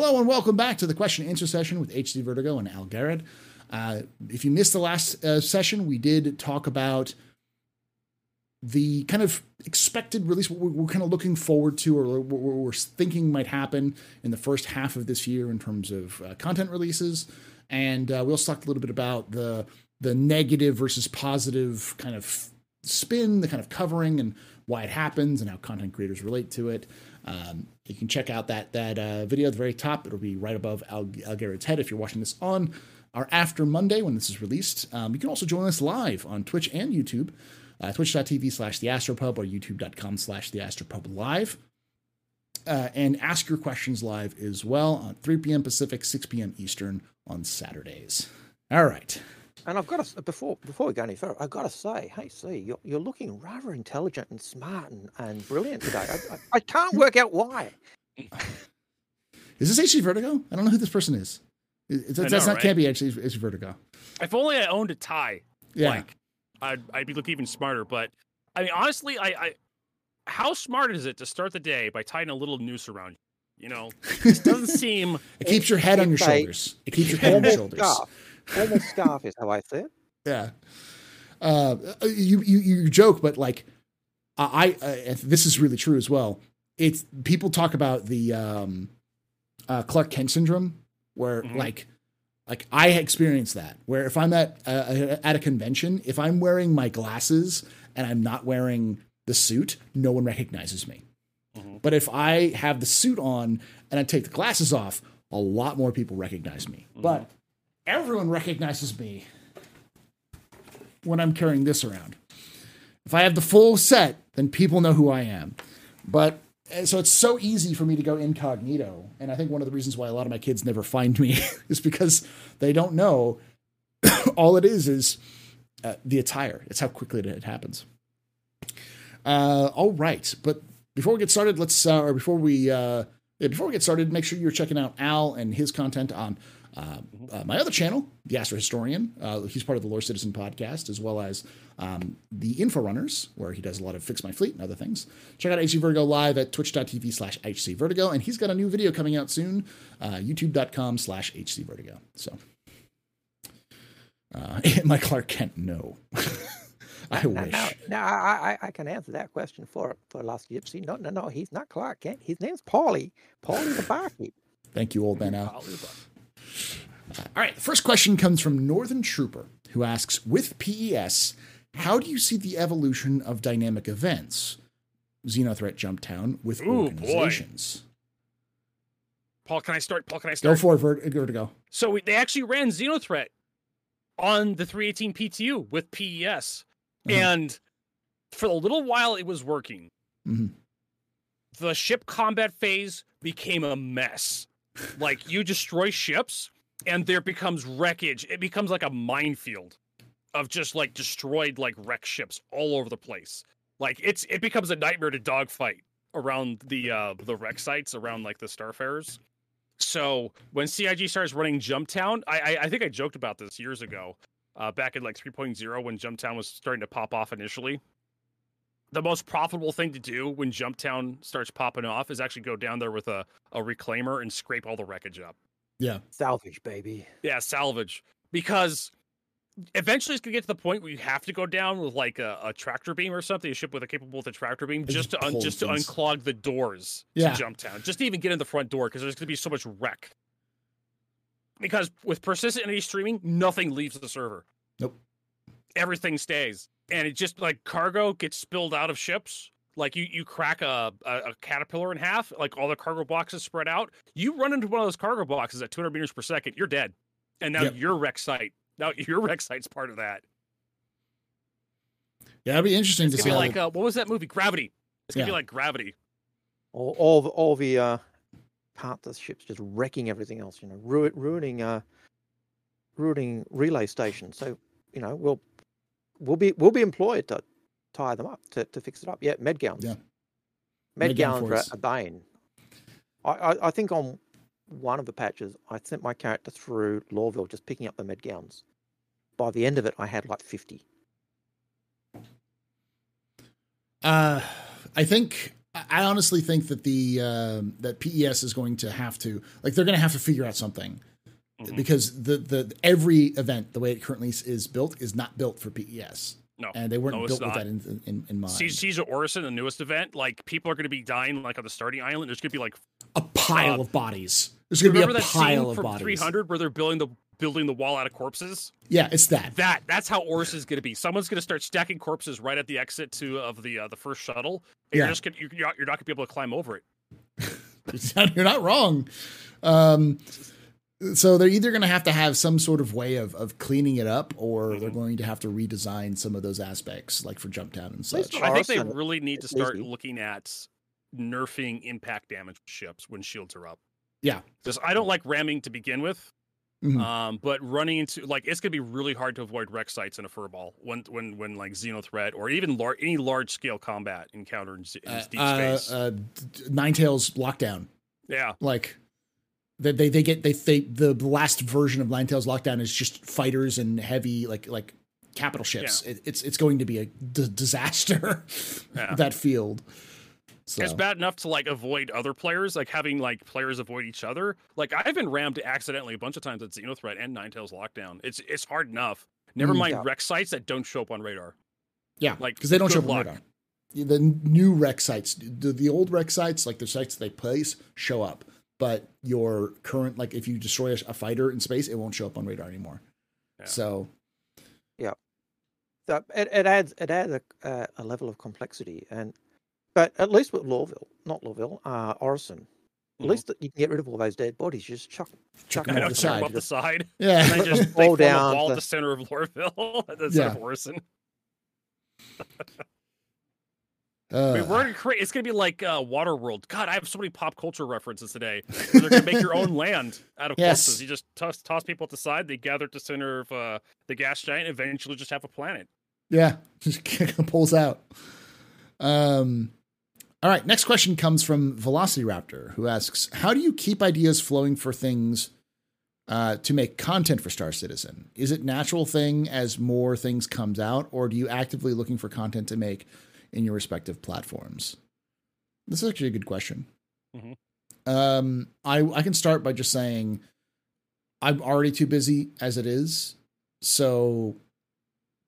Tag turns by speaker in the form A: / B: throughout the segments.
A: Hello and welcome back to the question and answer session with HC Vertigo and Al Garrett. Uh, if you missed the last uh, session, we did talk about the kind of expected release, what we're, we're kind of looking forward to, or what we're thinking might happen in the first half of this year in terms of uh, content releases. And uh, we also talked a little bit about the the negative versus positive kind of spin, the kind of covering, and why it happens, and how content creators relate to it. Um, you can check out that that uh, video at the very top. It'll be right above Al, Al Garrett's head if you're watching this on our after Monday when this is released. Um, you can also join us live on Twitch and YouTube, uh, twitch.tv slash the Astropub or youtube.com slash the Astropub live. Uh, and ask your questions live as well on 3 p.m. Pacific, 6 p.m. Eastern on Saturdays. All right.
B: And I've got to before before we go any further, I've got to say, hey, see, you're, you're looking rather intelligent and smart and, and brilliant today. I, I, I can't work out why.
A: Is this HC Vertigo? I don't know who this person is. It, that's
C: know,
A: not
C: right?
A: can't be HC, HC Vertigo.
C: If only I owned a tie,
A: Yeah.
C: like I'd I'd be looking even smarter. But I mean, honestly, I, I how smart is it to start the day by tying a little noose around you? You know, it doesn't seem.
A: It keeps your head on your shoulders. It keeps your head on your shoulders.
B: Scarf. Formal scarf is how I say it.
A: Yeah. Uh, you, you you joke, but like, I, I uh, this is really true as well. It's people talk about the um, uh, Clark Kent syndrome, where
C: Mhm.
A: like, like I experienced that. Where if I'm at uh, at a convention, if I'm wearing my glasses and I'm not wearing the suit, no one recognizes me.
C: Mhm.
A: But if I have the suit on and I take the glasses off, a lot more people recognize me. But everyone recognizes me when I'm carrying this around. If I have the full set, then people know who I am. But so it's so easy for me to go incognito. And I think one of the reasons why a lot of my kids never find me is because they don't know all it is is uh, the attire. It's how quickly it happens. Uh, all right, but before we get started, let's uh, or before we uh, before we get started, make sure you're checking out Al and his content on uh, uh, my other channel, The Astro Historian. Uh, he's part of the Lore Citizen podcast, as well as um, the Inforunners, where he does a lot of Fix My Fleet and other things. Check out HC Vertigo live at twitch.tv slash HC Vertigo, and he's got a new video coming out soon, uh, youtube.com slash HC Vertigo. So, uh, my Clark Kent, no. I
B: No,
A: wish.
B: no, no I, I, I can answer that question for for Last Gypsy. No, no, no, he's not Clark Kent. His name's Paulie. Paulie the Barkeep.
A: Thank you, old man Al. All right, the first question comes from Northern Trooper, who asks With PES, how do you see the evolution of dynamic events? Xenothreat Jump Town with
C: Ooh, boy.
A: organizations.
C: Paul, can I start? Paul, can I start?
A: Go for it, Vert- Vertigo.
C: So we- they actually ran Xenothreat on the 318 PTU with PES,
A: Mhm.
C: and for a little while it was working.
A: Mhm.
C: The ship combat phase became a mess. like you destroy ships, and there becomes wreckage. It becomes like a minefield of just like destroyed like wreck ships all over the place. Like it's it becomes a nightmare to dogfight around the uh the wreck sites around like the Starfarers. So when CIG starts running Jumptown, I, I I think I joked about this years ago, uh, back in like 3.0 when Jumptown was starting to pop off initially. The most profitable thing to do when Jumptown starts popping off is actually go down there with a, a reclaimer and scrape all the wreckage up.
A: Yeah.
B: Salvage, baby.
C: Yeah, salvage. Because eventually it's gonna get to the point where you have to go down with like a, a tractor beam or something, a ship with a capable with a tractor beam,
A: It
C: just
A: just
C: to un-
A: pulls
C: just to unclog the doors
A: Yeah.
C: to Jumptown, just to even get in the front door because there's gonna be so much wreck. Because with persistent entity streaming, nothing leaves the server.
A: Nope.
C: Everything stays, and it just like cargo gets spilled out of ships. Like you, you crack a, a, a caterpillar in half, like all the cargo boxes spread out. You run into one of those cargo boxes at 200 meters per second, you're dead. And now
A: Yep.
C: your wreck site, now your wreck site's part of that.
A: Yeah, it'd be interesting
C: It's
A: to see.
C: be like
A: the-
C: uh, what was that movie? Gravity. It's gonna
A: Yeah.
C: be like Gravity.
B: All, all the all the uh, part the ships just wrecking everything else. You know, ru- ruining uh, ruining relay stations. So you know, we'll we'll be we'll be employed to tie them up to, to fix it up. Yeah, med gowns.
A: Yeah.
B: med
A: Med
B: gowns are a bane. I, I I think on one of the patches, I sent my character through Lorville just picking up the med gowns. By the end of it, I had like fifty.
A: Uh, I think I- I honestly think that the um, that PES is going to have to like they're going to have to figure out something
C: Mhm.
A: because the the every event the way it currently is- is built is not built for PES
C: No,
A: and they weren't
C: no,
A: built with that in, in, in mind.
C: Siege Orison, the newest event, like people are going to be dying like on the starting island. There's going to be like
A: a pile
C: uh,
A: of bodies. There's going to be a
C: that
A: pile
C: scene
A: of
C: from
A: bodies.
C: 300 where they're building the building the wall out of corpses.
A: Yeah, it's that.
C: That that's how Orison is going to be. Someone's going to start stacking corpses right at the exit to of the uh, the first shuttle. And
A: Yeah.
C: You're just gonna, you're, you're not going to be able to climb over it.
A: You're not wrong. Um, so they're either going to have to have some sort of way of, of cleaning it up, or they're
C: Mhm.
A: going to have to redesign some of those aspects, like for Jump Town and such.
C: I think they really need to start looking at nerfing impact damage ships when shields are up.
A: Yeah.
C: Because I don't like ramming to begin with.
A: Mhm.
C: Um, but running into like it's gonna be really hard to avoid wreck sites in a furball when when when like Xenothreat or even lar- any large scale combat encounter in, z- in
A: Uh,
C: deep
A: uh,
C: space.
A: uh, Nine Tails Lockdown.
C: yeah,
A: Like they they, they get they, they the last version of Nine Tails Lockdown is just fighters and heavy like like capital ships. It, it's it's going to be a d- disaster.
C: Yeah.
A: that field. So
C: it's bad enough to like avoid other players, like having like players avoid each other. Like I've been rammed accidentally a bunch of times at Xenothreat and Nine Tails Lockdown. It's it's hard enough. Never
A: Mm.
C: mind
B: Yeah.
C: wreck sites that don't show up on radar.
A: yeah,
C: like,
A: because they don't show up
C: good
A: on radar. The new rec sites, the, the old rec sites, like the sites they place, show up. But your current, like if you destroy a, a fighter in space, it won't show up on radar anymore.
C: Yeah.
A: So yeah,
B: So it, it adds it adds a, uh, a level of complexity, and but at least with Lorville, not Lorville, uh, Orison, at
C: Mhm.
B: least that you can get rid of all those dead bodies. You just chuck
A: chuck
B: chuck
A: them
C: I know,
A: the
C: chuck 'em
A: side.
C: up the side.
A: Yeah,
C: And they just they
B: Fall
C: form a
B: down
C: wall
B: to-
C: at the center of Lorville instead
A: Yeah.
C: of Orison.
A: Uh,
C: I mean, we're gonna create. It's gonna be like uh, Waterworld. God, I have so many pop culture references today. They're gonna make your own land out of
A: Yes.
C: corpses. You just toss toss people at the side. They gather at the center of uh, the gas giant. Eventually, just have a planet.
A: Yeah, just pulls out. Um, all right, next question comes from Velocity Raptor, who asks, "How do you keep ideas flowing for things uh, to make content for Star Citizen? Is it natural thing as more things comes out, or do you actively looking for content to make in your respective platforms?" This is actually a good question.
C: Mhm.
A: Um, I I can start by just saying I'm already too busy as it is, so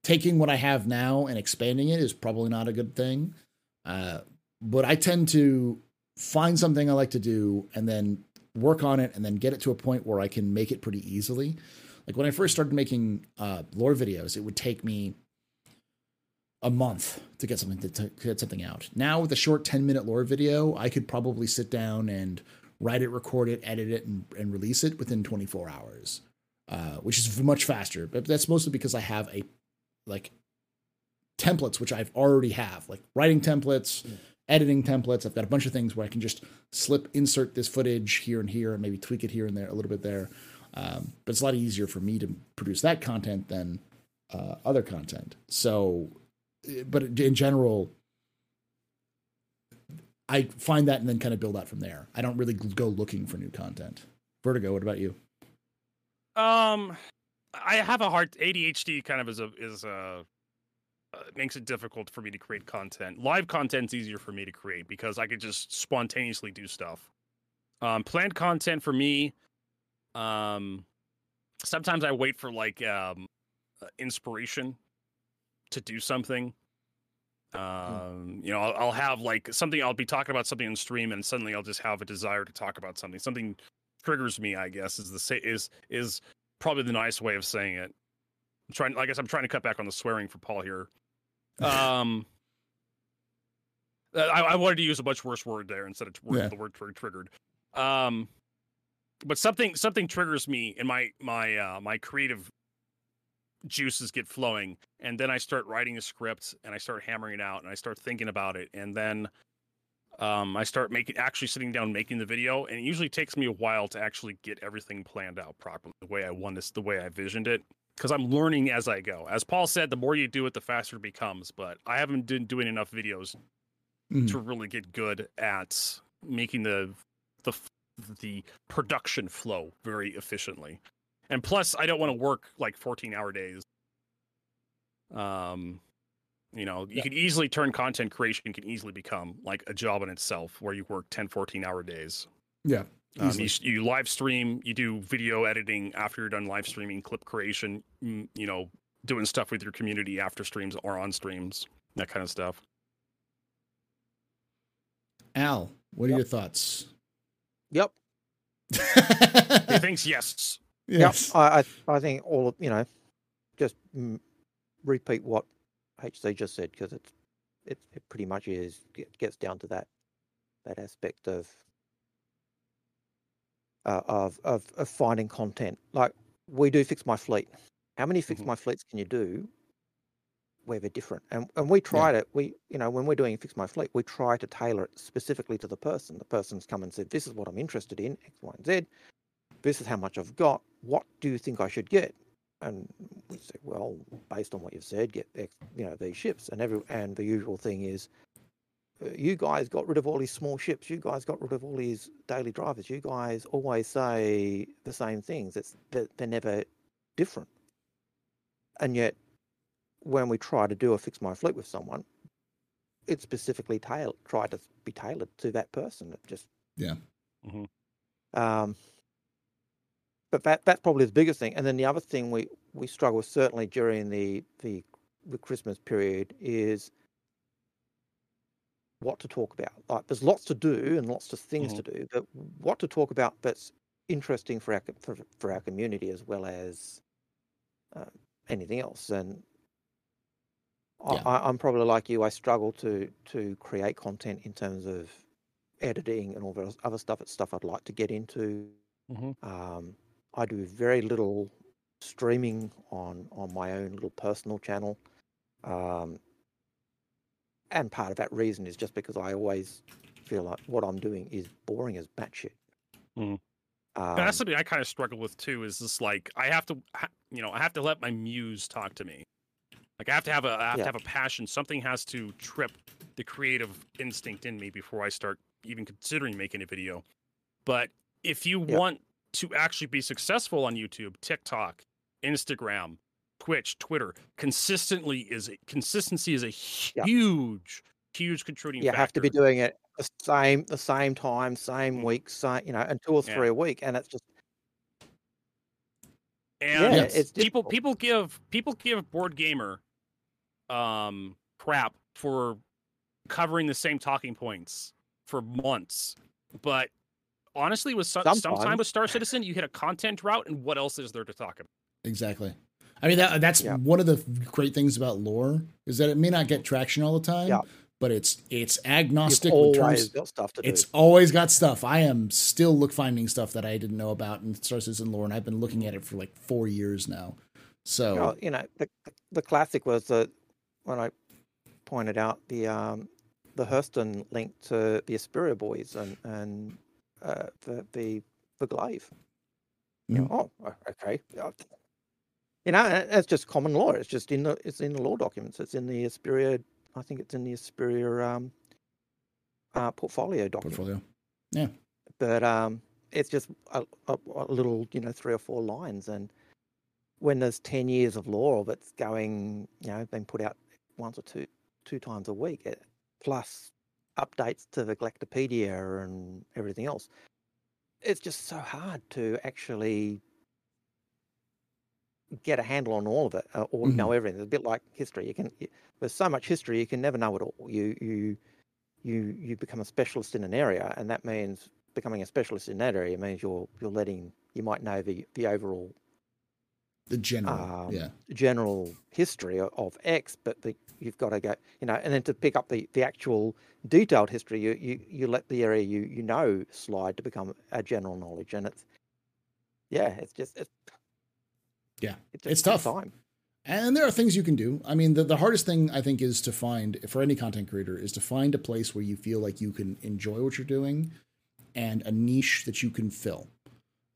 A: taking what I have now and expanding it is probably not a good thing. Uh, but I tend to find something I like to do and then work on it and then get it to a point where I can make it pretty easily. Like when I first started making uh, lore videos, it would take me a month to get something to, to get something out. Now with a short 10 minute lore video, I could probably sit down and write it, record it, edit it, and, and release it within 24 hours, uh, which is much faster. But that's mostly because I have a like templates which I've already have, like writing templates, editing templates. I've got a bunch of things where I can just slip insert this footage here and here and maybe tweak it here and there a little bit there. Um, but it's a lot easier for me to produce that content than uh, other content. So, but in general, I find that and then kind of build out from there. I don't really go looking for new content. Vertigo, what about you?
C: Um, I have a hard ADHD. Kind of is a is a uh, makes it difficult for me to create content. Live content's easier for me to create because I could just spontaneously do stuff. Um, planned content for me, um, sometimes I wait for like um, uh, inspiration to do something. Um, you know, I'll, I'll have like something. I'll be talking about something in stream, and suddenly I'll just have a desire to talk about something. Something triggers me. I guess is the say is is probably the nice way of saying it. I'm trying. I guess I'm trying to cut back on the swearing for Paul here. Um, I, I wanted to use a much worse word there instead of word,
A: Yeah.
C: the word tr- triggered. Um, but something something triggers me, in my my uh, my creative juices get flowing, and then I start writing a script, and I start hammering it out, and I start thinking about it, and then um, I start making actually sitting down making the video, and it usually takes me a while to actually get everything planned out properly, the way I want this, the way I visioned it, because I'm learning as I go. As Paul said, the more you do it, the faster it becomes. But I haven't been doing enough videos
A: Mhm.
C: to really get good at making the the the production flow very efficiently. And plus, I don't want to work like 14 hour days. Um, You know, you
A: Yeah.
C: can easily turn content creation can easily become like a job in itself where you work 10, 14 hour days.
A: Yeah.
C: Um, you, you live stream, you do video editing after you're done live streaming, clip creation, you know, doing stuff with your community after streams or on streams, that kind of stuff.
A: Al, what are
B: Yep.
A: your thoughts?
B: Yep.
C: He thinks yes.
A: Yes.
B: Yep. I, I I think all of you know, just repeat what HC just said because it's it, it pretty much is get, gets down to that that aspect of uh, of of of finding content. Like we do fix my fleet. How many fix
C: Mhm.
B: my fleets can you do? Where they're different, and and we tried it. We you know when we're doing fix my fleet, we try to tailor it specifically to the person. The person's come and said, "This is what I'm interested in X, Y, and Z. This is how much I've got. What do you think I should get?" And we say, "Well, based on what you've said, get X, you know these ships." And every and the usual thing is, uh, you guys got rid of all these small ships. You guys got rid of all these daily drivers. You guys always say the same things. It's they're, they're never different. And yet, when we try to do a fix my fleet with someone, it's specifically tailored, try to be tailored to that person. It just
A: Yeah.
C: Mhm.
B: Um, but that that's probably the biggest thing. And then the other thing we we struggle with certainly during the the the Christmas period is what to talk about. Like there's lots to do and lots of things to do, but what to talk about that's interesting for our for, for our community as well as uh, anything else. And
A: Yeah.
B: I, I'm probably like you. I struggle to to create content in terms of editing and all the other stuff. It's stuff I'd like to get into.
C: Mhm.
B: Um, I do very little streaming on on my own little personal channel, um, and part of that reason is just because I always feel like what I'm doing is boring as batshit.
C: Mhm.
B: Um,
C: that's something I kind of struggle with too. Is just like I have to, you know, I have to let my muse talk to me. Like I have to have a, I have
B: Yeah.
C: to have a passion. Something has to trip the creative instinct in me before I start even considering making a video. But if you want to actually be successful on YouTube, TikTok, Instagram, Twitch, Twitter, consistently is a, consistency is a
B: Yeah.
C: huge, huge contributing
B: you
C: factor.
B: have to be doing it the same the same time, same
C: Mhm.
B: week, same you know, and two or
C: Yeah.
B: three a week, and it's just
C: And
B: Yeah, it's
C: people
B: difficult.
C: people give people give BoredGamer um crap for covering the same talking points for months. But honestly with some, sometime with Star Citizen, you hit a content route, and what else is there to talk about?
A: Exactly. I mean that that's
B: Yeah.
A: one of the great things about lore is that it may not get traction all the time,
B: Yeah.
A: but it's it's agnostic. in
B: always
A: terms,
B: got stuff to do.
A: it's always got stuff. I am still look finding stuff that I didn't know about in Star Citizen lore, and I've been looking at it for like four years now. So
B: Well, you know, the the classic was the when I pointed out the um the Hurston link to the Asperia boys and and uh, the the the glaive. You know, oh, okay. You know, and it's just common lore. It's just in the it's in the lore documents. It's in the Asperia. I think it's in the Asperia um, uh, portfolio document.
A: portfolio. Yeah.
B: But um, it's just a, a, a little, you know, three or four lines. And when there's ten years of lore that's going, you know, being put out once or two two times a week, plus updates to the Galactapedia and everything else, it's just so hard to actually get a handle on all of it uh, or know everything. It's a bit like history. You can y- there's so much history you can never know it all. You you you you become a specialist in an area, and that means becoming a specialist in that area means you're you're letting you might know the the overall
A: The general,
B: Um,
A: yeah,
B: general history of, X, but the, you've got to go, you know, and then to pick up the, the actual detailed history, you, you, you let the area you, you know slide to become a general knowledge, and it's yeah, it's just it's,
A: Yeah,
B: it just
A: it's tough.
B: Time.
A: And there are things you can do. I mean, the, the hardest thing I think is to find for any content creator is to find a place where you feel like you can enjoy what you're doing and a niche that you can fill.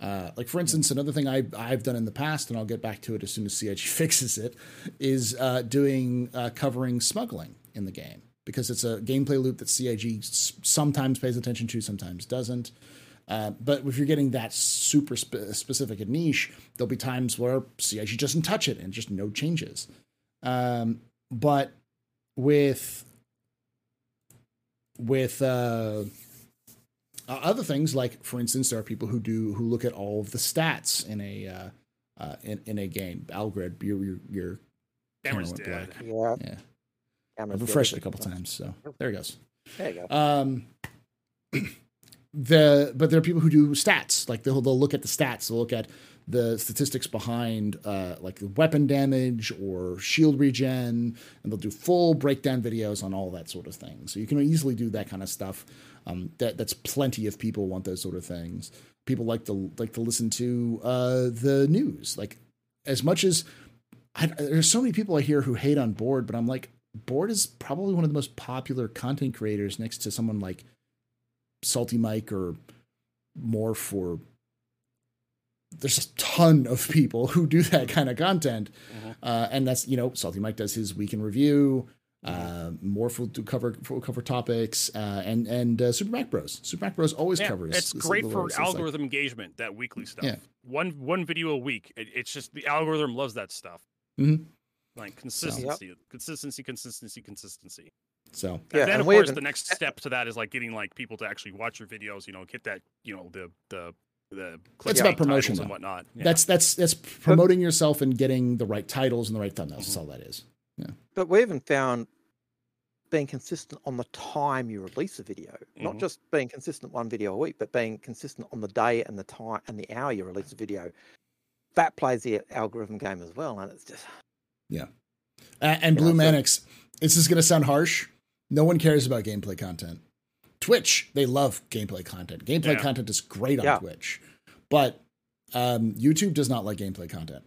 A: Uh, like for instance, another thing I, I've done in the past, and I'll get back to it as soon as CIG fixes it, is uh, doing uh, covering smuggling in the game because it's a gameplay loop that CIG sometimes pays attention to, sometimes doesn't. Uh, but if you're getting that super spe- specific a niche, there'll be times where CIG doesn't touch it and just no changes. Um, but with with uh, other things like, for instance, there are people who do who look at all of the stats in a uh, uh, in, in a game. Algred, your your, your camera went
C: dead.
A: black.
B: Yeah.
A: Yeah,
B: Camera's
A: I've refreshed it a
B: but-
A: couple times, so there it goes.
B: There you go.
A: Um, the but there are people who do stats. Like they'll they'll look at the stats. They'll look at the statistics behind uh, like the weapon damage or shield regen, and they'll do full breakdown videos on all that sort of thing. So you can easily do that kind of stuff. Um, that that's plenty of people want those sort of things. People like to like to listen to uh, the news. Like as much as I, there's so many people I hear who hate on Bored, but I'm like, Bored is probably one of the most popular content creators next to someone like SaltEMike or Morph or there's a ton of people who do that kind of content.
C: Mhm.
A: Uh, and that's, you know, SaltEMike does his week in review. Uh, Morph will do cover will cover topics, uh, and and uh, Super Mac Bros. Super Mac Bros. always
C: Yeah,
A: covers.
C: it's great for
A: latest. It's like-
C: algorithm engagement. That weekly stuff.
A: Yeah.
C: One one video a week. It, it's just the algorithm loves that stuff.
A: Mhm.
C: Like consistency, consistency, consistency, consistency.
A: so
C: And
B: Yeah,
C: then
B: and
C: of course
B: haven't-
C: the next step to that is like getting like people to actually watch your videos. You know, get that. You know the the the.
A: That's about promotion,
C: and whatnot. Yeah.
A: that's that's that's promoting yourself and getting the right titles and the right thumbnails.
C: Mm-hmm.
A: That's all that is. Yeah.
B: But we even found being consistent on the time you release a video, not
C: Mhm.
B: just being consistent one video a week, but being consistent on the day and the time and the hour you release a video. That plays the algorithm game as well, and it's just
A: Uh, and
B: Yeah,
A: Blue
B: so-
A: Manix, this is going to sound harsh. No one cares about gameplay content. Twitch, they love gameplay content. Gameplay
C: Yeah.
A: content is great on
B: Yeah.
A: Twitch, but um, YouTube does not like gameplay content.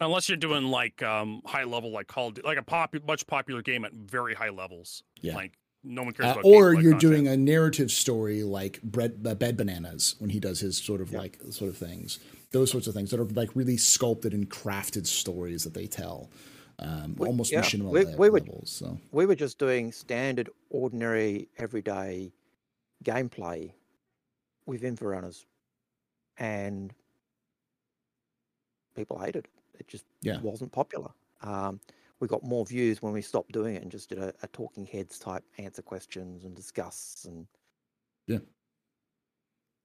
C: Unless you're doing like um high level, like Call of Duty- like a pop much popular game at very high levels.
A: Yeah.
C: Like no one cares
A: Uh,
C: about.
A: or you're
C: content.
A: doing a narrative story like bread, uh, Bed Bananas when he does his sort of
B: Yeah.
A: like sort of things. Those sorts of things that are like really sculpted and crafted stories that they tell. Um,
B: We-
A: almost
B: yeah,
A: machinima
B: we- we would-
A: levels. So
B: we were just doing standard, ordinary, everyday gameplay with Inforunners, and people hated it. Just
A: Yeah.
B: wasn't popular. Um, we got more views when we stopped doing it and just did a, a talking heads type answer questions and discuss and
A: Yeah.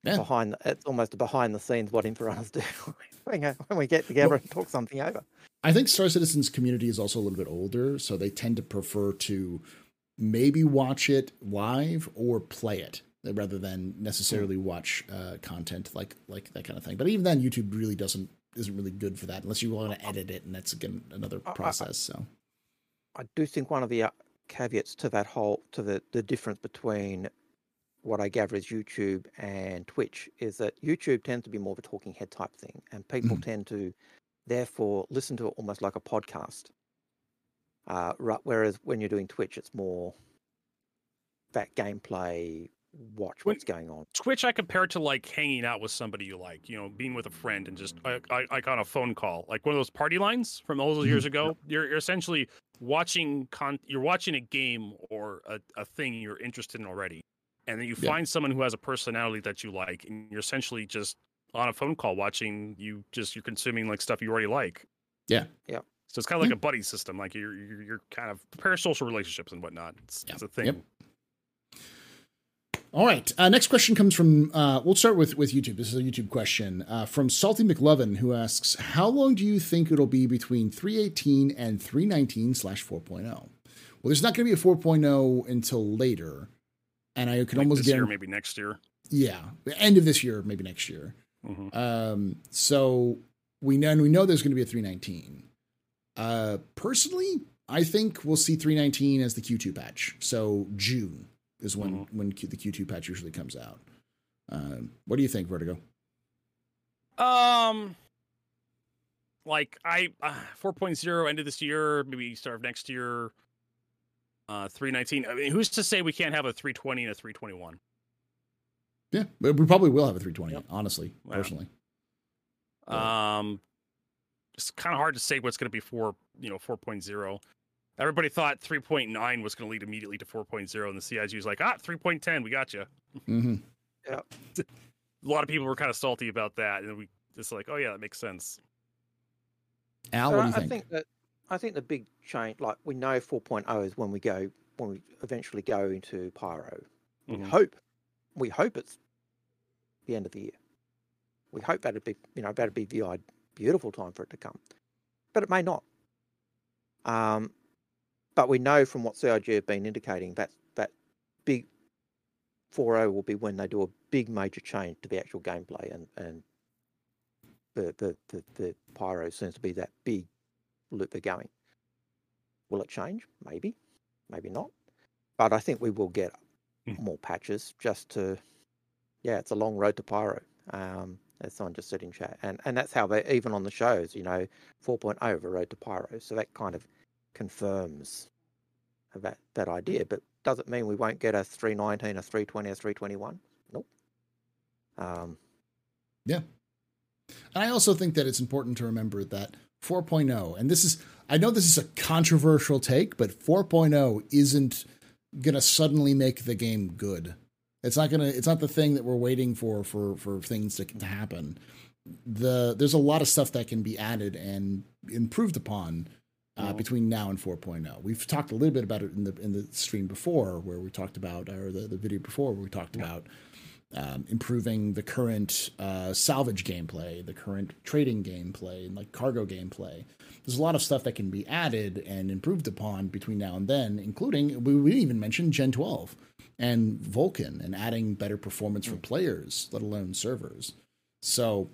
A: Yeah.
B: behind the, it's almost a behind the scenes what Inforunners do when, uh, we get together and talk something over.
A: I think Star Citizen's community is also a little bit older, so they tend to prefer to maybe watch it live or play it rather than necessarily watch uh, content like like that kind of thing. But even then, YouTube really doesn't isn't really good for that unless you want to edit it, and that's again another process. So
B: I do think one of the uh, caveats to that whole to the the difference between what I gather is YouTube and Twitch is that YouTube tends to be more of a talking head type thing, and people
A: Mhm.
B: tend to therefore listen to it almost like a podcast. Uh, right, whereas when you're doing Twitch, it's more that gameplay, watch
C: When-
B: what's going on.
C: Twitch, I compare it to like hanging out with somebody you like, you know, being with a friend and just like, like like on a phone call, like one of those party lines from all those years mm-hmm. ago. You're, you're essentially watching con, you're watching a game or a, a thing you're interested in already, and then you
A: Yeah.
C: find someone who has a personality that you like, and you're essentially just on a phone call watching you just you're consuming like stuff you already like.
A: Yeah.
B: Yeah.
C: So it's kind of like hmm. a buddy system, like you're you're, you're kind of parasocial relationships and whatnot. It's,
A: Yeah.
C: it's a thing.
A: Yep. All right. Uh, next question comes from. Uh, we'll start with with YouTube. This is a YouTube question uh, from Salty McLovin, who asks, "How long do you think it'll be between 318 and 319 slash 4.0?" Well, there's not going to be a 4.0 until later, and I can
C: Like
A: almost
C: this year, maybe next year.
A: Yeah, the end of this year, maybe next year.
C: Mhm.
A: Um, so we know and we know there's going to be a 319. Uh, personally, I think we'll see 319 as the Q2 patch. So June is when when Q, the Q2 patch usually comes out. Um, what do you think, Vertigo?
C: Um, like I uh, 4.0 end of this year, maybe start of next year. Uh, 319. I mean, who's to say we can't have a 320 and a 321?
A: Yeah, we probably will have a 320.
C: Yep.
A: Honestly,
C: Wow.
A: personally, Yeah.
C: Um, it's kind of hard to say what's going to be for you know 4.0. Everybody thought 3.9 was going to lead immediately to 4.0, and the CIG was like, ah, 3.10, we got you.
A: hmm
C: A lot of people were kind of salty about that, and we just like, oh yeah, that makes sense.
A: Al, what do you
B: I
A: think?
B: think that I think the big change, like we know 4.0 is when we go when we eventually go into Pyro. We
C: Mhm.
B: hope, we hope it's the end of the year. We hope that'd be, you know, that'd be the beautiful time for it to come, but it may not. Um, but we know from what CIG have been indicating that that big 4.0 will be when they do a big major change to the actual gameplay and and the the the, the Pyro seems to be that big loop they're going. Will it change? Maybe, maybe not. But I think we will get
C: Mm.
B: more patches just to, yeah, it's a long road to Pyro. Um, as someone just said in chat, and and that's how they even on the shows, you know, 4.0 of a road to Pyro. So that kind of confirms that that idea, but doesn't mean we won't get a 319, a 320, a 321. Nope. Um, yeah.
A: And I also think that it's important to remember that 4.0, and this is, I know this is a controversial take, but 4.0 isn't going to suddenly make the game good. It's not going to, it's not the thing that we're waiting for, for, for things to, to happen. The, there's a lot of stuff that can be added and improved upon uh, between now and 4.0. We've talked a little bit about it in the, in the stream before where we talked about, or the, the video before where we talked about um, improving the current uh, salvage gameplay, the current trading gameplay, and like cargo gameplay. There's a lot of stuff that can be added and improved upon between now and then, including we, we didn't even mention Gen 12 and Vulkan and adding better performance for players, let alone servers. So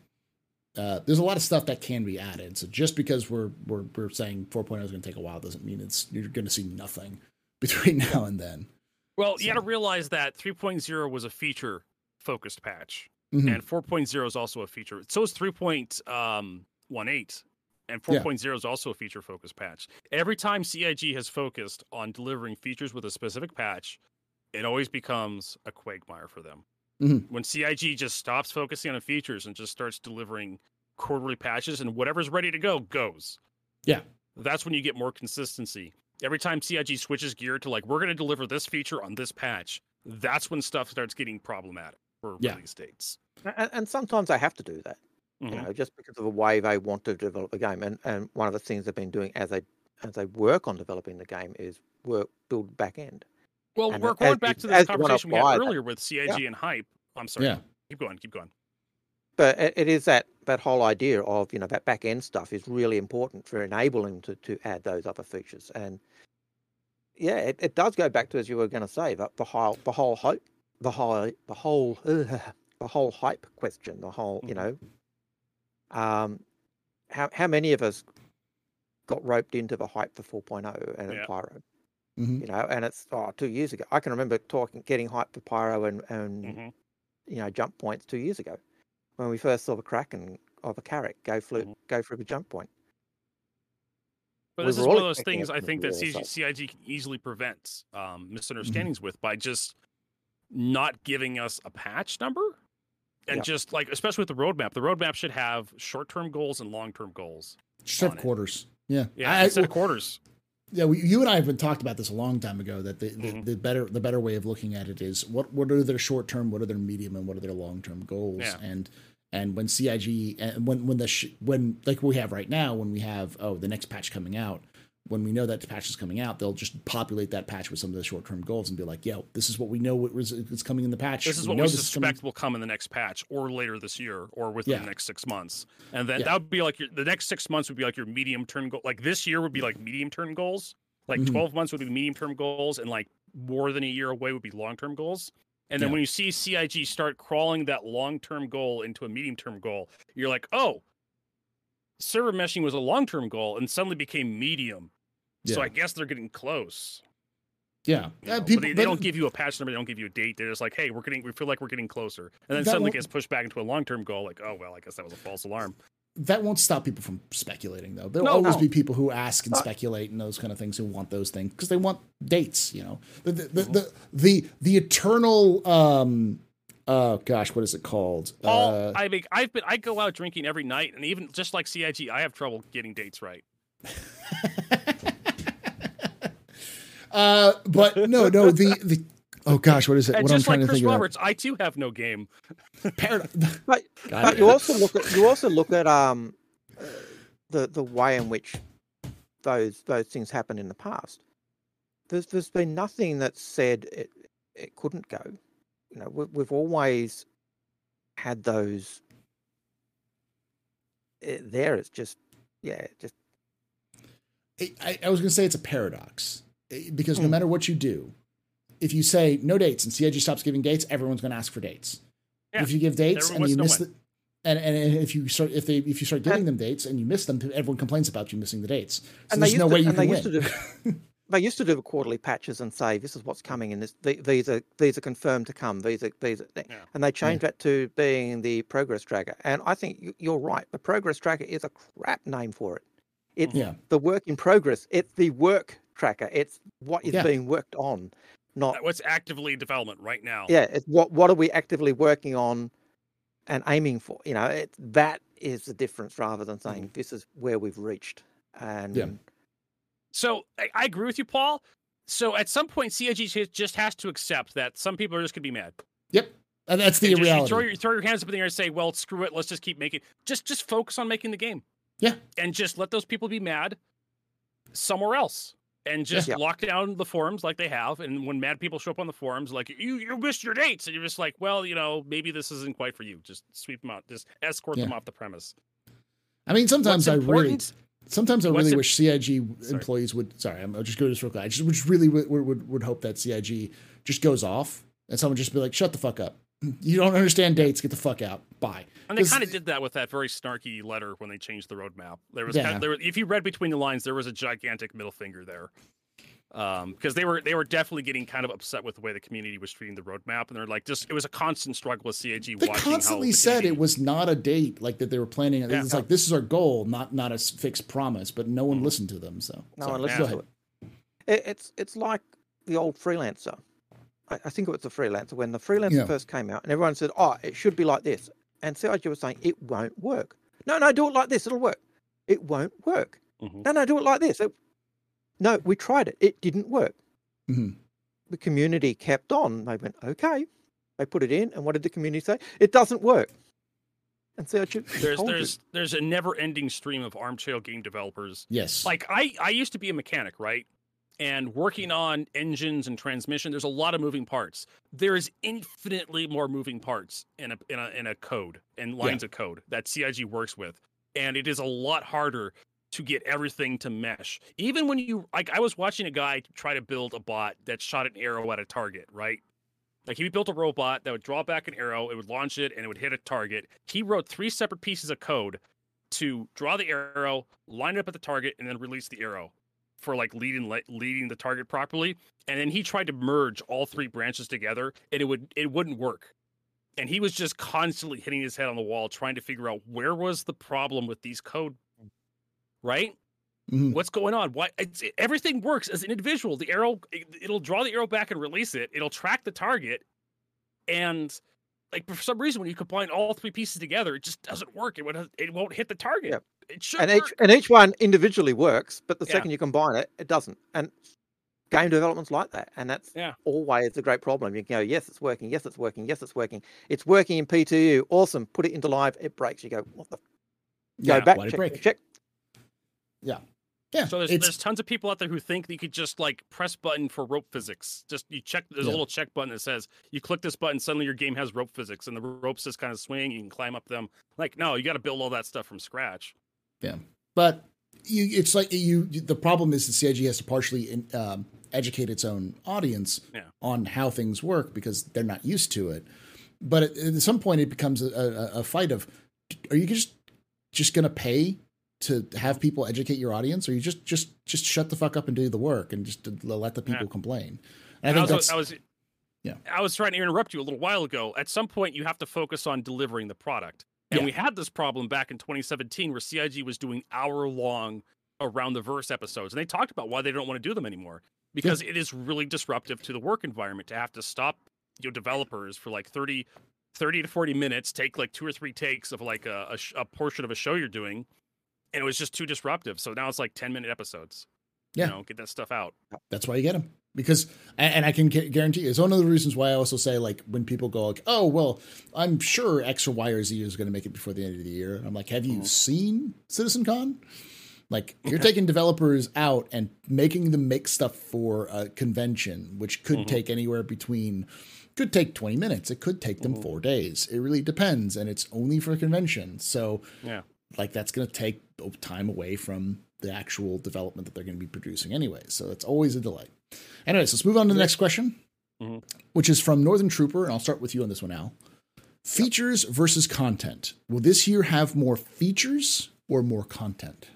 A: uh, there's a lot of stuff that can be added. So just because we're we're, we're saying 4.0 is going to take a while doesn't mean it's you're going to see nothing between now and then.
C: Well, you got to realize that 3.0 was a feature focused patch,
A: Mhm.
C: and 4.0 is also a feature. So is 3.18, and
A: Yeah.
C: 4.0 is also a feature focused patch. Every time CIG has focused on delivering features with a specific patch, it always becomes a quagmire for them.
A: Mhm.
C: When CIG just stops focusing on the features and just starts delivering quarterly patches, and whatever's ready to go goes.
A: Yeah.
C: That's when you get more consistency. Every time CIG switches gear to like, we're going to deliver this feature on this patch, that's when stuff starts getting problematic for
A: Yeah.
C: release dates.
B: and, and sometimes they have to do that.
C: Mhm.
B: you know, just because of the way they want to develop a game. And and one of the things they've been doing as they as they work on developing the game is work build back end.
C: Well,
B: And
C: we're going
B: you-
C: back to
B: as
C: this conversation we
B: apply
C: had
B: that-
C: earlier with CIG and hype. I'm sorry.
A: Yeah.
C: Keep going. Keep going.
B: But it, it is that that whole idea of you know that back end stuff is really important for enabling to to add those other features. And yeah, it, it does go back to as you were going to say that the whole the whole hype the whole the whole the whole hype question. The whole you
C: Mhm.
B: know, um, how how many of us got roped into the hype for 4.0 and
C: Yeah.
B: Pyro?
A: Mhm.
B: you know, and it's oh, two years ago. I can remember talking, getting hyped for Pyro and, and
C: Mhm.
B: you know jump points two years ago, when we first saw the Kraken of a Carrack go through
C: Mhm.
B: go through the jump point.
C: But
B: We
C: this is one of those things I think that
B: real
C: CG, CIG can easily prevent um,
B: Mm-hmm.
C: misunderstandings with by just not giving us a patch number. And
B: Yeah.
C: just like, especially with the roadmap, the roadmap should have short term goals and long term goals.
A: Just have quarters. Yeah.
C: Yeah,
A: I-
C: instead of quarters.
A: Yeah, we, you and I have been talked about this a long time ago. That the, the,
C: Mhm.
A: the better the better way of looking at it is what what are their short term, what are their medium, and what are their long term goals.
C: Yeah.
A: And and when CIG and when when the sh- when like we have right now, when we have oh the next patch coming out, when we know that the patch is coming out, they'll just populate that patch with some of the short term goals and be like, yo, this is what we know what is coming in the patch.
C: This is what we
A: is coming-
C: suspect will come in the next patch or later this year or within
A: Yeah.
C: the next six months. And then
A: Yeah.
C: that would be like your, the next six months would be like your medium term goal. Like this year would be like medium term goals. Like
A: Mhm.
C: 12 months would be medium term goals. And like more than a year away would be long term goals. And then
A: Yeah.
C: when you see CIG start crawling that long term goal into a medium term goal, you're like, oh, server meshing was a long term goal and suddenly became medium. So I guess they're getting close.
A: Yeah,
C: you know,
A: people
C: but they,
A: but-
C: they don't give you a patch number. They don't give you a date. They're just like, hey, we're getting, we feel like we're getting closer, and then suddenly gets pushed back into a long term goal. Like, oh well, I guess that was a false alarm.
A: that won't stop people from speculating though there'll
C: No,
A: always
B: no.
A: be people who ask and
B: Uh,
A: speculate and those kind of things who want those things because they want dates you know the the, the
C: Mm-hmm.
A: the the, the eternal um oh gosh what is it called
C: Paul,
A: uh,
C: I mean, I've been, I go out drinking every night, and even just like CIG, I have trouble getting dates right.
A: uh but no no the the oh gosh what is it
C: And
A: what i'm
C: just
A: trying
C: like
A: to
C: Chris
A: think
C: Roberts, I too have no game.
A: about Parad-
B: But but you also look at you also look at um uh, the the way in which those those things happened in the past. There's there's been nothing that said it it couldn't go. You know, we, we've always had those it, there. It's just yeah, just
A: I, I was going to say it's a paradox eh, because no
B: Hmm.
A: matter what you do, if you say no dates and CIG stops giving dates, everyone's going to ask for dates.
C: Yeah.
A: If you give dates and you miss the, and, and if you start if they if you start giving
B: And-
A: them dates and you miss them, everyone complains about you missing the dates. So
B: and
A: there's no
B: to,
A: way you can
B: they
A: win.
B: do they used to do the quarterly patches and say this is what's coming and this the- these are these are confirmed to come these are these are,
C: Yeah.
B: and they changed that to being the progress tracker and I think you- you're right the progress tracker is a crap name for it it's
A: yeah,
B: the work in progress it's the work tracker it's what is
A: Yeah.
B: being worked on not
C: What's actively in development right now?
B: yeah it's what what are we actively working on and aiming for you know it, that is the difference rather than mm-hmm. saying this is where we've reached and yeah.
C: So I, I agree with you, Paul. So at some point, CIG just- just has to accept that some people are just gonna be mad.
A: yep, and that's the
C: And just, you
A: reality.
C: throw your throw your hands up in the air and say, "Well, screw it. Let's just keep making. Just just focus on making the game.
A: Yeah.
C: and just let those people be mad somewhere else." And just
B: Yeah.
C: lock down the forums like they have. And when mad people show up on the forums, like you, you missed your dates, and you're just like, well, you know, maybe this isn't quite for you. Just sweep them out. Just escort them off the premise.
A: I mean, sometimes
C: What's
A: I really Sometimes I really
C: it-
A: wish CIG
C: Sorry.
A: employees would. Sorry, I'm, I'll just go to this real quick. I just, just really would, would would hope that CIG just goes off and someone just be like, "Shut the fuck up! You don't understand dates. Get the fuck out. Bye."
C: And they kind of did that with that very snarky letter when they changed the roadmap. There was,
A: Yeah.
C: kind of, there, were- if you read between the lines, there was a gigantic middle finger there, because they were they were definitely getting kind of upset with the way the community was treating the roadmap, and they're like, just it was a constant struggle with CAG.
A: They constantly
C: how the
A: said it was not a date, like that they were planning.
C: Yeah.
A: It's like this is our goal, not not a fixed promise. But no one
C: Mhm.
A: listened to them. So
B: No
A: sorry,
B: one
A: go
B: listens
A: ahead.
B: to it. it. It's it's like the old freelancer. I, I think it was the freelancer when the freelancer
A: Yeah.
B: first came out, and everyone said, "Oh, it should be like this," and CIG was saying it won't work. No, no, do it like this; it'll work. It won't work.
C: Mhm.
B: No, no, do it like this. It- no, we tried it; it didn't work.
A: Mhm.
B: The community kept on. They went, "Okay." They put it in, and what did the community say? It doesn't work. And CIG
C: There's
B: told you.
C: there's there's a never ending stream of armchair game developers
A: Yes,
C: like I I used to be a mechanic, right? And working on engines and transmission, there's a lot of moving parts. There is infinitely more moving parts in a in a in a code and lines of code that CIG works with, and it is a lot harder to get everything to mesh. Even when you like, I was watching a guy try to build a bot that shot an arrow at a target, right? Like he built a robot that would draw back an arrow, it would launch it, and it would hit a target. He wrote three separate pieces of code to draw the arrow, line it up at the target, and then release the arrow for like leading le- leading the target properly. And then he tried to merge all three branches together, and it would it wouldn't work. And he was just constantly hitting his head on the wall, trying to figure out where was the problem with these code. Right?
A: Mhm.
C: What's going on? Why it's, everything works as an individual. The arrow, it, it'll draw the arrow back and release it. It'll track the target, and like for some reason, when you combine all three pieces together, it just doesn't work. It won't. It won't hit the target.
B: Yep.
C: It should
B: and
C: work.
B: each and each one individually works, but the
C: Yeah.
B: second you combine it, it doesn't. And game development's like that, and that's
C: Yeah.
B: always a great problem. You can go, yes, it's working, yes, it's working, yes, it's working. It's working in PTU, awesome. Put it into live, it breaks. You go, what the?
A: Yeah,
B: go back, check,
A: break?
B: check.
A: Yeah,
C: So there's
A: it's
C: there's tons of people out there who think that you could just like press button for rope physics. Just you check there's
A: Yeah.
C: a little check button that says you click this button, suddenly your game has rope physics and the ropes just kind of swing, you can climb up them. Like, no, you gotta build all that stuff from scratch.
A: But you, it's like you. The problem is the CIG has to partially in, um, educate its own audience
C: Yeah.
A: on how things work because they're not used to it. But at, at some point, it becomes a, a, a fight of: Are you just just going to pay to have people educate your audience, or you just just just shut the fuck up and do the work and just let the people
C: Yeah.
A: complain?
C: And
A: And I think
C: I
A: that's
C: I was
A: yeah.
C: I was trying to interrupt you a little while ago. At some point you have to focus on delivering the product. And
A: Yeah.
C: we had this problem back in 2017 where CIG was doing hour long around the verse episodes. And they talked about why they don't want to do them anymore. Because it is really disruptive to the work environment to have to stop your developers for like 30, 30 to 40 minutes, take like two or three takes of like a, a, sh- a portion of a show you're doing. And it was just too disruptive. So now it's like 10 minute episodes.
A: Yeah.
C: You know, get that stuff out.
A: That's why you get them. Because, and I can gu- guarantee it's one of the reasons why I also say, like, when people go, like, oh, well, I'm sure X or Y or Z is going to make it before the end of the year. I'm like, have you
C: Mhm.
A: seen Citizen Con? Like you're taking developers out and making them make stuff for a convention, which could
C: Mhm.
A: take anywhere between could take 20 minutes. It could take them
C: Mhm.
A: four days. It really depends. And it's only for a convention. So
C: Yeah.
A: like that's going to take time away from the actual development that they're going to be producing anyway. So it's always a delay. Anyways, let's move on to the next question,
C: Mhm.
A: which is from Northern Trooper. And I'll start with you on this one, Al. Features versus content. Will this year have more features or more content?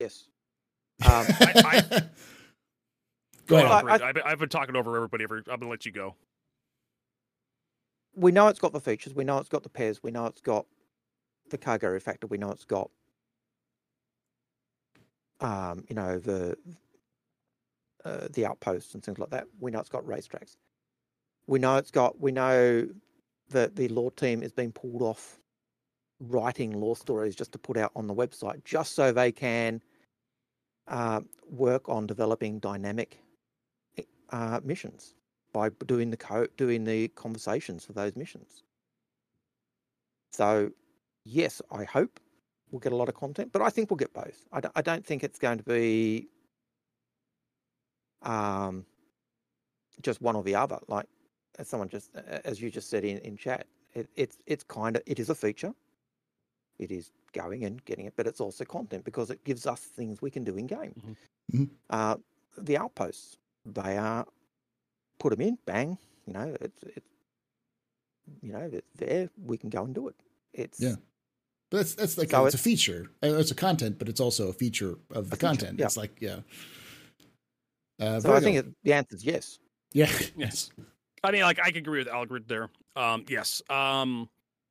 B: Yes. Um,
C: I, I,
A: go ahead.
B: Well, I,
C: I, have been- I've been talking over everybody. Every, I'm gonna let you go.
B: we know it's got the features. We know it's got the pairs. We know it's got the cargo factor. We know it's got, um, you know, the uh, the outposts and things like that. We know it's got racetracks. We know it's got. We know that the lore team is being pulled off writing lore stories just to put out on the website, just so they can uh, work on developing dynamic uh, missions by doing the code, doing the conversations for those missions. So, yes, I hope we'll get a lot of content, but I think we'll get both. I don't, I don't think it's going to be um, just one or the other. Like as someone just, as you just said in, in chat, it, it's it's kind of it is a feature. It is going and getting it, but it's also content because it gives us things we can do in game.
A: Mhm. Mhm.
B: Uh, the outposts, they are put them in, bang, you know, it's it's you know, it's there. We can go and do it. It's
A: Yeah. But that's that's like
B: So
A: it's a
B: it-
A: feature. Uh, It's a content, but it's also a feature of the
B: feature,
A: content.
B: yeah.
A: It's like yeah. Uh,
B: so I think it, the answer is yes.
A: yeah.
C: Yes. I mean, like I can agree with Algrid there. Um, yes. Um,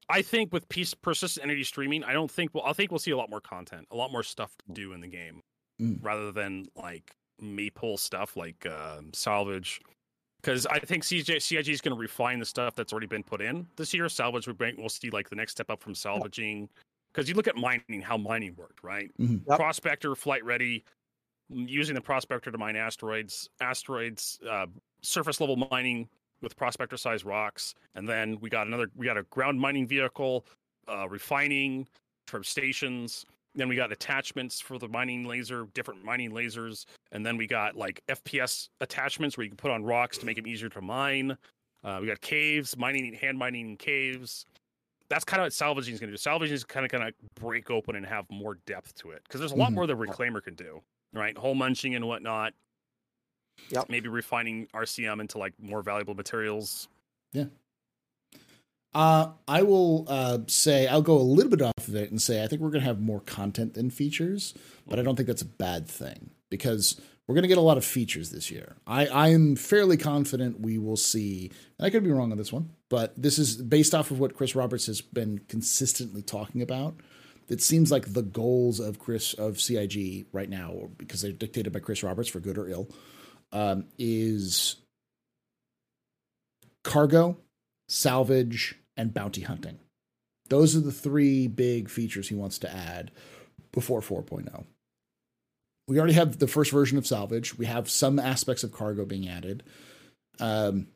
C: I think with piece persistent entity streaming, I don't think we'll. I think we'll see a lot more content, a lot more stuff to do in the game,
A: Mm.
C: rather than like maple stuff like um salvage. Because I think CJ, CIG is going to refine the stuff that's already been put in this year. Salvage, we'll see like the next step up from salvaging. Because you look at mining, how mining worked, right?
A: Mhm.
B: Yep.
C: Prospector, flight ready, using the prospector to mine asteroids, asteroids, uh, surface level mining with prospector size rocks, and then we got another. We got a ground mining vehicle, uh, refining from stations. Then we got attachments for the mining laser, different mining lasers, and then we got like FPS attachments where you can put on rocks to make them easier to mine. Uh, we got caves, mining, hand mining caves. That's kind of what salvaging is going to do. Salvaging is kind of going to break open and have more depth to it because there's a lot
A: Mhm.
C: more that reclaimer can do, right? Hull munching and whatnot.
B: Yep.
C: Maybe refining RCM into like more valuable materials.
A: Uh, I will uh, say I'll go a little bit off of it and say I think we're going to have more content than features, but I don't think that's a bad thing because we're going to get a lot of features this year. I I am fairly confident we will see. And I could be wrong on this one, but this is based off of what Chris Roberts has been consistently talking about. It seems like the goals of Chris of CIG right now, because they're dictated by Chris Roberts for good or ill, um, is cargo, salvage, and bounty hunting. Those are the three big features he wants to add before 4.0. We already have the first version of salvage. We have some aspects of cargo being added. Um,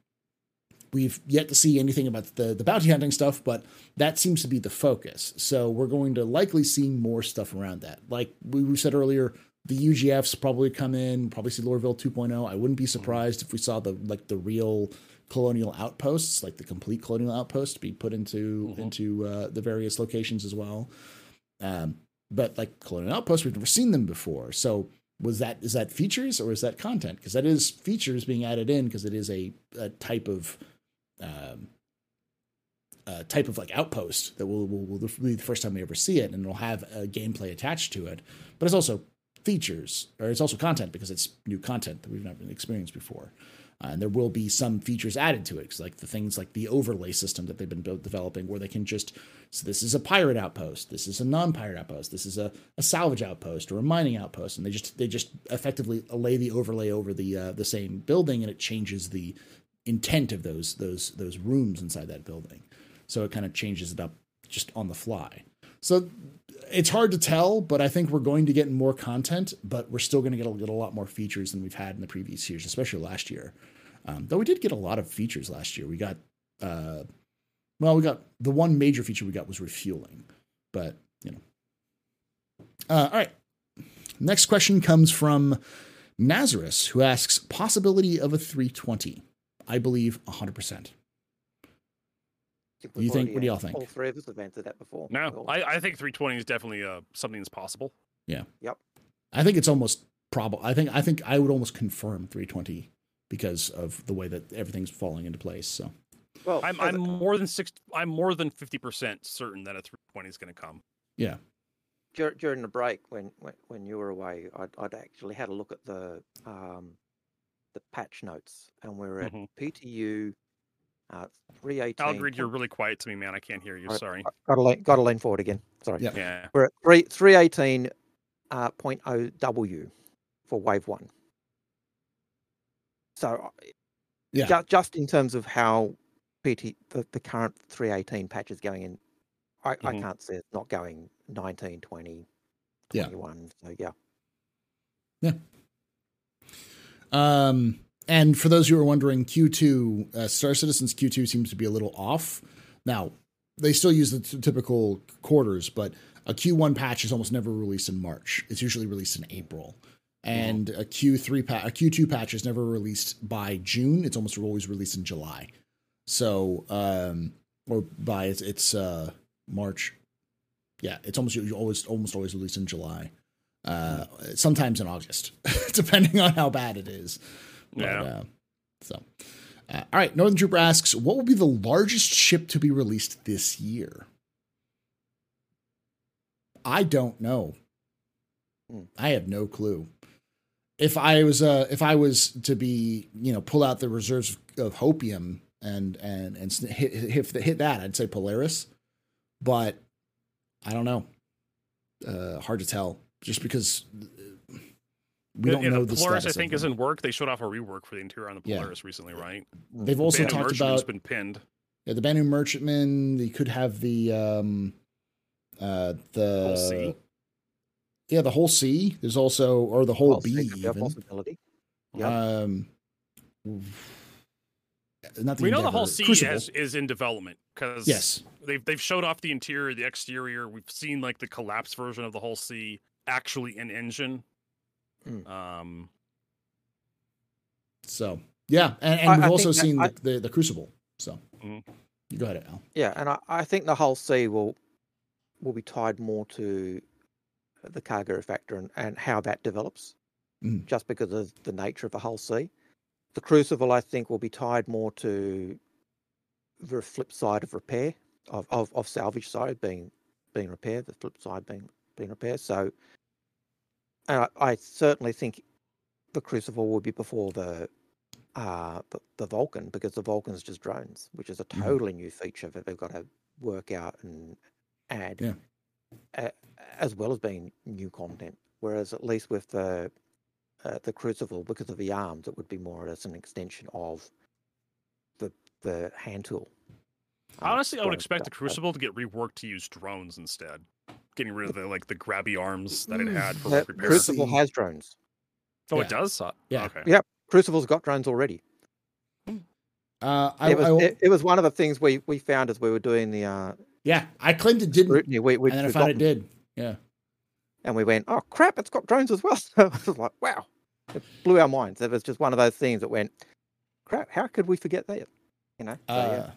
A: we've yet to see anything about the, the bounty hunting stuff, but that seems to be the focus. So we're going to likely see more stuff around that. Like we said earlier, the UGFs probably come in, probably see Lorville 2.0. I wouldn't be surprised if we saw the like the real colonial outposts, like the complete colonial outpost, be put into
C: Mhm.
A: into uh, the various locations as well. Um, but like colonial outposts, we've never seen them before. So was that is that features or is that content? Because that is features being added in because it is a, a type of um, uh, type of like outpost that will, will will be the first time we ever see it, and it'll have a gameplay attached to it. But it's also features, or it's also content because it's new content that we've not been experienced before. Uh, and there will be some features added to it, like the things like the overlay system that they've been developing, where they can just so this is a pirate outpost, this is a non-pirate outpost, this is a, a salvage outpost or a mining outpost, and they just they just effectively lay the overlay over the uh, the same building, and it changes the intent of those those those rooms inside that building. So it kind of changes it up just on the fly. So it's hard to tell, but I think we're going to get more content, but we're still going to get a, get a lot more features than we've had in the previous years, especially last year. Um, though we did get a lot of features last year. We got, uh, well, we got the one major feature we got was refueling, but you know, Uh, all right. Next question comes from Nazarus, who asks possibility of a 320. I believe 100%.
B: think
A: You think- what do y'all think?
B: All three of us have answered that before.
C: No, I, I think 320 is definitely uh, something that's possible. Yeah. Yep.
A: I think it's almost probable. I think I think I would almost confirm 320 because of the way that everything's falling into place. So
B: well,
C: I'm I'm
B: a-
C: more than six. I'm more than 50 percent certain that a 320 is going to come.
A: yeah,
B: dur- during the break when, when when you were away, I'd, I'd actually had a look at the um, the patch notes, and we're at
C: Mhm.
B: PTU uh, three eighteen.
C: Algrid, you're really quiet to me, man. I can't hear you.
B: Alright,
C: Sorry.
B: got to lean, got to lean forward again. Sorry.
A: Yeah.
C: Yeah.
B: We're at three three eighteen uh, point oh W for wave one. So uh,
A: Yeah.
B: ju- just in terms of how PT the, the current three eighteen patch is going in, I, I
C: Mhm.
B: can't see it's not going 19, 20,
A: Yeah.
B: 21. So yeah.
A: Um, and for those who are wondering, Q2 uh, Star Citizens Q2 seems to be a little off. Now they still use the t- typical quarters, but a Q1 patch is almost never released in March. It's usually released in April. And a Q3 patch, a Q2 patch is never released by June. It's almost always released in July. So, um, or by it's, it's uh, March. Yeah, it's almost you always almost always released in July. Uh, sometimes in August, depending on how bad it is. But,
C: Yeah.
A: uh, so, uh, all right. Northern Trooper asks, what will be the largest ship to be released this year? I don't know.
B: Hmm.
A: I have no clue. If I was uh if I was to be you know pull out the reserves of hopium and and and hit hit hit that I'd say Polaris, but I don't know. Uh, hard to tell just because we don't
C: yeah,
A: know
C: the
A: the
C: Polaris. I think is in work. They showed off a rework for the interior on the
A: Yeah.
C: Polaris recently, right?
A: They've also
C: Band of
A: talked about
C: been pinned.
A: yeah, the Banu Merchantman. They could have the um, uh, the. Yeah, the Hull C. There's also or the whole
B: Well,
A: B
B: so could be a
A: even.
B: possibility. Yep.
A: Um, not the
C: we know the Hull C
A: Crucible.
C: has, is in development because
A: Yes.
C: they've they've showed off the interior, the exterior. We've seen like the collapsed version of the Hull C actually in engine.
B: Mm.
C: Um,
A: So yeah, and, and
B: I-
A: we've
B: I
A: also seen
B: I-
A: the, the the Crucible. So
C: Mhm.
A: you go ahead, Al.
B: Yeah, and I, I think the Hull C will will be tied more to the cargo factor and, and how that develops,
A: Mm.
B: just because of the nature of the Hull C. The crucible, I think, will be tied more to the flip side of repair of, of, of salvage side being being repaired, the flip side being being repaired. So, and I, I certainly think the crucible will be before the uh the, the Vulkan because the Vulkan's just drones, which is a
A: Mhm.
B: totally new feature that they've got to work out and add,
A: Yeah.
B: A- as well as being new content. Whereas at least with the uh, the Crucible, because of the arms, it would be more as an extension of the the hand tool. uh,
C: honestly, I would expect the
B: stuff. So-
C: Crucible to get reworked to use drones instead, getting rid of the like the grabby arms that it
A: Mm,
C: had for
B: The
C: repair.
B: Crucible has drones.
C: Oh,
A: Yeah.
C: it does.
A: Yeah.
C: Okay.
B: Yeah. Crucible's got drones already.
A: Uh, I,
B: it, was,
A: I-
B: it, it was one of the things we, we found as we were doing the uh,
A: yeah, I claimed it didn't,
B: scrutiny. We, we,
A: and then I found it did. Yeah,
B: and we went, oh crap, it's got drones as well. So I was like, wow, it blew our minds. It was just one of those things that went, crap, how could we forget that? You know, so,
A: Uh,
B: yeah.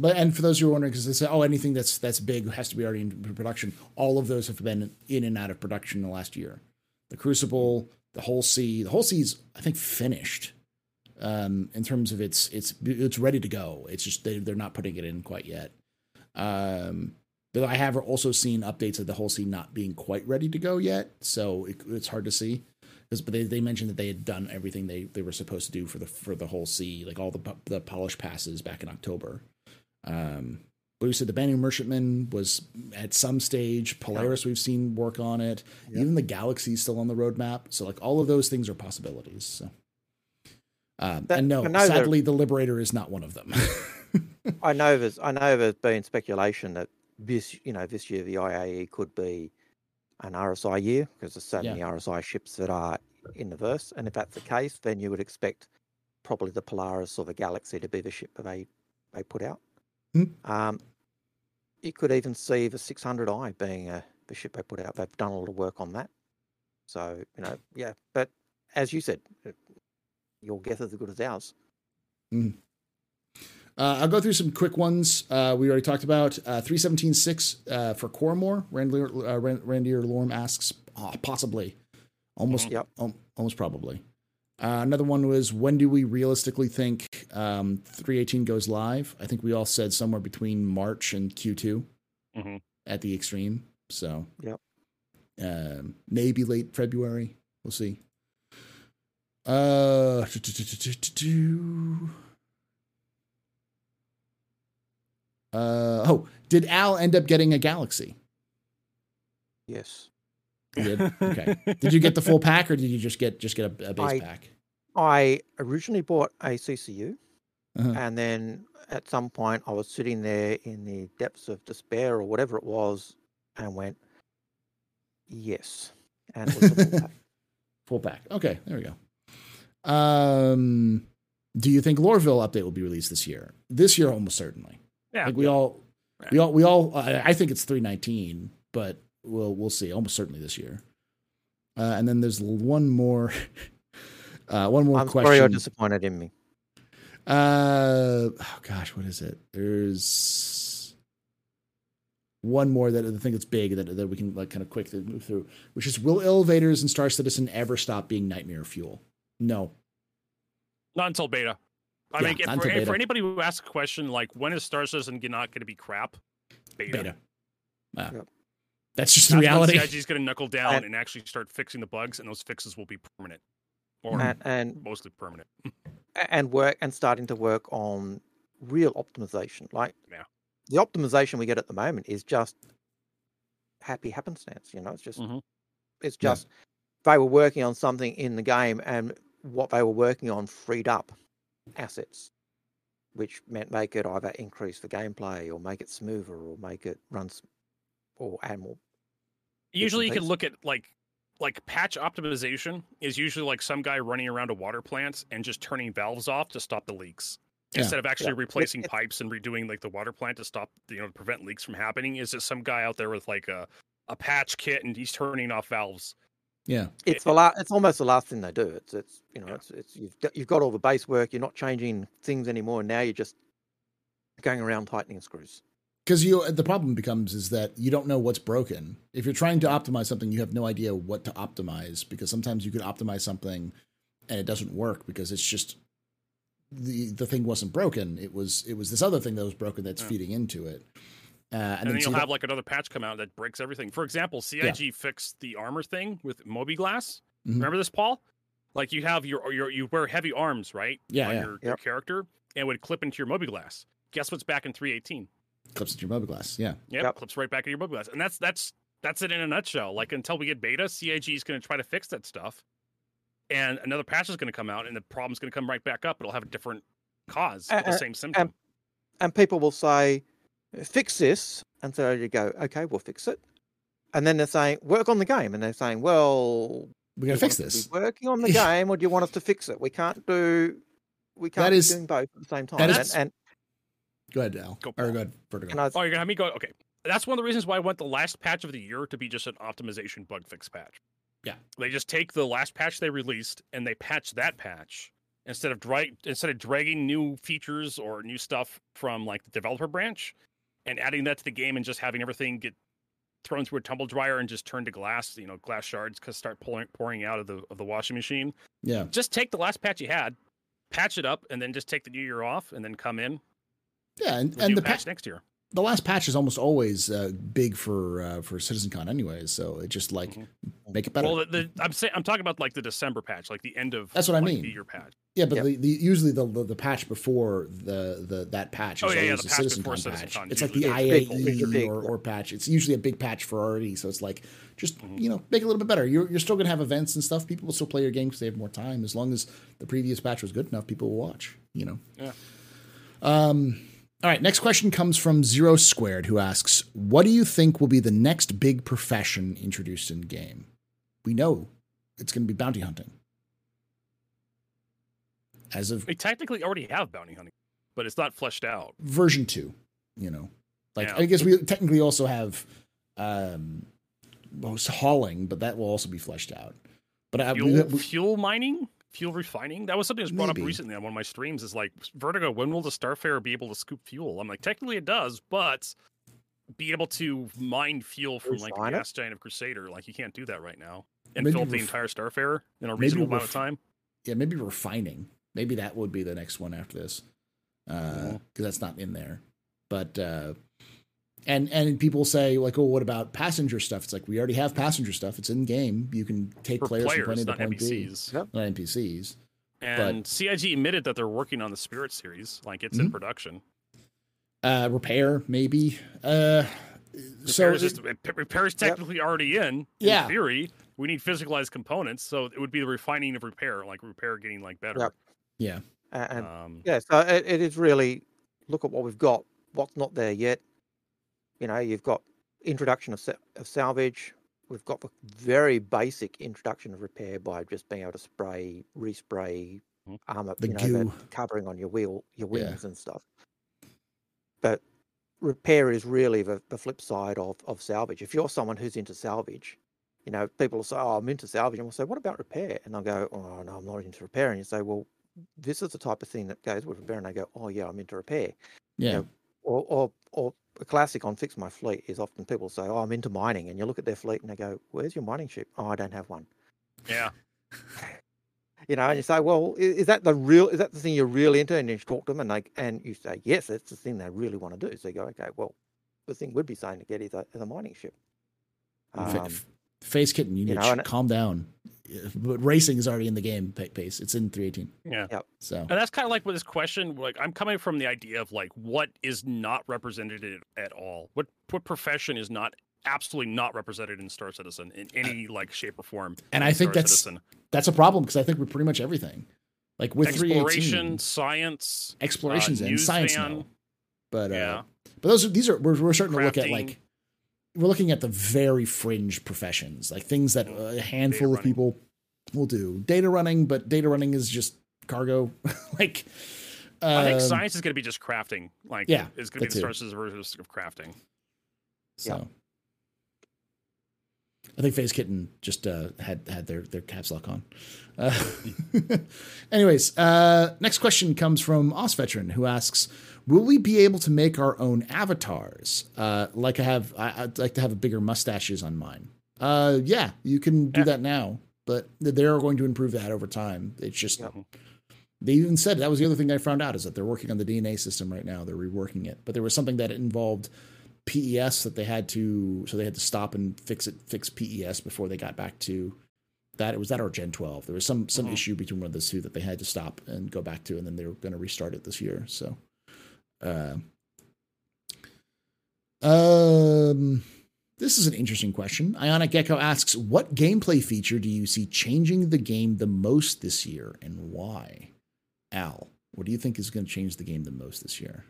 A: But and for those who are wondering, because they say, oh, anything that's that's big has to be already in production. All of those have been in and out of production in the last year. The Crucible, the Hull C, the Hull C's I think finished. Um, in terms of its it's it's ready to go. It's just they they're not putting it in quite yet. Um, but I have also seen updates of the Hull C not being quite ready to go yet, so it, it's hard to see. Because but they, they mentioned that they had done everything they, they were supposed to do for the for the Hull C, like all the the polish passes back in October. Um, but we said the Banu Merchantman was at some stage. Polaris, we've seen work on it. Even the Galaxy's still on the roadmap. So like all of those things are possibilities. So. Um,
B: That-
A: and no,
B: I know they're-
A: sadly, the Liberator is not one of them.
B: I know there's I know there's been speculation that this you know this year the IAE could be an RSI year because there's so
A: Yeah.
B: many RSI ships that are in the verse, and if that's the case, then you would expect probably the Polaris or the Galaxy to be the ship that they they put out.
A: Hmm.
B: Um, you could even see the 600i being a the ship they put out. They've done a lot of work on that. So you know, yeah. But as you said, your guess is as good as ours.
A: Uh, I'll go through some quick ones. Uh, we already talked about uh, 317.6 uh, for Cormor. Randier, uh, Randier Lorm asks, uh, possibly. Almost,
B: Yep.
A: al- almost probably. Uh, another one was, when do we realistically think um, 318 goes live? I think we all said somewhere between March and Q2
C: Mhm.
A: at the extreme. So,
B: Yep.
A: um, maybe late February. We'll see. Uh, uh, oh, did Al end up getting a Galaxy?
B: Yes.
A: Did. Okay. Did you get the full pack, or did you just get just get a, a base
B: I-
A: pack?
B: I originally bought a CCU,
A: Uh-huh.
B: and then at some point I was sitting there in the depths of despair or whatever it was, and went, yes, and it was the full pack.
A: Full pack. Okay, there we go. Um, do you think Lorville update will be released this year? This year, almost certainly.
C: Yeah.
A: Like we all, we all, we all. I I think it's three nineteen, but we'll we'll see. Almost certainly this year. Uh, and then there's one more, uh, one more
B: I'm sorry you're disappointed in me.
A: Uh, oh gosh, what is it? There's one more that I think it's big that that we can like kind of quickly move through, which is will elevators in Star Citizen ever stop being nightmare fuel? No.
C: Not until beta. I
A: Yeah,
C: mean, if for, if for anybody who asks a question like, when is Star Citizen not going to be crap? Beta.
A: Beta.
B: Yep.
A: That's just the reality.
C: when CIG's going to knuckle down
B: And-
C: and actually start fixing the bugs, and those fixes will be permanent, or
B: And, and
C: mostly permanent.
B: and work and starting to work on real optimization. Like
C: Yeah.
B: the optimization we get at the moment is just happy happenstance. You know, it's just
C: Mhm.
B: it's
A: Yeah.
B: just they were working on something in the game, and what they were working on freed up assets, which meant make it either increase the gameplay or make it smoother or make it run s- or add more.
C: Usually, you can look at like like patch optimization is usually like some guy running around a water plant and just turning valves off to stop the leaks
A: Yeah.
C: instead of actually
B: Yeah.
C: replacing
B: It-
C: pipes and redoing like the water plant to stop you know to prevent leaks from happening. Is it some guy out there with like a a patch kit and he's turning off valves?
A: Yeah.
B: It's the last. It's almost the last thing they do. It's it's you know
C: Yeah.
B: it's it's you've got, you've got all the base work. You're not changing things anymore. And now you're just going around tightening screws.
A: Because you, uh, the problem becomes is that you don't know what's broken. If you're trying to optimize something, you have no idea what to optimize. Because sometimes you could optimize something, and it doesn't work because it's just the the thing wasn't broken. It was it was this other thing that was broken that's
C: Yeah.
A: feeding into it. Uh, and,
C: and, then
A: so
C: you'll
A: you
C: have like another patch come out that breaks everything. For example, CIG fixed the armor thing with mobiGlas.
A: Mhm.
C: Remember this, Paul? Like you have your your you wear heavy arms, right?
A: Yeah,
C: on
A: yeah.
C: Your, your character, and would clip into your mobiGlas. Guess what's back in 318?
A: clips into your mobiGlas. Yeah,
C: Yep,
B: Yep.
C: clips right back in your mobiGlas, and that's that's that's it in a nutshell. Like until we get beta, CIG is going to try to fix that stuff, and another patch is going to come out, and the problem's going to come right back up. It'll have a different cause, but the
B: Uh, uh,
C: same symptom.
B: And people will say, "Fix this," and so you go, "Okay, we'll fix it." And then they're saying, "Work on the game," and they're saying, "Well, we're
A: going
B: to
A: fix this.
B: working on the game, or do you want us to fix it? We can't do, we can't be
A: is-
B: doing both at the same time."
A: that
B: And,
A: is-
B: and
A: Go ahead, Al.
C: Go,
A: or go ahead, Vertigo.
B: and I,
C: Oh, you're gonna have me go. Okay, that's one of the reasons why I want the last patch of the year to be just an optimization bug fix patch.
A: Yeah.
C: they just take the last patch they released and they patch that patch instead of drag instead of dragging new features or new stuff from like the developer branch and adding that to the game and just having everything get thrown through a tumble dryer and just turn to glass. You know, glass shards because start pouring pouring out of the of the washing machine.
A: yeah,
C: Just take the last patch you had, patch it up, and then just take the new year off, and then come in
A: yeah, and, and the
C: patch
A: pa-
C: next year.
A: The last patch is almost always uh, big for uh, for CitizenCon, anyways. So it just like
C: Mhm.
A: make it better.
C: Well, the, the, I'm saying I'm talking about like the December patch, like the end of
A: That's what I mean.
C: the year patch.
A: Yeah, but
B: Yep.
A: the, the usually the, the the patch before the the that patch is
C: Oh, yeah, yeah,
A: always
C: the
A: a
C: patch
A: CitizenCon patch.
C: CitizenCon
A: It's like the
C: usually
B: big.
A: IAE
B: It's big,
A: or, or patch. It's usually a big patch for already. So it's like just
C: Mhm.
A: you know make it a little bit better. You're you're still gonna have events and stuff. People will still play your game because they have more time. As long as the previous patch was good enough, people will watch. You know.
C: Yeah.
A: Um. All right. Next question comes from Zero Squared, who asks, "What do you think will be the next big profession introduced in game?" We know it's going to be bounty hunting. As of
C: We technically already have bounty hunting, but it's not fleshed out.
A: version two, you know, like
C: Yeah.
A: I guess we technically also have um, hauling, but that will also be fleshed out. But I, we- we-
C: fuel mining, fuel refining. That was something that was brought
A: Maybe.
C: up recently on one of my streams. Is like Vertigo. When will the Starfarer be able to scoop fuel? I'm like, technically it does, but be able to mine fuel from like the gas giant of Crusader, like you can't do that right now, and
A: Maybe
C: fill up the
A: ref-
C: entire Starfarer in a reasonable amount of time.
A: yeah, maybe refining. Maybe that would be the next one after this, because
C: Mhm.
A: that's not in there. But uh, and and people say like, oh, what about passenger stuff? It's like we already have passenger stuff. It's in game. You can take
C: For
A: players, from point A to
C: not
A: point B.
B: Yep.
A: Not NPCs.
C: And CIG admitted that they're working on the Spirit series, like it's in
A: Mhm.
C: production.
A: Uh, repair maybe. Uh, so
C: Repair is
A: it-
C: just repair is technically already in. In
A: Yeah.
C: theory, we need physicalized components, so it would be the refining of repair, like repair getting like better.
B: Yep.
A: yeah,
B: A- And
C: Um,
B: yeah, so it, it is really look at what we've got, what's not there yet. You know, you've got introduction of, of salvage. We've got the very basic introduction of repair by just being able to spray, respray
C: Mhm.
B: armor,
A: The
B: you know, the
A: goo.
B: covering on your wheel, your
A: Yeah.
B: wings and stuff. But repair is really the, the flip side of, of salvage. If you're someone who's into salvage, you know, people will say, "Oh, I'm into salvage," and we'll say, "What about repair?" And I'll go, "Oh, no, I'm not into repair." And you say, "Well, this is the type of thing that goes with repair." And they go, "Oh, yeah, I'm into repair."
A: yeah,
B: know, Or, or, or a classic on Fix My Fleet is often people say, "Oh, I'm into mining," and you look at their fleet and they go, "Where's your mining ship?" "Oh, I don't have one."
C: yeah.
B: You know, and you say, "Well, is, is that the real? Is that the thing you're really into?" And you talk to them, and they and you say, "Yes, that's the thing they really want to do." So you go, "Okay, well, the thing we'd be saying to get is a, is a mining ship." Um,
A: f- Phase Kitten, you
B: you
A: need
B: know,
A: to calm down. Yeah, But racing is already in the game pace. It's in 318.
C: Yeah.
A: So
C: And that's kind of like with this question. Like, I'm coming from the idea of like what is not represented at all. What what profession is not absolutely not represented in Star Citizen in any like shape or form.
A: and I think
C: Star
A: that's
C: Citizen.
A: that's a problem because I think we're pretty much everything. Like with
C: exploration,
A: 318,
C: science,
A: explorations
C: uh,
A: and science
C: newsvan,
A: now. But uh,
C: yeah,
A: but those are these are we're, we're starting to look at like we're looking at the very fringe professions, like things that a handful of
C: running.
A: people will do. Data running, but data running is just cargo. like
C: I think
A: um,
C: science is going to be just crafting. Like,
A: yeah,
C: it's going to be
A: that
C: the
A: too.
C: Star Citizen version of crafting.
A: So I think Phase Kitten just uh, had had their their caps lock on. Uh, anyways, uh, next question comes from Os Veteran who asks, "Will we be able to make our own avatars? Uh, like I have, I, I'd like to have bigger mustaches on mine. Uh, yeah, you can do
C: Yeah.
A: that now, but they're going to improve that over time. It's just." They even said that was the other thing I found out is that they're working on the DNA system right now. They're reworking it, but there was something that involved PES that they had to so they had to stop and fix it fix PES before they got back to that it was that or Gen 12 there was some some
C: Mhm.
A: issue between one of those two that they had to stop and go back to and then they were going to restart it this year so uh um this is an interesting question. Ionic Gecko asks, "What gameplay feature do you see changing the game the most this year, and why?" Al, what do you think is going to change the game the most this year?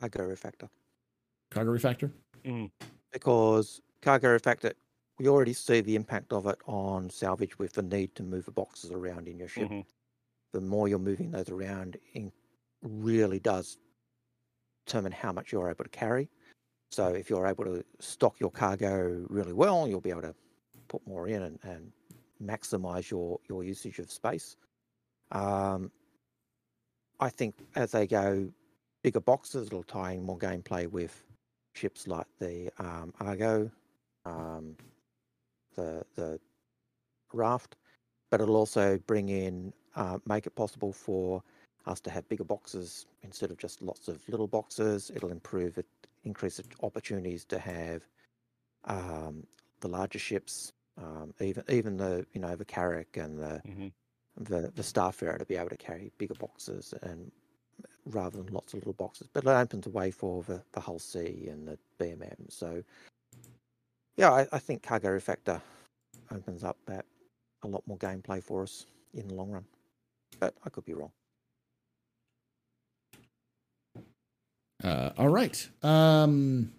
B: I cargo refactor.
A: Cargo refactor?
B: because cargo refactor, we already see the impact of it on salvage with the need to move the boxes around in your ship.
C: Mhm.
B: The more you're moving those around, it really does determine how much you're able to carry. So if you're able to stock your cargo really well, you'll be able to put more in and, and maximize your, your usage of space. Um, I think as they go bigger boxes, it'll tie in more gameplay with ships like the um, Argo, um, the the Raft, but it'll also bring in uh, make it possible for us to have bigger boxes instead of just lots of little boxes. It'll improve it, increase the opportunities to have um, the larger ships, um, even even the you know the Carrack and the
C: Mhm.
B: the the Starfarer to be able to carry bigger boxes and rather than lots of little boxes. But it opens a way for the, the Hull C and the BMM. So yeah, I, I think Cargo Refactor opens up that a lot more gameplay for us in the long run. But I could be wrong.
A: Uh, all right. Um,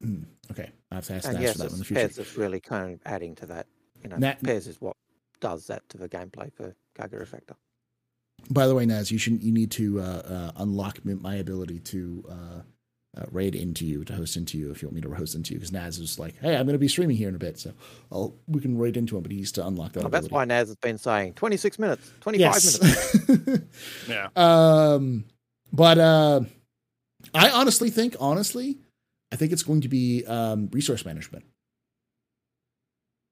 A: hmm, okay, I have to ask,
B: and
A: ask
B: yes,
A: for that one in the future.
B: PES is really kind of adding to that. You know,
A: That-
B: PES is what does that to the gameplay for Cargo Refactor.
A: By the way, Naz, you should you need to uh, uh, unlock my ability to uh, uh, raid into you to host into you if you want me to host into you because Naz is like, hey, I'm going to be streaming here in a bit, so I'll we can raid into him, but he needs to unlock that.
B: Oh, that's why Naz has been saying 26 minutes, 25 minutes.
C: Yeah.
A: um, but uh, I honestly think, honestly, I think it's going to be um, resource management.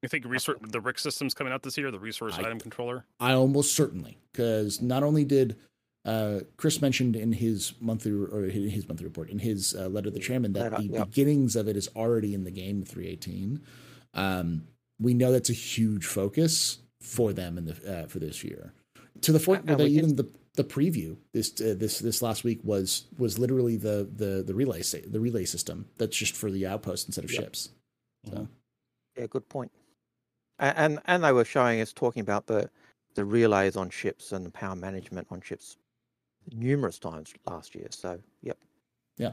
C: You think resource the RIC system's coming out this year, the resource
A: I-
C: item controller?
A: I almost certainly because not only did uh, Chris mentioned in his monthly or his his monthly report in his uh, letter to the chairman that the
B: yeah.
A: beginnings of it is already in the game with 318. Um, we know that's a huge focus for them in the uh, for this year. To the point where
B: And
A: they
B: we can-
A: even the the preview this uh, this this last week was was literally the the the relay sa- the relay system that's just for the outpost instead of
B: Yep.
A: ships. So
B: Yeah, good point. A- And and they were showing us talking about the the relays on ships and the power management on ships numerous times last year. So yep. Yeah.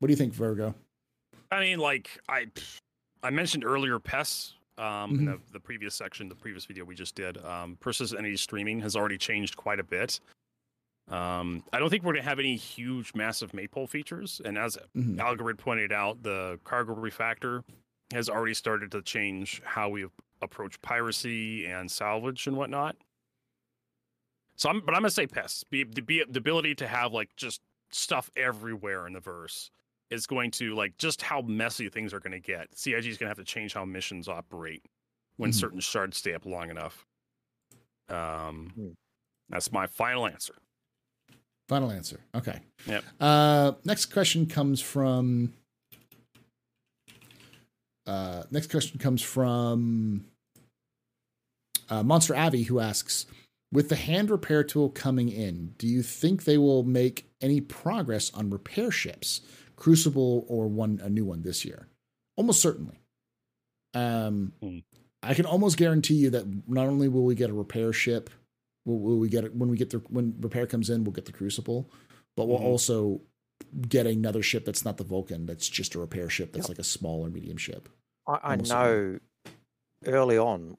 A: What do you think, Virgo?
C: I mean, like I, I mentioned earlier, PES. Um, in
A: Mhm.
C: the, the previous section, the previous video we just did, um, persistent entity streaming has already changed quite a bit. Um, I don't think we're gonna have any huge, massive maypole features. And as
A: Mhm.
C: Algorid pointed out, the cargo refactor has already started to change how we approach piracy and salvage and whatnot. So I'm, but I'm gonna say pests. Be, the, be, the ability to have like just stuff everywhere in the verse is going to like just how messy things are going to get. CIG is going to have to change how missions operate when
A: Mhm.
C: certain shards stay up long enough. Um,
B: Hmm.
C: that's my final answer.
A: Final answer. Okay.
C: Yep.
A: Uh, next question comes from. Uh, next question comes from uh, Monster Avi, who asks, "With the hand repair tool coming in, do you think they will make any progress on repair ships, Crucible or one a new one this year?" Almost certainly. Um,
C: Hmm.
A: I can almost guarantee you that not only will we get a repair ship, will, will we get it when we get the when repair comes in, we'll get the Crucible, but we'll
C: Mhm.
A: also get another ship that's not the Vulkan. That's just a repair ship. That's
B: Yep.
A: like a small or medium ship.
B: I, I know early on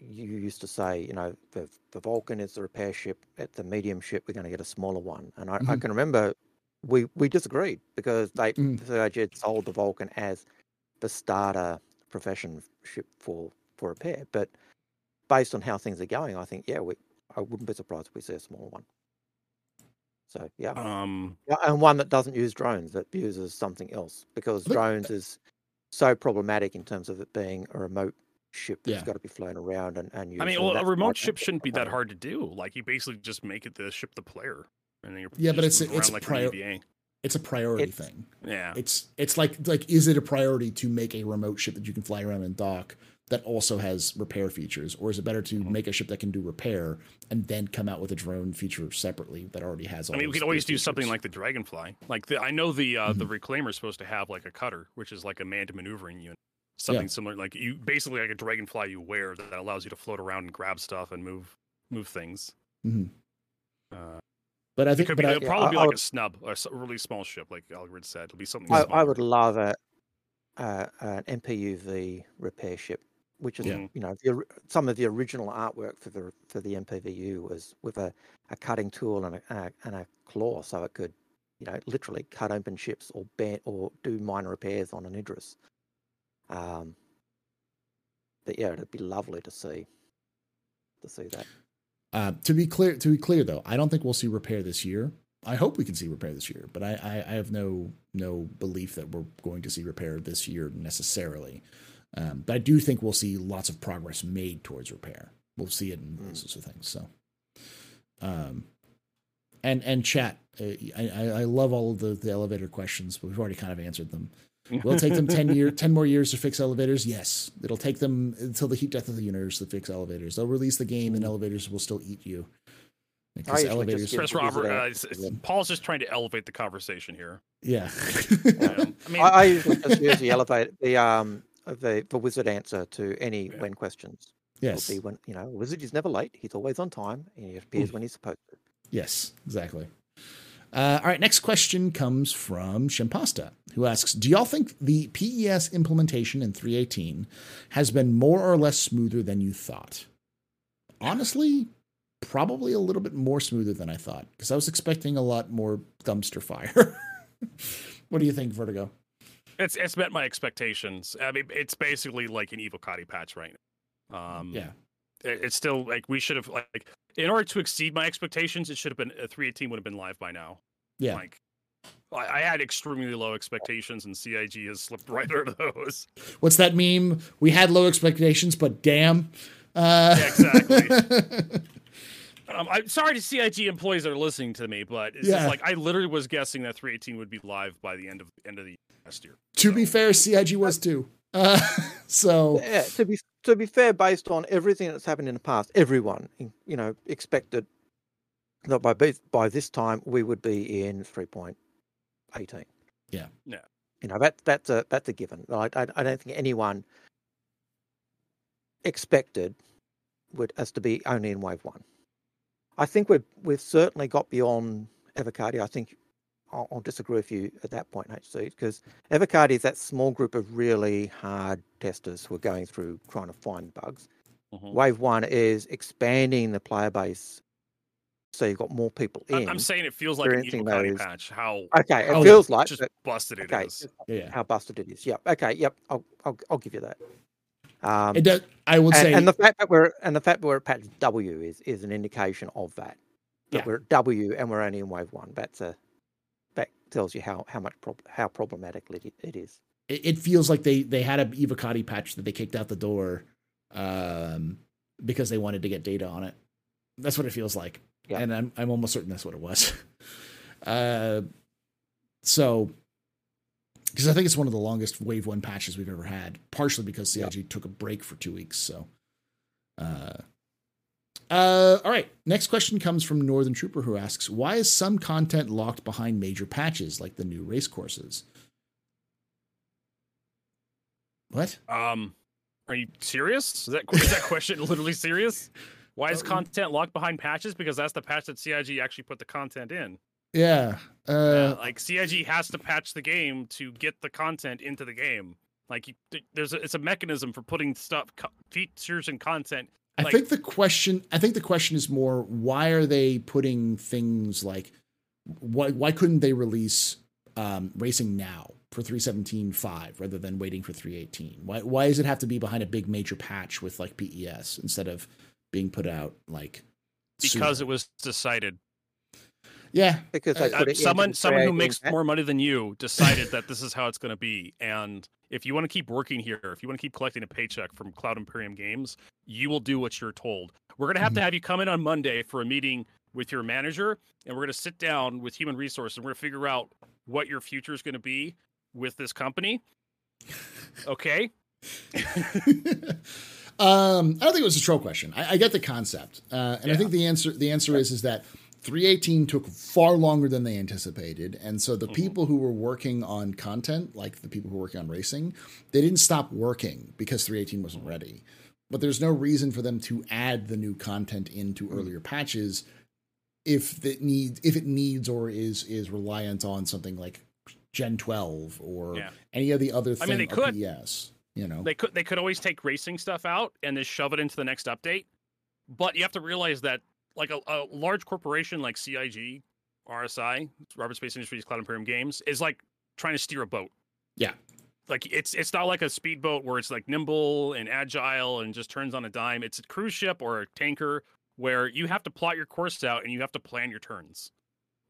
B: you used to say, you know, the the Vulkan is the repair ship, at the medium ship we're going to get a smaller one. And I, I
A: Mhm.
B: can remember we we disagreed because they. CIG had sold the Vulkan as the starter profession ship for for repair. But based on how things are going, I think yeah, we I wouldn't be surprised if we see a smaller one. So yeah,
C: Um,
B: yeah, and one that doesn't use drones that uses something else because drones is so problematic in terms of it being a remote ship that's
A: Yeah.
B: got to be flown around and, and used.
C: I mean, well, a remote ship shouldn't be that hard to do. Like you basically just make it the ship the player, and then you're
A: Yeah, but it's it's
C: like
A: prior- It's a priority
B: It's-
A: thing.
C: Yeah,
A: It's it's like like is it a priority to make a remote ship that you can fly around and dock that also has repair features, or is it better to
C: Mhm.
A: make a ship that can do repair and then come out with a drone feature separately that already has? All
C: I mean, we could always
A: those
C: do something like the Dragonfly. Like the, I know the uh, the
A: Mm-hmm.
C: Reclaimer is supposed to have like a cutter, which is like a manned maneuvering unit. Something similar, like you basically like a Dragonfly you wear that allows you to float around and grab stuff and move move things.
A: Mhm.
C: Uh,
A: But I
C: it
A: think,
C: could
A: but
C: be,
A: I,
C: it'll probably
B: I-
C: be
B: I
C: like
B: would-
C: a snub, a s- really small ship, like Algrid said. It'll be something.
B: I, I would love a uh, an MPUV repair ship, which is
C: Yeah.
B: you know the, some of the original artwork for the for the MPVU was with a, a cutting tool and a, and a and a claw, so it could you know literally cut open ships or bend or do minor repairs on an Idris. Um, but yeah, it'd be lovely to see to see that.
A: Uh, to be clear, to be clear though, I don't think we'll see repair this year. I hope we can see repair this year, but I, I, I have no no belief that we're going to see repair this year necessarily. Um, but I do think we'll see lots of progress made towards repair. We'll see it in
B: Mm.
A: those sorts of things. So, um, and and chat, uh, I I I love all of the, the elevator questions, but we've already kind of answered them. Will it take them 10 year 10 more years to fix elevators? Yes. It'll take them until the heat death of the universe to fix elevators. They'll release the game and elevators will still eat you. Because
B: usually
A: elevators
B: give-
C: Chris Robert, uh, it's- it's- Paul's just trying to elevate the conversation here.
A: Yeah.
C: Um, I mean,
B: I, I usually just use the elevator the um the the wizard answer to any
C: Yeah.
B: when questions.
A: yes.
B: will be when you know, wizard is never late. He's always on time, and he appears when he's supposed to.
A: Yes, exactly. Uh, all right, next question comes from Shimpasta, who asks Do y'all think the PES implementation in 318 has been more or less smoother than you thought? Honestly, probably a little bit more smoother than I thought, because I was expecting a lot more dumpster fire. What do you think, Vertigo?
C: It's it's met my expectations. I mean, it's basically like an Evocati patch right now. Um,
A: Yeah.
C: it- it's still like we should have like in order to exceed my expectations, it should have been a 318 would have been live by now.
A: Yeah.
C: Like I, I had extremely low expectations, and CIG has slipped right under those.
A: What's that meme? We had low expectations, but damn. Uh,
C: Yeah, exactly. Um, I'm sorry to CIG employees that are listening to me, but it's
A: Yeah.
C: just like I literally was guessing that 318 would be live by the end of end of the last year.
A: to be fair, CIG was too. Uh, so
B: Yeah, to be to be fair, based on everything that's happened in the past, everyone you know expected that by by this time we would be in three point eighteen.
A: Yeah.
C: Yeah.
B: You know that that's a that's a given. I I, I don't think anyone expected would us to be only in wave one. I think we've we've certainly got beyond Evocati. I think I'll, I'll disagree with you at that point, HC, because Evocati is that small group of really hard testers who are going through trying to find bugs.
C: Mhm.
B: Wave one is expanding the player base, so you've got more people in.
C: I'm saying it feels like an
B: experiencing
C: Evocati
B: those-
C: patch. How
B: okay, it
A: Oh, yeah,
B: feels like
C: just
B: that-
C: busted it
B: okay,
C: is.
A: yeah,
B: how busted it is. Yep. Okay. Yep. I'll I'll, I'll give you that. Um,
A: it does. I would
B: and,
A: say
B: and the fact that we're and the fact that we're at patch W is is an indication of that. That
A: Yeah.
B: we're at W and we're only in wave one. That's a that tells you how how much prob- how problematic it, it is.
A: it, it feels like they they had a Evocati patch that they kicked out the door um, because they wanted to get data on it. That's what it feels like,
B: Yeah.
A: and I'm I'm almost certain that's what it was. uh, so, because I think it's one of the longest Wave One patches we've ever had, partially because CIG took a break for two weeks. So, uh, uh, all right. Next question comes from Northern Trooper who asks, "Why is some content locked behind major patches like the new race courses?" What?
C: Um, are you serious? Is that is that question literally serious? Why is
A: Uh,
C: content locked behind patches? Because that's the patch that CIG actually put the content in.
A: Yeah.
C: Yeah,
A: Uh,
C: like CIG has to patch the game to get the content into the game. Like you, there's a, it's a mechanism for putting stuff, co- features, and content.
A: I
C: like-
A: think the question. I think the question is more: Why are they putting things like? Why Why couldn't they release um, racing now for 317.5 rather than waiting for 318? Why Why does it have to be behind a big major patch with like PES instead of being put out like?
C: Because
A: sooner?
C: it was decided.
A: Yeah,
B: Because
A: Uh,
B: they
C: Uh,
B: it
C: someone someone who makes
B: patch.
C: more money than you decided that this is how it's going to be. And if you want to keep working here if you want to keep collecting a paycheck from cloud imperium games you will do what you're told. We're going to have to have you come in on monday for a meeting with your manager and we're going to sit down with human resource and we're going to figure out what your future is going to be with this company. Okay?
A: Um, I don't think it was a troll question. I, I get the concept, uh, and I think the answer the answer is is that 318 took far longer than they anticipated, and so the
C: Mhm.
A: people who were working on content, like the people who were working on racing, they didn't stop working because 318 wasn't ready. But there's no reason for them to add the new content into earlier patches if it needs if it needs or is is reliant on something like Gen 12 or
C: Yeah.
A: any of the other
C: things.
A: I
C: mean, they could.
A: PES. You know,
C: they could they could always take racing stuff out and just shove it into the next update but you have to realize that like a, a large corporation like cig rsi robert space industries cloud imperium games is like trying to steer a boat.
A: Yeah.
C: like it's it's not like a speedboat where it's like nimble and agile and just turns on a dime. It's a cruise ship or a tanker where you have to plot your course out and you have to plan your turns.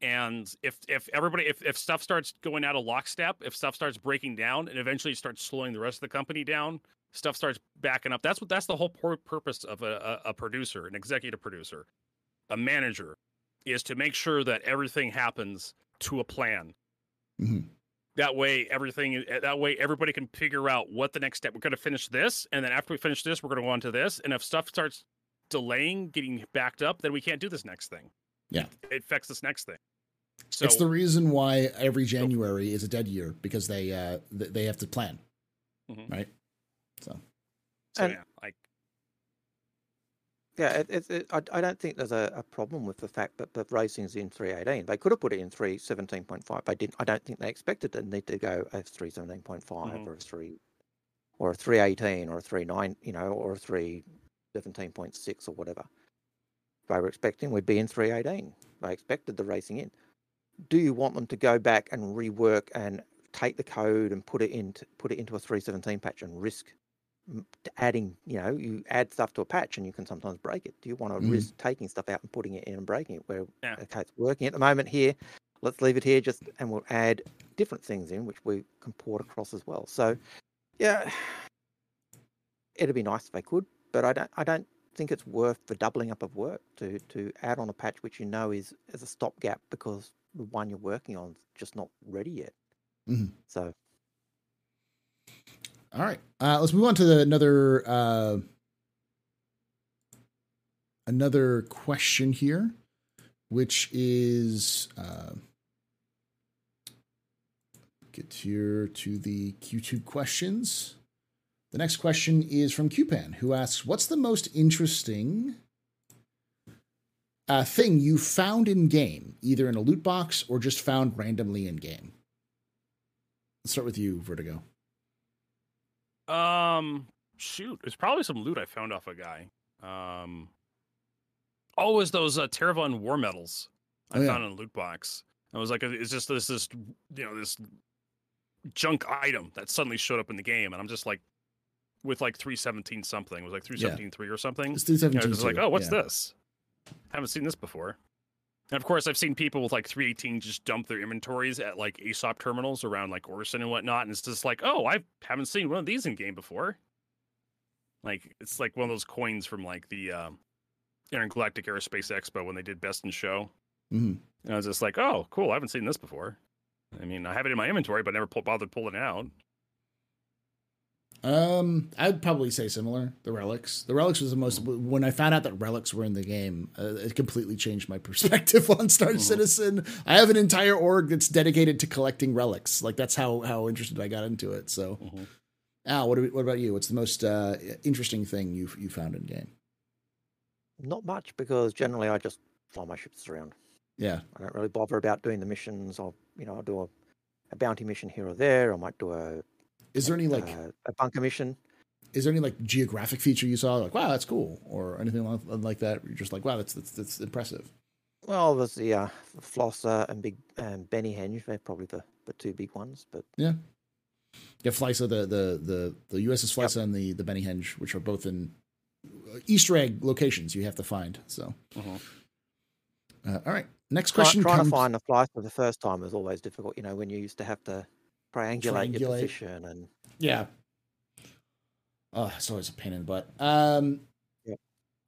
C: And if if everybody if, if stuff starts going out of lockstep if stuff starts breaking down and eventually starts slowing the rest of the company down stuff starts backing up. That's what that's the whole pur- purpose of a, a, a producer an executive producer a manager is to make sure that everything happens to a plan
A: Mhm.
C: that way everything that way everybody can figure out what the next step we're going to finish this and then after we finish this we're going to go on to this and if stuff starts delaying getting backed up then we can't do this next thing
A: Yeah.
C: it affects this next thing so
A: it's the reason why every January is a dead year because they uh th- they have to plan,
C: Mhm.
A: right? So
C: so
B: and-
C: yeah like
B: Yeah, it, it, it, I, I don't think there's a, a problem with the fact that the racing's in 318. They could have put it in 317.5. They didn't. I don't think they expected to need to go a 317.5
C: Mhm.
B: or a 3 or a 318 or a 39, you know, or a 317.6 or whatever. They were expecting we'd be in 318. They expected the racing in. do you want them to go back and rework and take the code and put it into put it into a 317 patch and risk adding you know you add stuff to a patch and you can sometimes break it do you want to
A: Mhm.
B: risk taking stuff out and putting it in and breaking it where
C: Yeah.
B: okay it's working at the moment here let's leave it here just and we'll add different things in which we can port across as well so yeah it'd be nice if they could but i don't i don't think it's worth the doubling up of work to to add on a patch which you know is as a stopgap because the one you're working on is just not ready yet
A: Mhm.
B: so
A: All right. Uh, let's move on to the, another uh, another question here, which is uh, get here to the QTube questions. The next question is from QPan, who asks, "What's the most interesting uh, thing you found in game, either in a loot box or just found randomly in game?" Let's start with you, Vertigo.
C: Um, shoot, it's probably some loot I found off a guy. Um, oh, was those uh, Tevarin war medals I
A: Oh, yeah.
C: found in a loot box. I was like, it's just this, this, you know, this junk item that suddenly showed up in the game, and I'm just like, with like 317 something, it was like 317 or something.
A: It's
C: You know,
A: 317.
C: like, oh, what's
A: yeah.
C: this? Haven't seen this before. And of course, I've seen people with like 318 just dump their inventories at like ASOP terminals around like Orison and whatnot. And it's just like, oh, I haven't seen one of these in game before. Like, it's like one of those coins from like the um, Intergalactic Aerospace Expo when they did Best in Show.
A: Mhm.
C: And I was just like, oh, cool. I haven't seen this before. I mean, I have it in my inventory, but never pull, bothered pulling it out.
A: Um, I'd probably say similar. The relics. The relics was the most. When I found out that relics were in the game, uh, it completely changed my perspective on Star
C: Mhm.
A: Citizen. I have an entire org that's dedicated to collecting relics. Like that's how how interested I got into it. So,
C: Mhm.
A: Al, what, do- what about you? What's the most uh, interesting thing you you found in game?
B: not much because generally i just fly my ships around
A: Yeah.
B: i don't really bother about doing the missions i'll you know i'll do a, a bounty mission here or there i might do a
A: Is there any like
B: uh, a bunker mission
A: is there any like geographic feature you saw like wow that's cool or anything like, like that? You're just like wow that's that's, that's impressive.
B: well there's the uh flosser and big um, benny henge they're probably the, the two big ones but
A: Yeah, Yeah, Flysa, the the the the USS Flysa and the the Benny Henge, which are both in uh, Easter egg locations you have to find. So,
C: Mhm.
A: uh, all right. Next
B: try,
A: question
B: trying
A: comes.
B: to find the flight for the first time is always difficult you know when you used to have to triangulate, your position and
A: Yeah. Oh, it's always a pain in the butt. Um.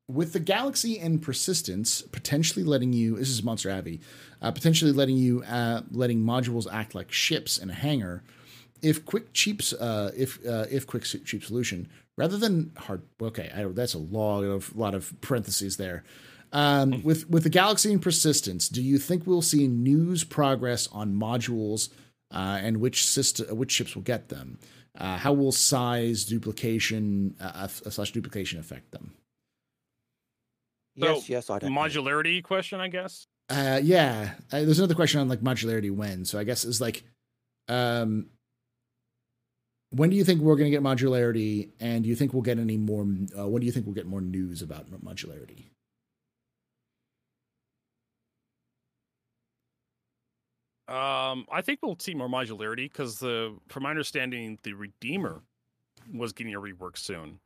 A: With the Galaxy and Persistence potentially letting you, this is Monster Abbey, uh, potentially letting you, uh, letting modules act like ships in a hangar. If quick cheaps, uh, if uh, if quick cheap solution rather than hard. Okay, I, that's a lot of lot of parentheses there. Um, with with the Galaxy and Persistence, do you think we'll see news progress on modules uh, and which system, which ships will get them? Uh, how will size duplication uh, uh, slash duplication affect them?
B: yes
C: So,
B: yes i don't know.
C: Modularity question, I guess.
A: Uh, yeah, uh, there's another question on like modularity when. So I guess it's like, um, when do you think we're going to get modularity, and do you think we'll get any more? Uh, when do you think we'll get more news about modularity?
C: Um, I think we'll see more modularity because the, from my understanding, the Redeemer was getting a rework soon.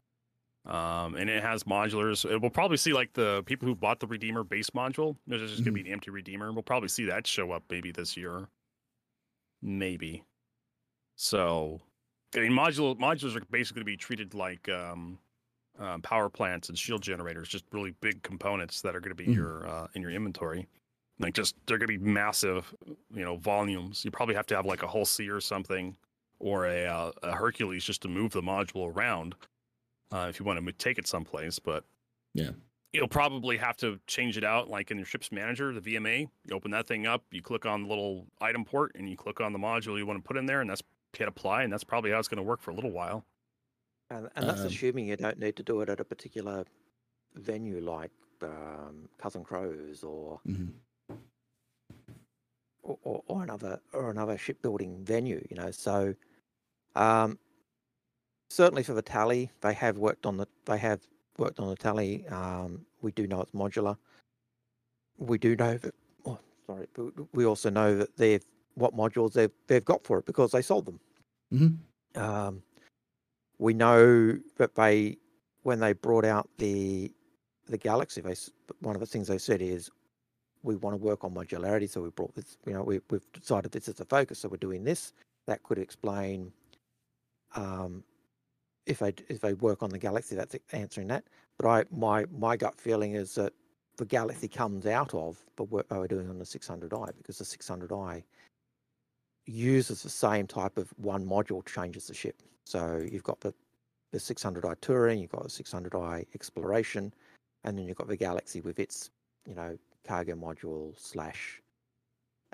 C: Um, and it has modulars. Uh, We'll probably see like the people who bought the Redeemer base module. There's just gonna be an empty Redeemer. We'll probably see that show up maybe this year, maybe. So, I mean, module modulars are basically to be treated like um, um, power plants and shield generators, just really big components that are going to be
A: Mhm.
C: your uh, in your inventory. Like just they're going to be massive, you know, volumes. You probably have to have like a whole sea or something, or a uh, a Hercules just to move the module around uh, if you want to take it someplace. But
A: Yeah.
C: you'll probably have to change it out, like in your ship's manager, the VMA. You open that thing up, you click on the little item port, and you click on the module you want to put in there, and that's hit apply, and that's probably how it's going to work for a little while.
B: And, and that's
A: Um,
B: assuming you don't need to do it at a particular venue like um, Cousin Crow's or,
A: Mhm.
B: Or, or or another or another shipbuilding venue. You know, so um, certainly for the tally, they have worked on the they have worked on the tally. Um, we do know it's modular. We do know that. Oh, sorry. But we also know that they've what modules they've they've got for it because they sold them.
A: Mhm.
B: Um, we know that they when they brought out the the Galaxy, they one of the things they said is we want to work on modularity. So we brought this, you know, we, we've decided this is the focus. So we're doing this. That could explain um, if they if they work on the Galaxy. That's answering that. But I my my gut feeling is that the Galaxy comes out of the work were doing on the 600i because the 600i uses the same type of one module changes the ship. So you've got the the 600i touring, you've got the 600i exploration, and then you've got the Galaxy with its you know cargo module slash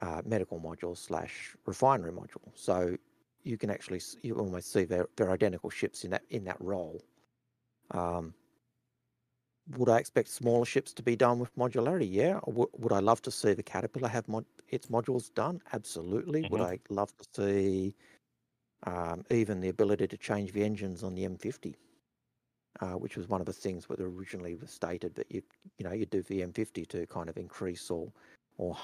B: uh, medical module slash refinery module. So you can actually you almost see they're, they're identical ships in that in that role. Um, would I expect smaller ships to be done with modularity? Yeah. W- would I love to see the Caterpillar have mod- its modules done? Absolutely. Would
C: Mhm.
B: I love to see um, even the ability to change the engines on the M50, uh, which was one of the things that originally was stated that you you know you do the M50 to kind of increase or or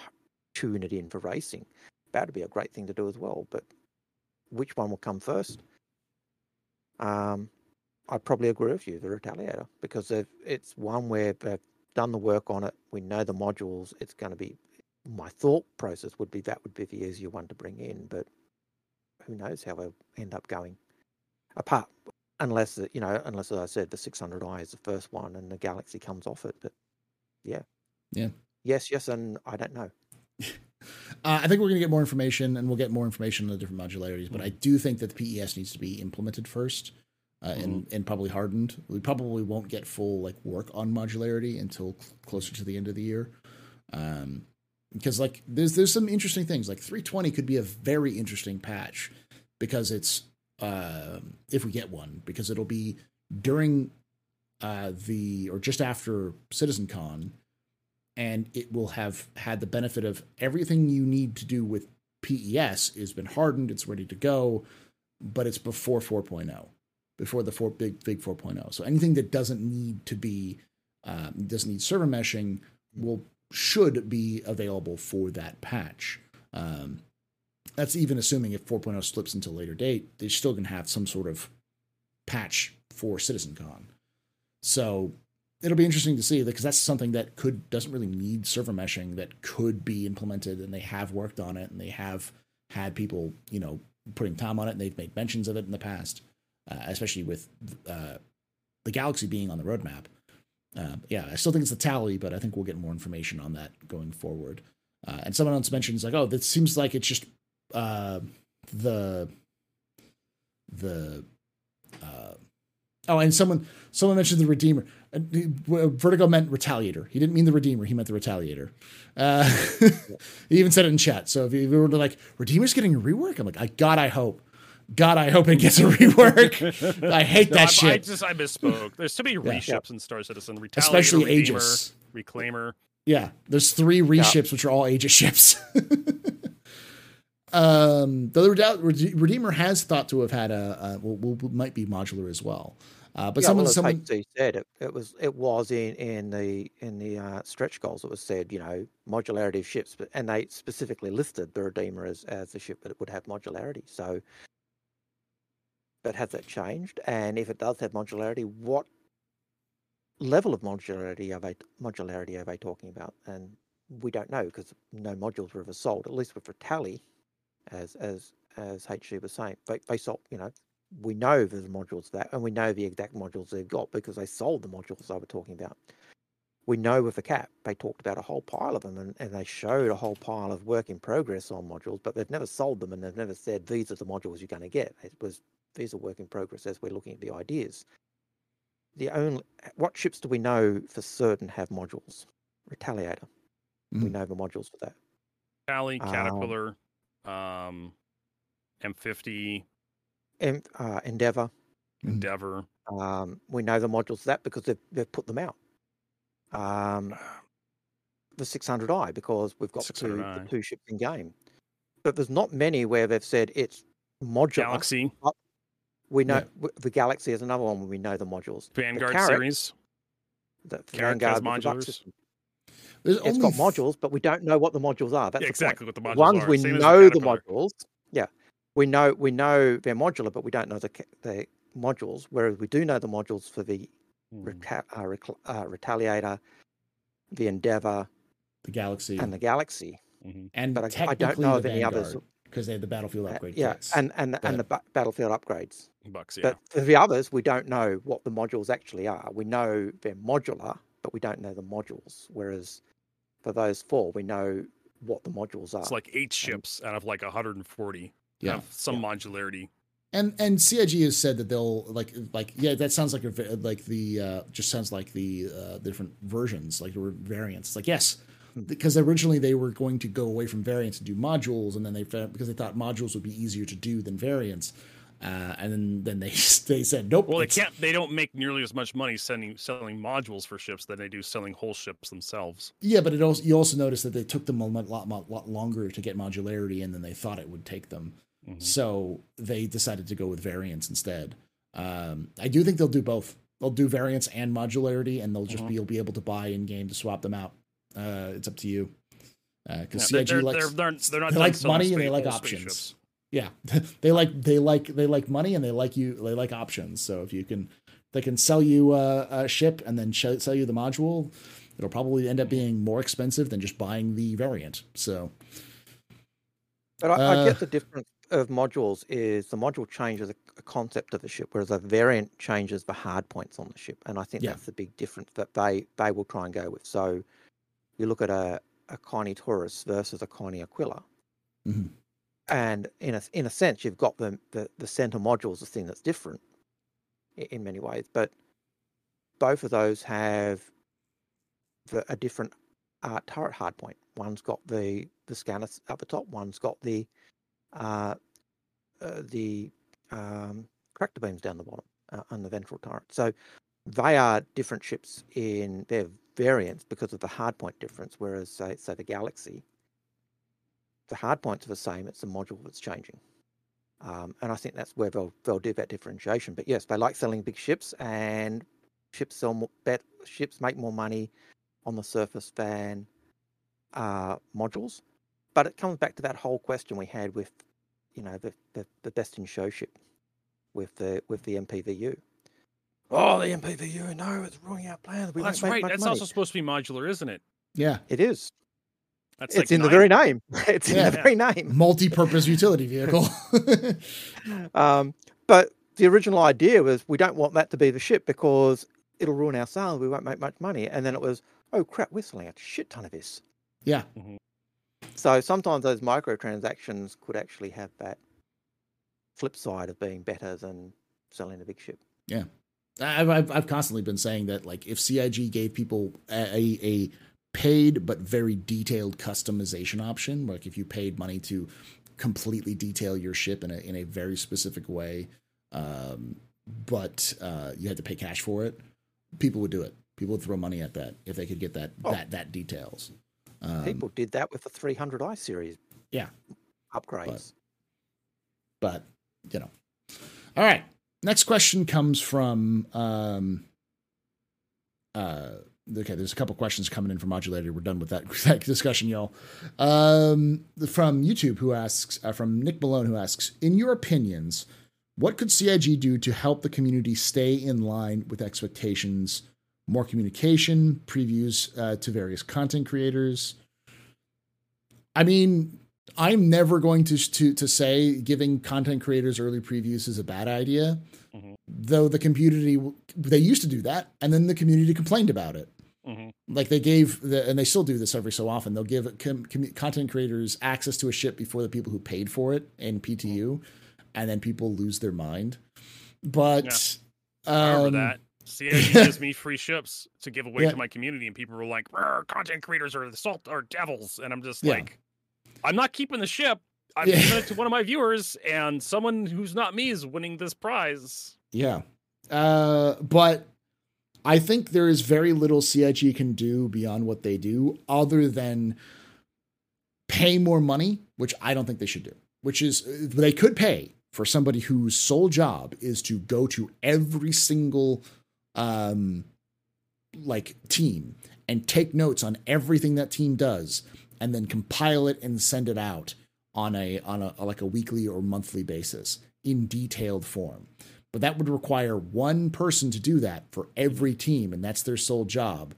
B: tune it in for racing. That would be a great thing to do as well. But which one will come first? Um, I probably agree with you, the Retaliator, because it's one where they've done the work on it. We know the modules. It's going to be. My thought process would be that would be the easier one to bring in, but who knows how they'll end up going. Apart, unless you know, unless as I said, the 600i is the first one and the Galaxy comes off it. But yeah,
A: Yeah.
B: yes, yes, and I don't know.
A: Uh, I think we're going to get more information, and we'll get more information on the different modularities. But I
B: Mm-hmm.
A: do think that the PES needs to be implemented first, uh, and
B: Mm-hmm.
A: and probably hardened. We probably won't get full like work on modularity until cl- closer to the end of the year, um, because like there's there's some interesting things. Like 320 could be a very interesting patch because it's uh, if we get one because it'll be during uh, the or just after CitizenCon and it will have had the benefit of everything you need to do with PES has been hardened, it's ready to go, but it's before 4.0, before the four big big 4.0. So anything that doesn't need to be um, doesn't need server meshing will should be available for that patch. Um, that's even assuming if 4.0 slips into a later date, they're still going to have some sort of patch for CitizenCon. So it'll be interesting to see because that's something that could doesn't really need server meshing that could be implemented and they have worked on it and they have had people you know putting time on it and they've made mentions of it in the past uh, especially with uh, the galaxy being on the roadmap uh, yeah i still think it's a tally but i think we'll get more information on that going forward uh, and someone else mentions like oh this seems like it's just uh, the the uh, oh and someone someone mentioned the redeemer uh, Vertigo meant retaliator. He didn't mean the redeemer. He meant the retaliator. Uh, he even said it in chat. So if you were to like, redeemer's getting a rework, I'm like, I God, I hope, God, I hope it gets a rework. I hate
C: No,
A: that
C: I,
A: shit.
C: I just I misspoke. There's too many reships in Star Citizen. Retaliator,
A: Especially
C: Redeemer,
A: Aegis.
C: Reclaimer.
A: Yeah, there's three reships which are all Aegis ships. Um, the Rede- Rede- Redeemer has thought to have had a, a will, might be modular as well. Uh, but
B: yeah,
A: someone,
B: well,
A: someone,
B: HC said it, it was it was in in the in the uh, stretch goals. It was said you know modularity of ships, but and they specifically listed the Redeemer as as the ship that would have modularity. So, but has that changed? And if it does have modularity, what level of modularity are they modularity are they talking about? And we don't know because no modules were ever sold. At least with Retali, as as as HC was saying, they they sold you know we know there's modules that, and we know the exact modules they've got because they sold the modules I were talking about. We know with the cap, they talked about a whole pile of them, and, and they showed a whole pile of work in progress on modules, but they've never sold them, and they've never said these are the modules you're going to get. It was these are work in progress as we're looking at the ideas. The only what ships do we know for certain have modules? Retaliator. We
A: Mhm.
B: know the modules for that.
C: Tally,
B: Um,
C: Caterpillar, um, M50,
B: En- uh, Endeavor.
A: Mhm.
C: Endeavor.
B: Um, we know the modules for that because they've, they've put them out. Um, the 600i because we've got two, the two ships in game. But there's not many where they've said it's modular.
C: Galaxy,
B: We know
A: Yeah.
B: the Galaxy is another one where we know the modules. The
C: Vanguard
B: Carrot,
C: series.
B: The
C: Carrot has
B: Vanguard with the Buck
C: modulars.
B: System.
A: There's
B: It's
A: only
B: got
A: f-
B: modules, but we don't know what the modules are. That's
C: Yeah, exactly
B: point.
C: what the modules
B: Ones
C: are.
B: we
C: Same
B: know the modules. Yeah, we know we know they're modular, but we don't know the the modules. Whereas we do know the modules for the
C: Mm.
B: Reta- uh, Recl- uh, Retaliator, the Endeavor,
A: the Galaxy
B: and the Galaxy.
C: Mhm.
A: and
B: but I- I don't know of any others.
A: Because they have the battlefield
B: Uh, yeah,
A: kits.
B: and and and the ba- battlefield upgrades.
C: Bucks, yeah.
B: But for the others, we don't know what the modules actually are. We know they're modular, but we don't know the modules. Whereas for those four, we know what the modules are.
C: It's like eight ships out of like 140.
A: Yeah,
C: Have some modularity.
A: and and CIG has said that they'll like like yeah that sounds like a va- like the uh, just sounds like the uh, different versions like there were variants. It's like yes, because originally they were going to go away from variants and do modules, and then they found because they thought modules would be easier to do than variants. Uh, and then, then they they said nope.
C: Well, they can't. They don't make nearly as much money sending selling modules for ships than they do selling whole ships themselves.
A: Yeah, but it also you also notice that they took them a lot, lot, lot, longer to get modularity in than they thought it would take them.
C: Mhm.
A: So they decided to go with variants instead. Um, I do think they'll do both. They'll do variants and modularity, and they'll just
C: Mhm.
A: be you'll be able to buy in game to swap them out. Uh, it's up to you. Because
C: Yeah,
A: CIG
C: they're,
A: likes
C: they're, they're, they're not
A: they like money and they like options.
C: spaceships.
A: Yeah they like they like they like money and they like you they like options. So if you can they can sell you a, a ship and then sh- sell you the module, it'll probably end up being more expensive than just buying the variant. So
B: But I, I
A: Uh,
B: get the difference of modules is the module changes a, a concept of the ship, whereas a variant changes the hard points on the ship, and I think
A: Yeah.
B: that's the big difference that they they will try and go with. So you look at a a Connie Taurus versus a Connie Aquila,
A: Mhm.
B: And in a in a sense, you've got the the, the center module is the thing that's different i- in many ways, but both of those have the, a different uh, turret hardpoint. One's got the the scanners at the top. One's got the uh, uh, the um, beams down the bottom uh, and the ventral turret. So they are different ships in their variants because of the hardpoint difference. Whereas say, say the Galaxy, the hard points are the same. It's the module that's changing. Um, and I think that's where they'll they'll do that differentiation. But yes, they like selling big ships, and ships sell more. Bet, ships make more money on the surface than uh, modules. But it comes back to that whole question we had with, you know, the the, the best in show ship with the with the MPVU. Oh, the MPVU! No, it's ruining our plans. We
C: Well, that's right. That's
B: money.
C: also supposed to be modular, isn't it?
A: yeah,
B: It is.
C: That's
B: it's
C: like
B: in the very name. It's in the very name.
A: multi-purpose utility vehicle.
B: Um, but the original idea was we don't want that to be the ship because it'll ruin our sales. We won't make much money. And then it was, oh crap, we're selling a shit ton of this.
A: yeah,
B: So sometimes those microtransactions could actually have that flip side of being better than selling a big ship.
A: I've, I've I've constantly been saying that like if CIG gave people a, a, a paid but very detailed customization option, like if you paid money to completely detail your ship in a in a very specific way, um, but uh, you had to pay cash for it, people would do it. People would throw money at that if they could get that
B: Oh.
A: that that details. Um,
B: People did that with the 300i series.
A: Yeah.
B: Upgrades.
A: but you know. All right. Next question comes from um uh okay, there's a couple questions coming in from modulator. We're done with that, that discussion, y'all. Um from YouTube who asks uh, from Nick Malone who asks, in your opinions, what could CIG do to help the community stay in line with expectations? More communication, previews uh, to various content creators. I mean, I'm never going to to to say giving content creators early previews is a bad idea.
C: Mhm.
A: Though the community they used to do that, and then the community complained about it.
C: Mhm.
A: Like they gave the, and they still do this every so often. They'll give com, com, content creators access to a ship before the people who paid for it in PTU, and then people lose their mind. But
C: I remember
A: um,
C: that. CIG gives me free ships to give away
A: Yeah.
C: to my community, and people were like, "Content creators are the salt are devils," and I'm just
A: Yeah.
C: like, "I'm not keeping the ship. I'm
A: Yeah.
C: giving it to one of my viewers, and someone who's not me is winning this prize."
A: Yeah. Uh, but I think there is very little CIG can do beyond what they do other than pay more money, which I don't think they should do, which is they could pay for somebody whose sole job is to go to every single um like team and take notes on everything that team does and then compile it and send it out on a on a like a weekly or monthly basis in detailed form. But that would require one person to do that for every team and that's their sole job.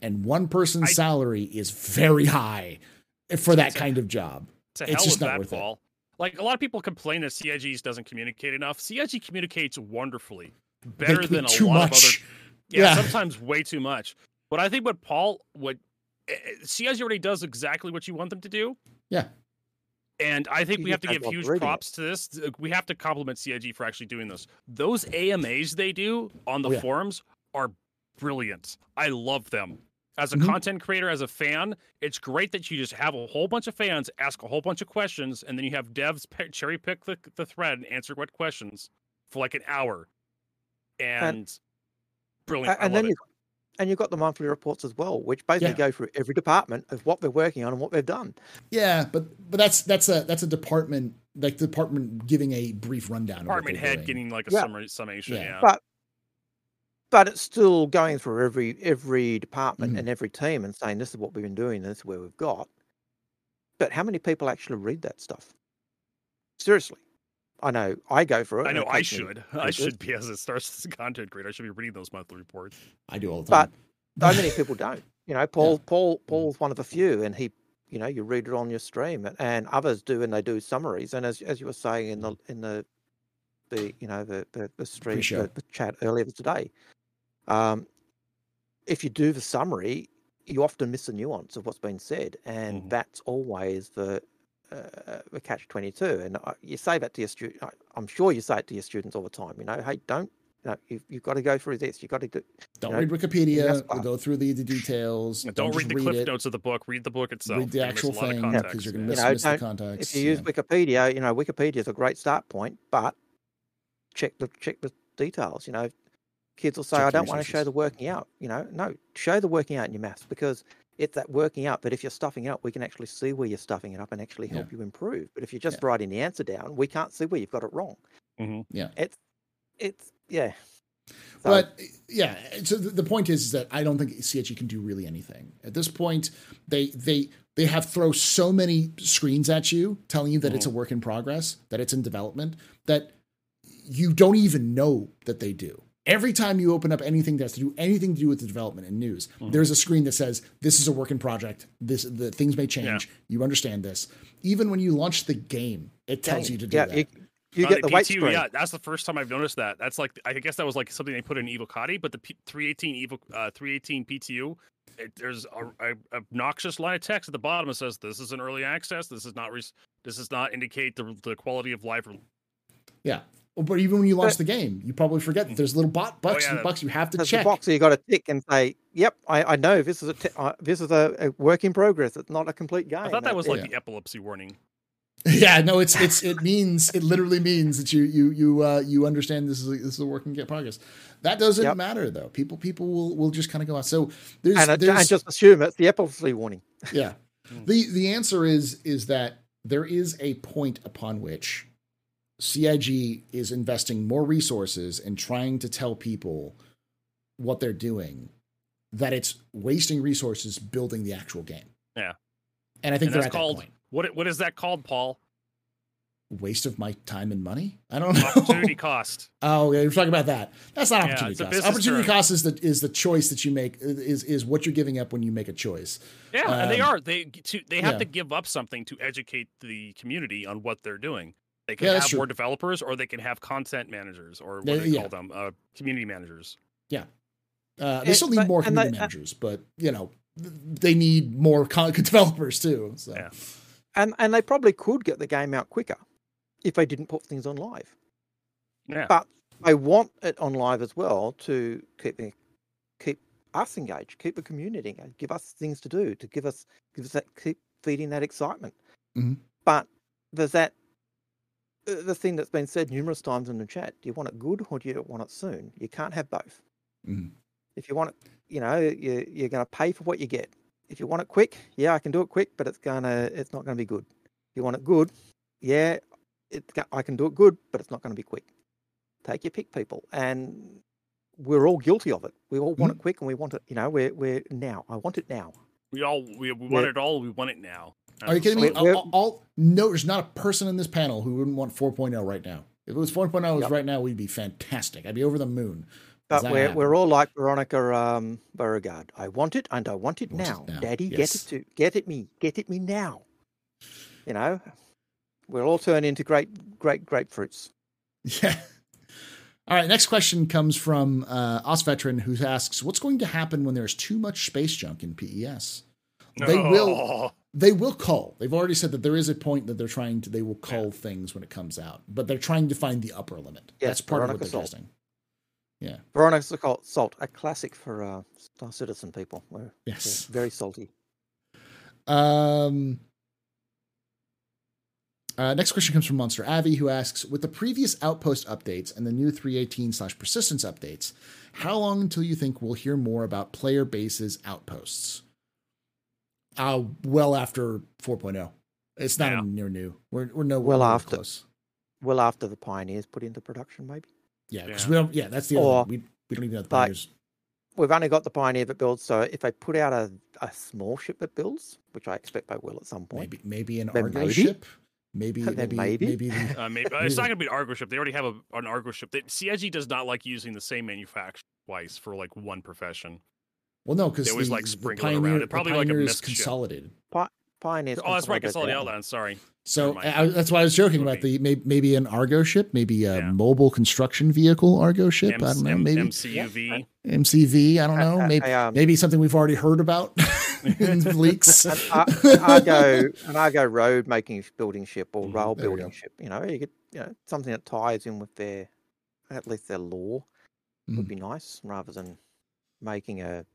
A: And one person's
C: I-
A: salary is very high for that kind of job. It's
C: hell
A: just not
C: that,
A: worth it.
C: Like a lot of people complain that CIG doesn't communicate enough. CIG communicates wonderfully, better than a lot
A: much.
C: of other. Yeah,
A: Yeah.
C: sometimes way too much. But I think what Paul, what eh, eh, CIG already does exactly what you want them to do.
A: Yeah.
C: And I think we have to give huge props to this. We have to compliment CIG for actually doing this. Those AMAs they do on the
A: Oh, yeah.
C: forums are brilliant. I love them. As a
A: Mhm.
C: content creator, as a fan, it's great that you just have a whole bunch of fans ask a whole bunch of questions, and then you have devs cherry pick the, the thread and answer what questions for like an hour. And,
B: and
C: brilliant.
B: And
C: love
B: then
C: it.
B: you and you've got the monthly reports as well, which basically
A: Yeah.
B: go through every department of what they're working on and what they've done.
A: Yeah, but but that's that's a that's a department like department giving a brief rundown. of what
C: department
A: they're
C: head
A: doing.
C: getting like a
B: Yeah.
C: summary summation.
A: Yeah.
C: Yeah.
B: But but it's still going through every every department
A: Mhm.
B: and every team and saying this is what we've been doing, this is where we've got. But how many people actually read that stuff? Seriously. I know I go for it.
C: I know I should. I should be as a starts as a content creator. I should be reading those monthly reports.
A: I do all the time.
B: But
A: time.
B: so many people don't. You know, Paul Paul Paul's one of the few and he you know, you read it on your stream and, and others do and they do summaries. And as as you were saying in the in the the you know the the, the stream
A: Pre-show.
B: the, the chat earlier today, um if you do the summary, you often miss the nuance of what's been said, and
C: Mhm.
B: that's always the uh, the catch twenty two. And I, you say that to your student. I'm sure you say it to your students all the time. You know, hey, don't. You know, you've, you've got to go through this. You've got to do.
A: Don't
B: know,
A: read Wikipedia. We'll go through the, the details.
C: And don't, read the cliff
A: it.
C: notes of the book. Read the book itself.
A: Read the
C: You're gonna miss
A: actual
C: a
A: thing
C: context,
A: because you're going to miss,
B: You know,
A: miss the context.
B: if you use
A: yeah.
B: Wikipedia, you know, Wikipedia is a great start point, but check the check the details. You know, kids will say,
A: Check
B: "I don't want to show the working out." You know, no, show the working out in your maths because it's that working out. But if you're stuffing it up, we can actually see where you're stuffing it up and actually help you improve. But if you're just
A: Yeah.
B: writing the answer down, we can't see where you've got it wrong.
C: Mhm.
A: Yeah.
B: it's it's yeah. So,
A: But eh, yeah, eh, so the, point is, is that I don't think CHE can do really anything at this point. They they they have throw so many screens at you, telling you that it's a mm-hmm. work in progress, that it's in development, that you don't even know that they do. Every time you open up anything that has to do anything to do with the development and news, there's a screen that says this is a work in project. This the things may change. You understand this. Even when you launch the game, it tells you to do
B: yeah,
A: that.
B: you, you get the weight
C: PTU,
B: screen.
C: Yeah, that's the first time I've noticed that. That's like I guess that was like something they put in Evocati, but the P- 318 Evil uh, 318 PTU, it, there's a, a obnoxious line of text at the bottom that says this is an early access. This is not res- this does not indicate the the quality of life. or-
A: Yeah. Well, But even when you launch
B: But-
A: the game, you probably forget that there's little bot bucks,
C: yeah, that-
A: bucks you have to
B: There's
A: check.
B: the box that you got to tick and say, "Yep, I, I know this is a uh, this is a, a work in progress. It's not a complete game."
C: I thought that was like
B: it.
C: the epilepsy warning.
A: Yeah, no, it's it's it means it literally means that you you you uh you understand this is a, this is a work in progress. That doesn't
B: Yep.
A: matter though. People people will will just kind of go out. So there's
B: and,
A: there's
B: and just assume it's the epilepsy warning.
A: yeah.
C: Mm.
A: The the answer is is that there is a point upon which CIG is investing more resources in trying to tell people what they're doing that it's wasting resources building the actual game.
C: Yeah.
A: And I think
C: And
A: they're
C: that's
A: at
C: called
A: that
C: what? What is that called, Paul?
A: Waste of my time and money? I don't know.
C: Opportunity cost.
A: Oh, yeah, you're talking about that. That's not
C: Yeah,
A: opportunity cost. Opportunity
C: term.
A: cost is the is the choice that you make is is what you're giving up when you make a choice.
C: Yeah, and they
A: Um,
C: are. They to, they have
A: yeah.
C: to give up something to educate the community on what they're doing. They can
A: Yeah, that's
C: have
A: true.
C: more developers, or they can have content managers, or what
A: Yeah,
C: do they
A: yeah.
C: call them? Uh, community managers.
A: Yeah, uh, they
B: It-
A: still need
B: but-
A: more
B: and
A: community
B: they- uh,
A: managers, but you know they need more con- developers too. So
C: Yeah.
B: And and they probably could get the game out quicker if they didn't put things on live.
C: Yeah.
B: But they want it on live as well to keep the, keep us engaged, keep the community engaged, give us things to do, to give us give us that keep feeding that excitement.
A: Mhm.
B: But there's that the thing that's been said numerous times in the chat. Do you want it good or do you want it soon? You can't have both.
A: Mhm.
B: If you want it, you know, you, you're going to pay for what you get. If you want it quick, yeah, I can do it quick, but it's gonna it's not going to be good. If you want it good, yeah, it, I can do it good, but it's not going to be quick. Take your pick, people. And we're all guilty of it. We all want
A: Mm-hmm.
B: it quick, and we want it. You know, we're we're now. I want it now.
C: We all we, we want
B: We're-
C: it all. We want it now.
A: Are you kidding me? All, all- no, there's not a person in this panel who wouldn't want 4.0 right now. If it was 4.0
B: Yep.
A: right now, we'd be fantastic. I'd be over the moon.
B: But we're
A: happen?
B: we're all like Veronica um, Beauregard. I want it, and I want it
A: Want it
B: now.
A: now.
B: Daddy,
A: Yes.
B: get it to get it me, get it me now. You know, we're all turned into great great grapefruits.
A: Yeah. All right. Next question comes from uh, Os Veteran, who asks, "What's going to happen when there's too much space junk in PES?" They will. They will cull. They've already said that there is a point that they're trying to. They will cull things when it comes out, but they're trying to find the upper limit.
B: Yes,
A: That's part
B: Veronica
A: of what they're
B: Salt.
A: testing. Yeah.
B: Veronica Salt- Salt, a classic for uh, Star Citizen people. We're
A: Yes.
B: very salty.
A: Um, uh, next question comes from Monster Avi, who asks, with the previous outpost updates and the new 318 slash persistence updates, how long until you think we'll hear more about player bases outposts? Uh, well after 4.0. It's not
C: Yeah.
A: near new. We're we're no
B: Well after.
A: close.
B: Well, after the Pioneers put into production, maybe.
A: Yeah, because
C: Yeah.
A: we don't. Yeah, that's the other.
B: Or-
A: thing. We we don't even know the
B: but-
A: players.
B: We've only got the Pioneer that builds, so if they put out a, a small ship that builds, which I expect they will at some point,
A: Maybe maybe an Argo
B: maybe.
A: ship. Maybe maybe
B: maybe.
A: maybe the,
C: uh, maybe it's not going to be an Argo ship. They already have a, an Argo ship. They, CIG does not like using the same manufacturer twice for like one profession.
A: Well no because
C: They always,
A: the,
C: like,
A: the
C: sprinkle it around.
A: pioneer,
C: It
A: the
C: probably like a
A: Pioneer is
C: missed
A: consolidated.
B: Pioneers.
C: Oh, that's right,
B: consolidate
C: Consolidate
B: down.
C: Outland. Sorry.
A: So I, that's why I was joking about the may, maybe an Argo ship, maybe a
C: Yeah.
A: mobile construction vehicle Argo ship. I don't know, maybe
C: MCUV.
A: MCV. I don't know,
B: Uh,
A: maybe
B: a, um,
A: maybe something we've already heard about in leaks.
B: an, Ar- an Argo, an Argo road making building ship or
C: Mhm,
B: rail building
A: go.
B: ship. You know, you get you know something that ties in with their at least their lore would
A: Mhm.
B: be nice, rather than making a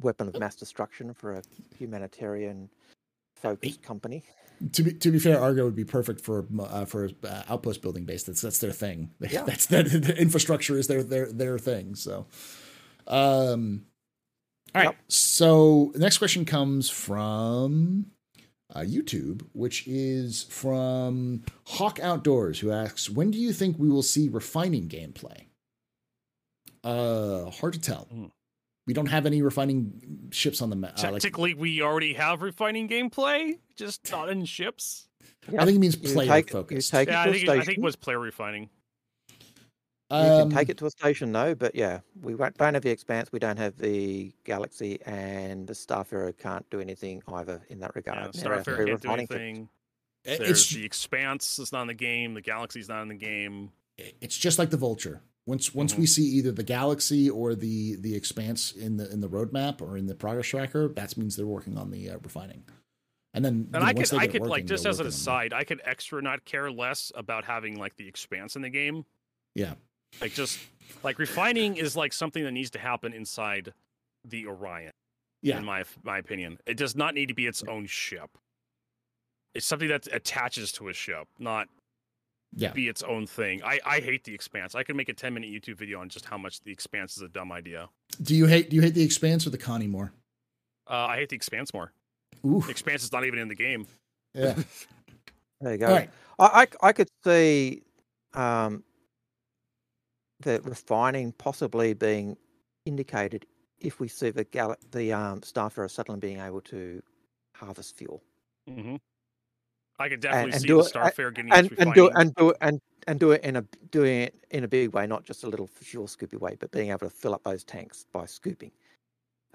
B: weapon of mass destruction for a humanitarian focused company.
A: to be to be fair, Argo would be perfect for uh, for uh, outpost building base. That's that's their thing.
B: Yeah.
A: that's that the infrastructure is their their their thing. So, um, all right.
B: Yep.
A: So the next question comes from uh, YouTube, which is from Hawk Outdoors, who asks, "When do you think we will see refining gameplay?" Uh, hard to tell.
C: Hmm.
A: We don't have any refining ships on the map. Uh, like,
C: Technically, we already have refining gameplay, just not in ships.
A: I think it means
B: You
A: player
B: take,
A: focused.
B: take
C: Yeah,
B: it
C: I
B: to a
C: think, it, I think it was player refining.
B: You
A: Um,
B: can take it to a station though, but yeah, we don't have the Expanse, we don't have the Galaxy, and the Starfarer can't do anything either in that regard. They're a
C: can't do anything. There's
A: it's
C: the Expanse is not in the game. The Galaxy's not in the game.
A: it's just like the vulture once once
C: Mm-hmm.
A: we see either the galaxy or the the expanse in the in the roadmap or in the progress tracker that means they're working on the uh, refining and then you
C: And
A: know,
C: I could, I could like just as an
A: working
C: aside, I could extra not care less about having like the Expanse in the game.
A: Yeah.
C: Like just like refining is like something that needs to happen inside the Orion.
A: yeah
C: in my my opinion. It does not need to be its own ship. It's something that attaches to a ship, not
A: yeah
C: be its own thing. I, I hate the expanse. I could make a 10 minute YouTube video on just how much the expanse is a dumb idea.
A: do you hate do you hate the expanse or the connie more
C: Uh, I hate the expanse more.
A: Ooh,
C: The expanse is not even in the game.
A: yeah
B: There you go.
A: all right
B: I, I, I could see um, the refining possibly being indicated if we see the gal- the um, Starfarer suddenly being able to harvest fuel
C: hmm I could definitely
B: and
C: see
B: do
C: the
B: it-
C: Starfarer getting
B: and and do it and do it and and do it in a doing it in a big way, not just a little fuel scoopy way, but being able to fill up those tanks by scooping,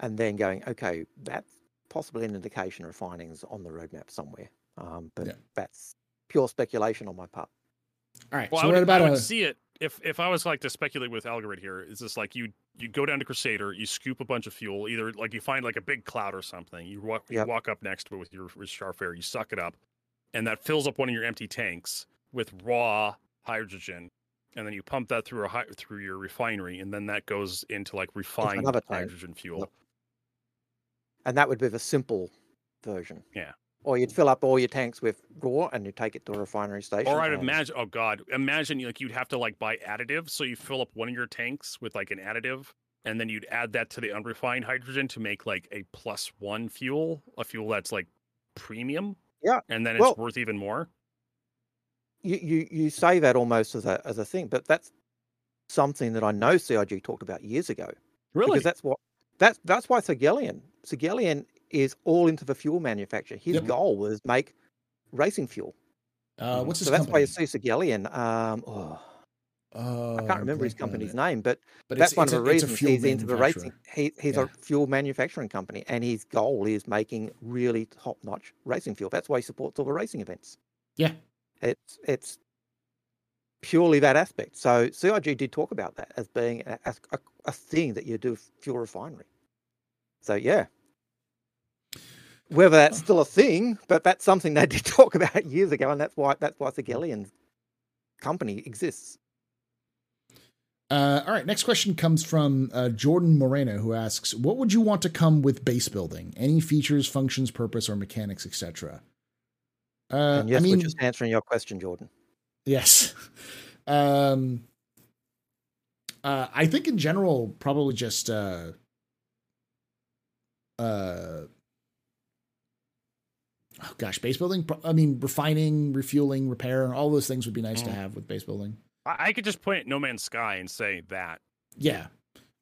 B: and then going, okay, that's possibly an indication refining's on the roadmap somewhere. Um, but
A: Yeah.
B: that's pure speculation on my part.
A: all right
C: Well,
A: so
C: I
A: what
C: would,
A: about
C: I would
A: a
C: see it if if I was like to speculate with Algorithm here. Is this like you you go down to Crusader, you scoop a bunch of fuel, either like you find like a big cloud or something. You walk you walk up next to it with your with Starfarer, you suck it up, and that fills up one of your empty tanks with raw hydrogen, and then you pump that through a through your refinery, and then that goes into like refined hydrogen fuel.
B: And that would be the simple version.
C: Yeah.
B: Or you'd fill up all your tanks with raw and you take it to a refinery station.
C: Or I'd
B: and-
C: imagine, oh god, imagine like you'd have to like buy additives, so you fill up one of your tanks with like an additive, and then you'd add that to the unrefined hydrogen to make like a plus one fuel, a fuel that's like premium.
B: Yeah,
C: and then it's
B: well-
C: worth even more.
B: You, you you say that almost as a as a thing, but that's something that I know CIG talked about years ago.
C: Really?
B: Because that's what that's that's why Segelian Segelian is all into the fuel manufacture. His
A: Yep.
B: goal was make racing fuel.
A: Uh, what's his
B: so that's why you see Segelian. Um, oh,
A: Uh,
B: I can't remember his company's name, but
A: But
B: that's one of the reasons he's into the racing. He, he's
A: Yeah.
B: a fuel manufacturing company, and his goal is making really top-notch racing fuel. That's why he supports all the racing events.
A: Yeah.
B: It's it's purely that aspect. So CIG did talk about that as being a, a, a- thing that you do fuel refinery. So yeah. Whether that's still a thing, but that's something they did talk about years ago, and that's why that's why Segelian's company exists.
A: Uh, all right, next question comes from uh, Jordan Moreno, who asks, "What would you want to come with base building? Any features, functions, purpose, or mechanics, etc." Uh,
B: and yes,
A: I mean,
B: we're just answering your question, Jordan.
A: yes. Um, uh, I think in general, probably just uh, uh, oh gosh, base building. I mean, refining, refueling, repair, all those things would be nice to
C: Mm.
A: have with base building.
C: I, I could just point at No Man's Sky and say that.
A: Yeah.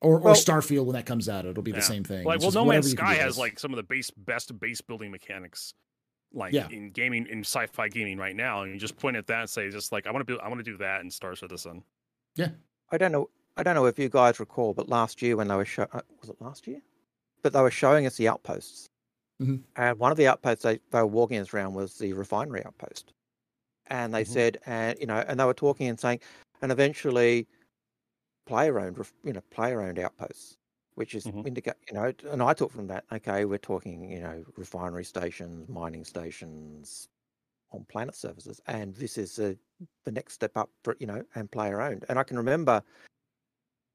A: Or, or Starfield when that comes out, it'll be the same thing.
C: Like,
A: It's
C: well, No Man's Sky
A: do
C: has like some of the base best base building mechanics, like
A: Yeah.
C: in gaming in sci-fi gaming right now. And you just point at that and say, just like I want to do, I want to do that in Star Citizen.
B: Yeah, I don't know. I don't know if you guys recall, but last year when they were show, uh, was it last year? But they were showing us the outposts,
A: Mhm.
B: and one of the outposts they, they were walking us around was the refinery outpost, and they
A: Mhm.
B: said, and you know, and they were talking and saying, and eventually, player owned, you know, player owned outposts, which is
C: Mhm.
B: indicate, you know, and I took from that, okay, we're talking, you know, refinery stations, mining stations, on planet services, and this is uh, the next step up for you know and player owned. And I can remember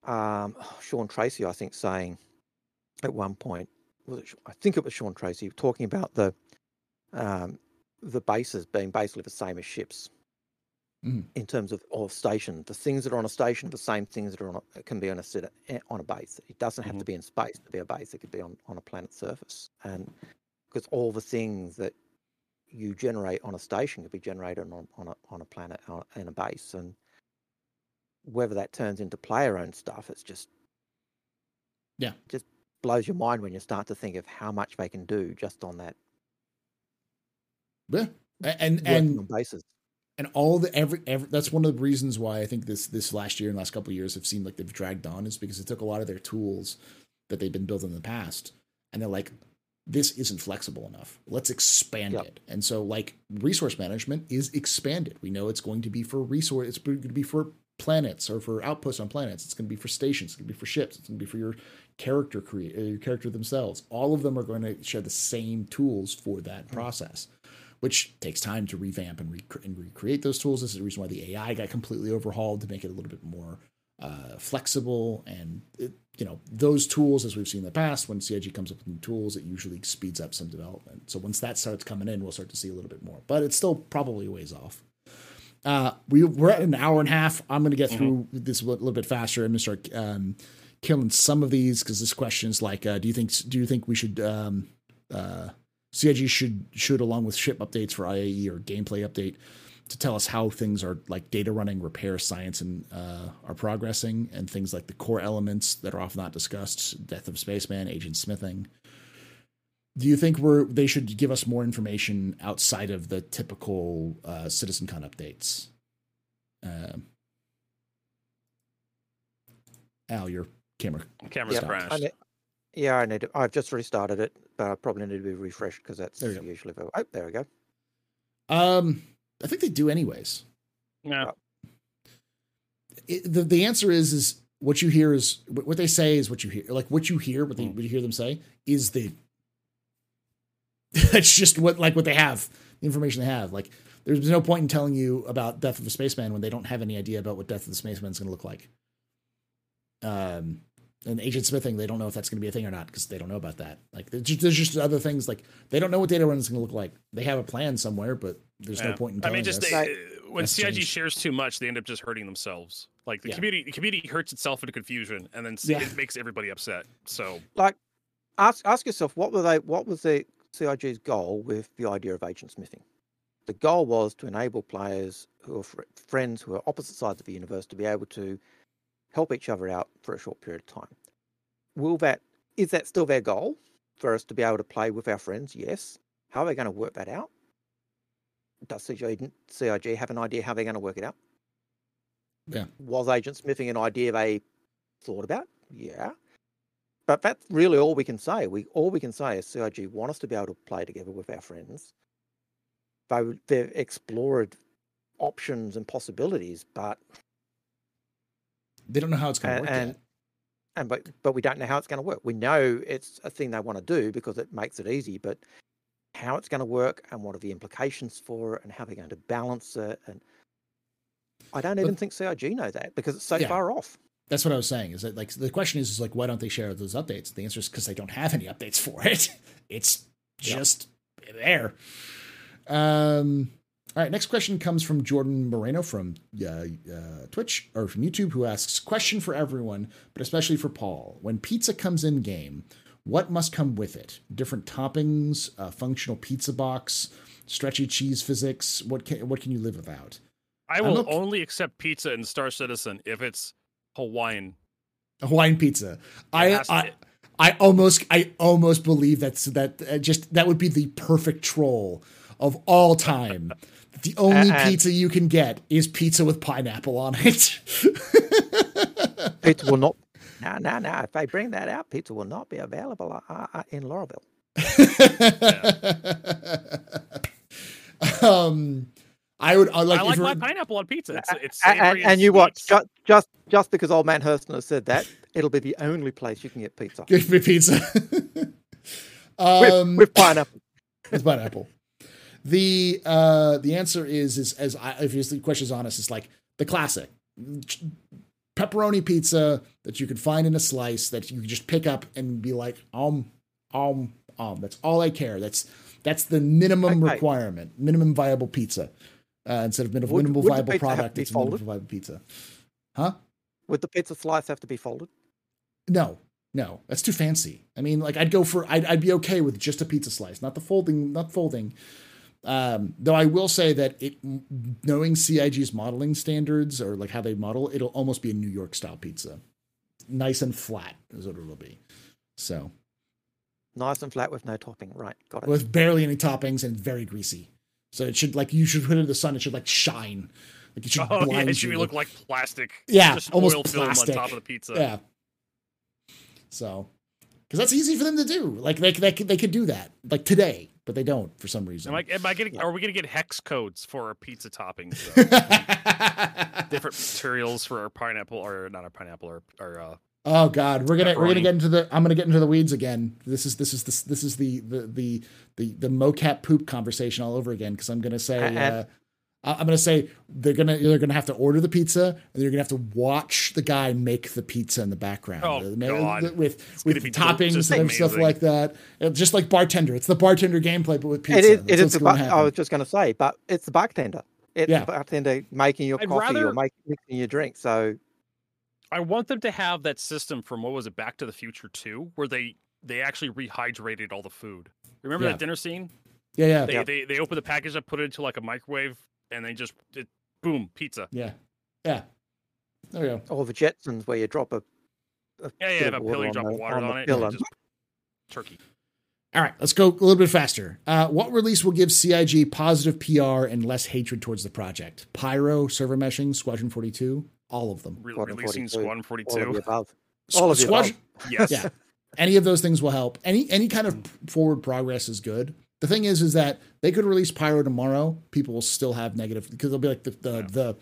B: um, Sean Tracy, I think, saying at one point, was it, I think it was Sean Tracy talking about the um, the bases being basically the same as ships.
A: Mhm.
B: In terms of, of station, the things that are on a station are the same things that are on a, can be on a sit- eh, on a base. It doesn't have to be in space to be a base. It could be on, on a planet surface, and because all the things that you generate on a station could be generated on on a on a planet on in a base, and whether that turns into player owned stuff, it's just
A: Yeah.
B: just blows your mind when you start to think of how much they can do just on that
A: Yeah. And and
B: on bases.
A: and all the every, every that's one of the reasons why I think this this last year and last couple of years have seemed like they've dragged on is because it took a lot of their tools that they've been building in the past and they're like this isn't flexible enough. Let's expand
B: Yep.
A: it. And so like resource management is expanded. We know it's going to be for resource it's going to be for planets or for outposts on planets. It's going to be for stations, it's going to be for ships, it's going to be for your character create your character themselves. All of them are going to share the same tools for that mm. process which takes time to revamp and, rec- and recreate those tools. This is the reason why the AI got completely overhauled to make it a little bit more uh, flexible. And it, you know those tools, as we've seen in the past, when CIG comes up with new tools, it usually speeds up some development. So once that starts coming in, we'll start to see a little bit more. But it's still probably a ways off. Uh, we we're at an hour and a half. I'm going to get through this a little little bit faster. I'm going to start um, killing some of these because this question is like, uh, do you think do you think we should um, uh, CIG should should along with ship updates for IAE or gameplay update to tell us how things are like data running, repair, science, and uh, are progressing, and things like the core elements that are often not discussed, death of spaceman, agent smithing. Do you think we're they should give us more information outside of the typical uh, CitizenCon updates? Um Al, your camera.
C: Camera's
B: Yep,
C: crashed.
B: I ne- yeah, I need. To, I've just restarted it, but I probably need to be refreshed because that's
A: There you go.
B: usually. The, oh, there we go.
A: Um, I think they do anyways.
C: yeah.
A: it, the the answer is is what you hear is what what they say is what you hear. Like what you hear, what they
C: Mm.
A: what you hear them say is the. That's just what like what they have, the information they have. Like there's no point in telling you about Death of the Spaceman when they don't have any idea about what Death of the Spaceman is going to look like. Um, and Agent Smithing, they don't know if that's going to be a thing or not because they don't know about that. Like there's just, there's just other things like they don't know what data run is going to look like. They have a plan somewhere, but there's no point in
C: I mean, just
A: us.
C: they, uh, when CIG
A: changed.
C: shares too much, they end up just hurting themselves. Like the
A: Yeah.
C: community, the community hurts itself into confusion, and then
A: Yeah.
C: it makes everybody upset. So
B: Like, ask ask yourself what were they? What was the CIG's goal with the idea of agent smithing? The goal was to enable players who are fr- friends who are opposite sides of the universe to be able to help each other out for a short period of time. Will that is that still their goal for us to be able to play with our friends? Yes. How are they going to work that out? Does CIG, CIG have an idea how they're going to work it out?
A: Yeah.
B: Was Agent Smithing an idea they thought about? Yeah. But that's really all we can say. We all we can say is CIG want us to be able to play together with our friends. They they've explored options and possibilities, but
A: They don't know how it's going to work
B: and
A: yet.
B: and but but we don't know how it's going to work. We know it's a thing they want to do because it makes it easy, but how it's going to work and what are the implications for it and how they're going to balance it and I don't even think CIG know that because it's so
A: Yeah.
B: far off.
A: That's what I was saying. Is that like the question is, is like why don't they share those updates? The answer is because they don't have any updates for it. It's just there. Um. All right. Next question comes from Jordan Moreno from uh, uh, Twitch or from YouTube, who asks: Question for everyone, but especially for Paul. When pizza comes in game, what must come with it? Different toppings, a functional pizza box, stretchy cheese physics. What can what can you live without?
C: I will
A: not-
C: only accept pizza in Star Citizen if it's Hawaiian.
A: Hawaiian pizza. I, I I almost I almost believe that's that uh, just that would be the perfect troll of all time. the only
B: And-
A: pizza you can get is pizza with pineapple on it.
B: Pizza will not. No, no, no. If they bring that out, pizza will not be available uh, uh, in Lorville.
A: um I would I like,
C: I like my pineapple on pizza. It's, it's
B: A- and, and you what? Just, just just because old man Hurston has said that, it'll be the only place you can get pizza
A: give me pizza.
B: with,
A: um
B: with pineapple.
A: with pineapple. The uh the answer is is as I if the question is honest, it's like the classic pepperoni pizza that you could find in a slice that you could just pick up and be like um um um. That's all I care. That's that's the minimum
B: Okay.
A: requirement, minimum viable pizza. Uh, instead of minimum,
B: Would- would
A: viable
B: pizza have to
A: product, it's minimum viable pizza. Huh?
B: Would the pizza slice have to be folded?
A: No, no, that's too fancy. I mean, like I'd go for, I'd, I'd be okay with just a pizza slice, not the folding, not folding. Um, though I will say that it, knowing CIG's modeling standards or like how they model, it'll almost be a New York style pizza, nice and flat is what it'll be. So
B: Nice and flat with no topping. Right, got it.
A: with barely any toppings and very greasy. So it should like you should put it in the sun. It should like shine. Like it should
C: Oh yeah, it should
A: you.
C: look like plastic.
A: Yeah,
C: just
A: almost
C: oil film on top of the pizza.
A: Yeah. So, because that's easy for them to do. Like they they could, they could do that like today, but they don't for some reason.
C: Am I, am I getting? Are we gonna get hex codes for our pizza toppings? Different materials for our pineapple, or not our pineapple, or, or uh,
A: oh God, we're gonna we're gonna get into the I'm gonna get into the weeds again. This is this is this this is the the the the, the mocap poop conversation all over again because I'm gonna say. Uh, I- I'm gonna say they're gonna they're gonna have to order the pizza and they're gonna have to watch the guy make the pizza in the background.
C: Oh, God.
A: with
C: gonna
A: with toppings
C: just
A: and stuff like that. Uh, Just like bartender, it's the bartender gameplay, but with pizza.
B: It is.
A: That's
B: It is. The,
A: gonna
B: I was just going to say, but it's the bartender. It's
A: Yeah.
B: the bartender making your
C: I'd
B: coffee
C: rather-
B: or making your drink. So
C: I want them to have that system from what was it, Back to the Future Two, where they they actually rehydrated all the food. Remember
A: Yeah.
C: that dinner scene?
A: Yeah, yeah,
C: They
B: Yeah.
C: they they open the package up, put it into like a microwave, and they just it, boom pizza.
A: yeah, yeah. There we go.
B: or the Jetsons where you drop a, a
C: Yeah, yeah, a
B: water
C: pill, you drop water
B: on the
C: on it, and just turkey.
A: All right, let's go a little bit faster. Uh, what release will give CIG positive PR and less hatred towards the project? Pyro, server meshing, Squadron 42, all of them.
C: Re-
B: Squadron
C: releasing
B: 42,
C: Squadron
B: all of the above. All of the
A: Squadron,
C: Yes.
A: yeah, any of those things will help. Any any kind of forward progress is good. The thing is, is that they could release Pyro tomorrow. People will still have negative because they'll be like the the
C: Yeah.
A: the,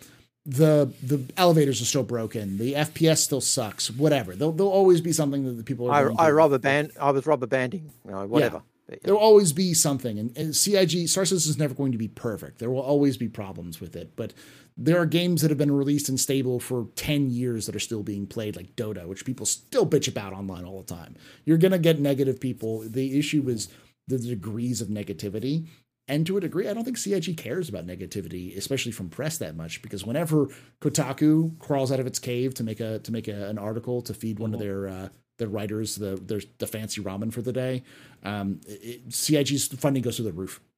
A: the the elevators are still broken. The FPS still sucks. Whatever. There'll, there'll always be something that the people are.
B: I, I rubber band. I was rubber banding. You know, whatever. But, yeah.
A: There will always be something, and, and CIG Star Citizen is never going to be perfect. There will always be problems with it, but there are games that have been released and stable for ten years that are still being played, like Dota, which people still bitch about online all the time. You're gonna get negative people. The issue is the degrees of negativity. And to a degree, I don't think CIG cares about negativity, especially from press that much, because whenever Kotaku crawls out of its cave to make a to make a, an article to feed one of their uh, their writers the their the fancy ramen for the day, um, it, CIG's funding goes through the roof.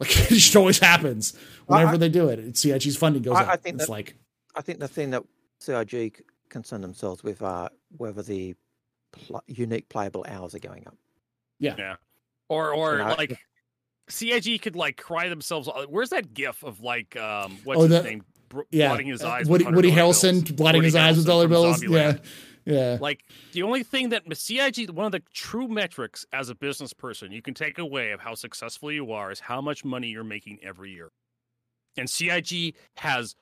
A: Like it just always happens whenever
B: I-
A: they do it. it CIG's funding goes
B: I-
A: up.
B: I think
A: it's
B: that-
A: like
B: I think the thing that CIG concern themselves with uh, whether the pl- unique playable hours are going up.
C: Yeah. Yeah. Or or
B: know,
C: like CIG could like cry themselves. uh, Where's that GIF of like um what's
A: Oh,
C: his
A: the-
C: name? Br-
A: Yeah,
C: blotting his
A: uh,
C: eyes.
A: Woody,
C: with
A: Woody
C: $100
A: Harrelson
C: bills.
A: blotting
C: Woody
A: his eyes with dollar bills. Yeah,
C: Zombieland.
A: yeah,
C: Like the only thing that CIG, one of the true metrics as a business person you can take away of how successful you are is how much money you're making every year. And CIG has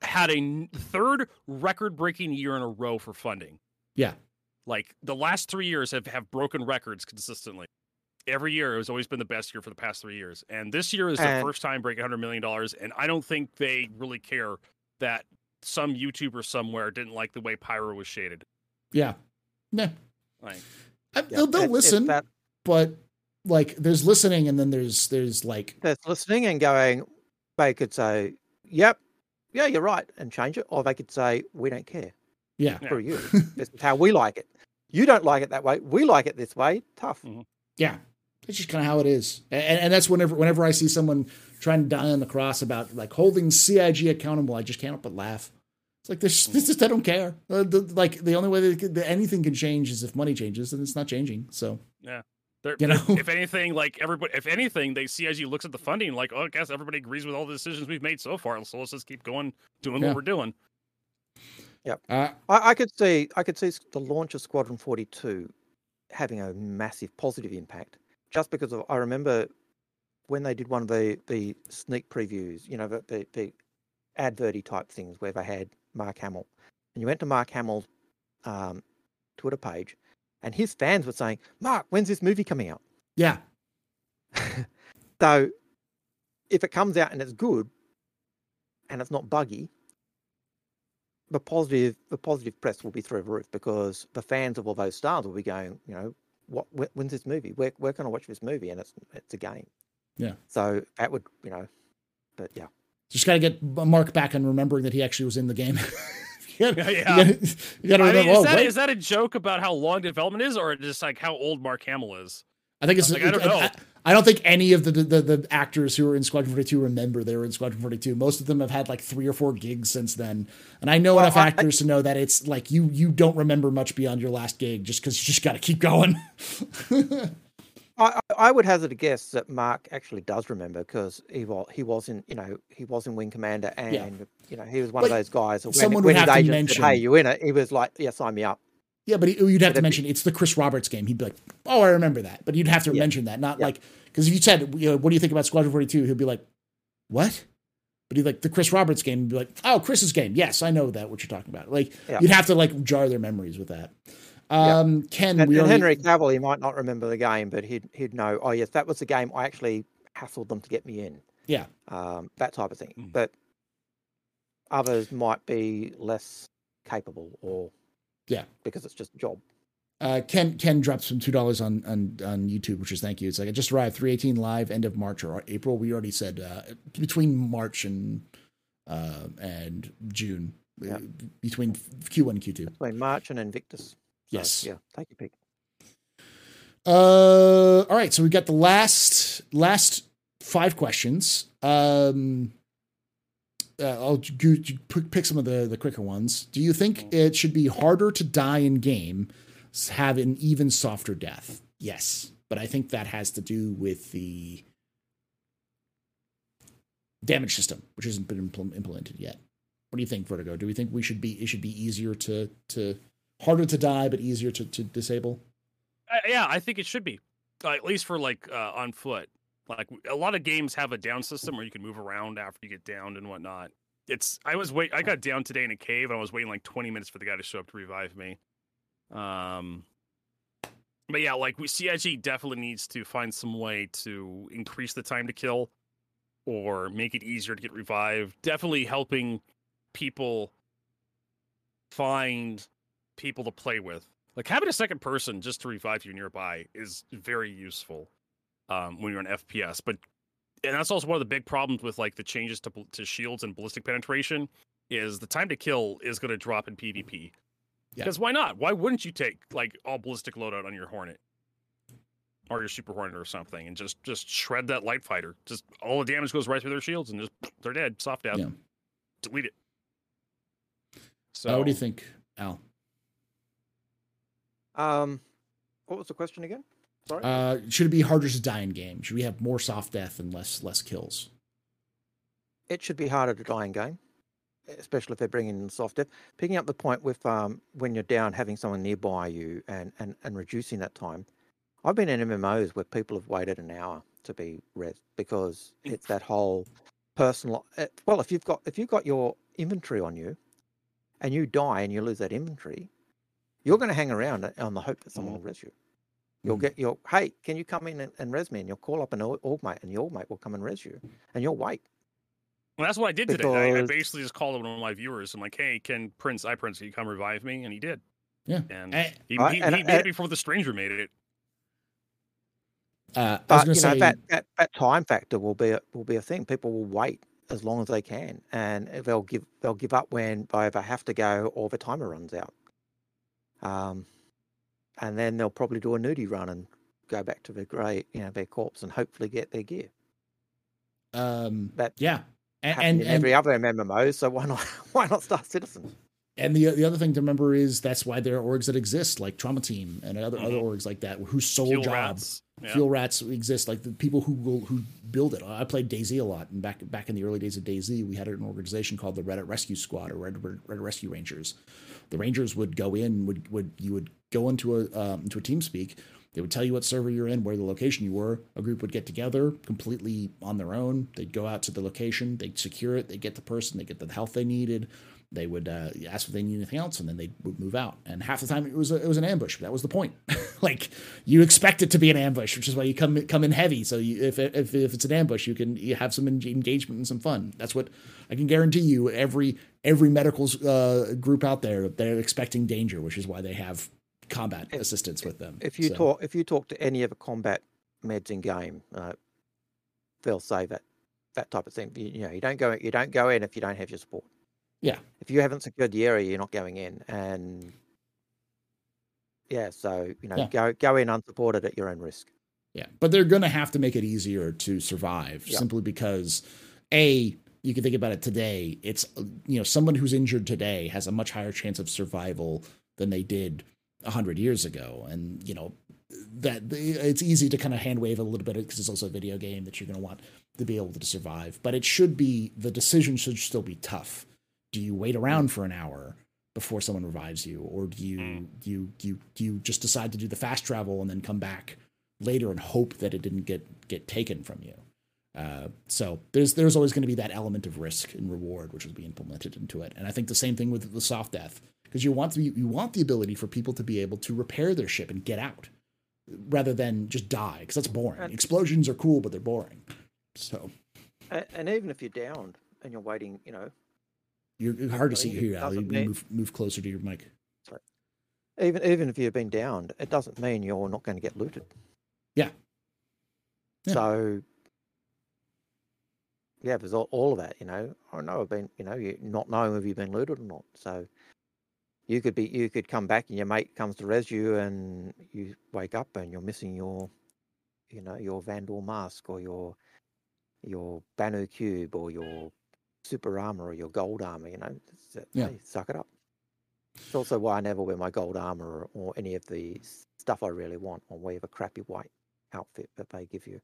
C: had a third record-breaking year in a row for funding.
A: Yeah.
C: Like the last three years have have broken records consistently. Every year has always been the best year for the past three years, and this year is the
B: And-
C: first time breaking hundred million dollars. And I don't think they really care that some YouTuber somewhere didn't like the way Pyro was shaded.
A: yeah. Nah.
C: Like,
A: I,
B: Yeah,
A: they'll, they'll
B: it's- it's
A: listen,
B: that
A: but like there's listening, and then there's there's like
B: that's listening and going. They could say, "Yep, yeah, you're right," and change it, or they could say, "We don't care.
A: yeah,
C: Yeah.
B: Screw you. this is how we like it. You don't like it that way. We like it this way. Tough." Mm-hmm.
A: yeah. It's just kind of how it is, and, and that's whenever whenever I see someone trying to die on the cross about like holding CIG accountable, I just can't help but laugh. It's like this, this just I don't care. Uh, the, like the only way that, could- that anything can change is if money changes, and it's not changing. So
C: They're,
A: You know?
C: if anything, like everybody, if anything, they see as you looks at the funding, like, oh, I guess everybody agrees with all the decisions we've made so far, so let's just keep going, doing
A: Yeah.
C: what we're doing.
A: uh,
B: I, I could see I could see the launch of Squadron Forty Two having a massive positive impact, just because of I remember when they did one of the the sneak previews, you know, the the, the adverty type things where they had Mark Hamill, and you went to Mark Hamill's um, Twitter page, and his fans were saying, "Mark, when's this movie coming out?"
A: yeah,
B: So, if it comes out and it's good, and it's not buggy, the positive the positive press will be through the roof because the fans of all those stars will be going, you know, what when's this movie? Where where can I watch this movie? And it's it's a game.
A: Yeah.
B: So that would you know, but yeah.
A: just got to get Mark back on remembering that he actually was in the game. you gotta,
C: Yeah.
A: You gotta, you gotta
C: I mean, is
A: oh,
C: that
A: wait.
C: is that a joke about how long development is, or just like how old Mark Hamill is?
A: I think it's.
C: Like, I don't know.
A: I, I don't think any of the, the the actors who were in Squadron Forty Two remember they were in Squadron Forty Two. Most of them have had like three or four gigs since then, and I know
B: Well,
A: enough
B: I- I-
A: actors to know that it's like you you don't remember much beyond your last gig just because you just got to keep going.
B: I, I- I would hazard a guess that Mark actually does remember because he was he was in you know he was in Wing Commander and you know he was one
A: But
B: of those guys. When,
A: someone
B: when
A: would have to mention-
B: said, "Hey, you in it?" He was like, "Yeah, sign me up."
A: Yeah, but he, you'd have to mention it's the Chris Roberts game. He'd be like, "Oh, I remember that," but you'd have to
B: Yeah.
A: mention that, not
B: Yeah.
A: like because if you said, you know, "What do you think about Squadron 42? He'll be like, "What?" But he'd like the Chris Roberts game. He'd be like, "Oh, Chris's game. Yes, I know that. What you're talking about." Like
B: Yeah.
A: you'd have to like jar their memories with that. Um, Ken,
B: And,
A: we
B: and Henry Cavill, he might not remember the game, but he'd he'd know. Oh yes, that was the game. I actually hassled them to get me in.
A: Yeah.
B: um, that type of thing.
C: Mm.
B: But others might be less capable, or
A: Yeah.
B: because it's just a job.
A: Uh, Ken Ken dropped some two dollars on, on on YouTube, which is thank you. It's like I just arrived three eighteen live end of March or April. We already said uh, between March and uh, and June,
B: Yeah.
A: uh, between Q one and Q two.
B: Between March and Invictus. So,
A: Yes.
B: Yeah. Take your pick.
A: Uh, all right, so we've got the last last five questions. Um, I'll go, pick pick some of the the quicker ones. Do you think it should be harder to die in game, have an even softer death? Yes, but I think that has to do with the damage system, which hasn't been impl- implemented yet. What do you think, Vertigo? Do we think we should be it should be easier to to harder to die but easier to to disable?
C: Uh, yeah, I think it should be, uh, at least for like uh, on foot. Like a lot of games have a down system where you can move around after you get downed and whatnot. It's I was wait I got down today in a cave and I was waiting like 20 minutes for the guy to show up to revive me. Um, but yeah, like we CIG definitely needs to find some way to increase the time to kill or make it easier to get revived. Definitely helping people find people to play with. Like having a second person just to revive you nearby is very useful um, when you're on FPS. But and that's also one of the big problems with like the changes to to shields and ballistic penetration is the time to kill is going to drop in PvP.
A: Yeah.
C: Because why not? Why wouldn't you take like all ballistic loadout on your Hornet or your Super Hornet or something and just just shred that light fighter? Just all the damage goes right through their shields and just they're dead. Soft death.
A: Yeah.
C: Delete it. So
A: Uh, what do you think, Al?
B: Um, what was the question again? Sorry.
A: Uh, should it be harder to die in game? Should we have more soft death and less less kills?
B: it should be harder to die in game, especially if they're bringing in soft death. Picking up the point with um, when you're down, having someone nearby you and, and, and reducing that time. I've been in MMOs where people have waited an hour to be res because it's that whole personal. eh, Well, if you've got if you've got your inventory on you, and you die and you lose that inventory, you're going to hang around on the hope that someone will res you. You'll
A: Mhm.
B: get your hey, can you come in and, and res me? And you'll call up an org org mate, and your org mate will come and res you, and you'll wait.
C: Well, that's what I did today. I, I basically just called one of my viewers. I'm like, "Hey, can Prince, I Prince, can you come revive me?" And he did.
A: Yeah.
C: And
A: Eh,
C: he,
B: I-
C: he,
B: and
C: he
B: I-
C: made it before the stranger made it.
A: Uh, I was
B: But
A: gonna
B: you know that, that that time factor will be a, will be a thing. People will wait as long as they can, and they'll give they'll give up when they either have to go or the timer runs out. Um, and then they'll probably do a nudie run and go back to their grey, you know, their corpse, and hopefully get their gear.
A: um,
B: That
A: yeah, and and,
B: in
A: and
B: every other MMO, so why not why not Star Citizen?
A: And the the other thing to remember is that's why there are orgs that exist, like Trauma Team and other other
C: Mhm.
A: orgs like that, whose sole
C: Fuel
A: job
C: rats. Yeah.
A: fuel rats exist. Like the people who will who build it. I played DayZ a lot, and back back in the early days of DayZ, we had an organization called the Reddit Rescue Squad or Red Red, Red Rescue Rangers. The Rangers would go in, would would you would go into a um, into a team speak. They would tell you what server you're in, where the location you were. A group would get together completely on their own. They'd go out to the location, they'd secure it, they'd get the person, they'd get the health they needed. They would uh, ask if they need anything else, and then they would move out. And half the time it was a, it was an ambush. That was the point. like you expect it to be an ambush, which is why you come come in heavy. So you, if if if it's an ambush, you can you have some engagement and some fun. That's what I can guarantee you. Every every medical uh, group out there, they're expecting danger, which is why they have combat
B: If-
A: assistance with them.
B: If you
A: So,
B: talk if you talk to any of the combat meds in game, uh, they'll say that that type of thing. You, you know, you don't go you don't go in if you don't have your support.
A: Yeah.
B: If you haven't secured the area, you're not going in, and yeah, so you know,
A: Yeah.
B: go go in unsupported at your own risk.
A: Yeah, but they're going to have to make it easier to survive
B: Yeah.
A: simply because a you can think about it today. It's you know someone who's injured today has a much higher chance of survival than they did a hundred years ago, and you know that it's easy to kind of hand wave a little bit because it's also a video game that you're going to want to be able to survive. But it should be the decision should still be tough. Do you wait around for an hour? Before someone revives you, or do you
C: Mm.
A: you you, do you just decide to do the fast travel and then come back later and hope that it didn't get get taken from you. Uh, so there's there's always going to be that element of risk and reward which will be implemented into it, and I think the same thing with the soft death because you want to be, you want the ability for people to be able to repair their ship and get out rather than just die because that's boring.
B: And-
A: Explosions are cool, but they're boring. So
B: And, and even if you're downed and you're waiting, you know,
A: you're hard to see
B: Absolutely.
A: here, Ali. You move move closer to your mic.
B: even even if you've been downed, it doesn't mean you're not going to get looted.
A: Yeah. Yeah.
B: So yeah, there's all, all of that, you know. I know I've been, you know, you not knowing if you've been looted or not. So you could be, you could come back and your mate comes to res you, and you wake up and you're missing your, you know, your Vandal mask or your your Banu cube or your super armor or your gold armor. You know, uh,
A: Yeah.
B: hey, suck it up. It's also why I never wear my gold armor or, or any of the stuff I really want, or wear the crappy white outfit that they give you.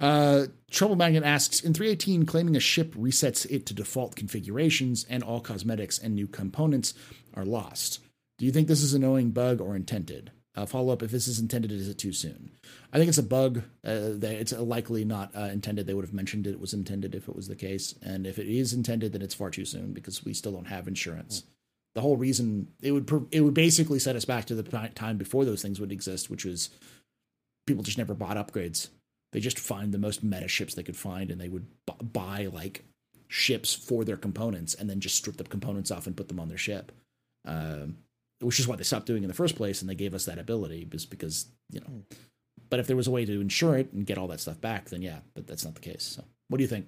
A: Uh, Trouble Magnet asks In 318, claiming a ship resets it to default configurations and all cosmetics and new components are lost. Do you think this is an annoying bug or intended? Uh, follow up if this is intended, is it too soon? I think it's a bug. Uh, that it's likely not uh, intended. They would have mentioned it was intended if it was the case. And if it is intended, then it's far too soon because we still don't have insurance. The whole reason it would pr- it would basically set us back to the time before those things would exist, which was people just never bought upgrades they just find the most meta ships they could find and they would bu- buy like ships for their components and then just strip the components off and put them on their ship um, which is why they stopped doing in the first place and they gave us that ability just because you know but if there was a way to insure it and get all that stuff back then yeah but that's not the case so what do you think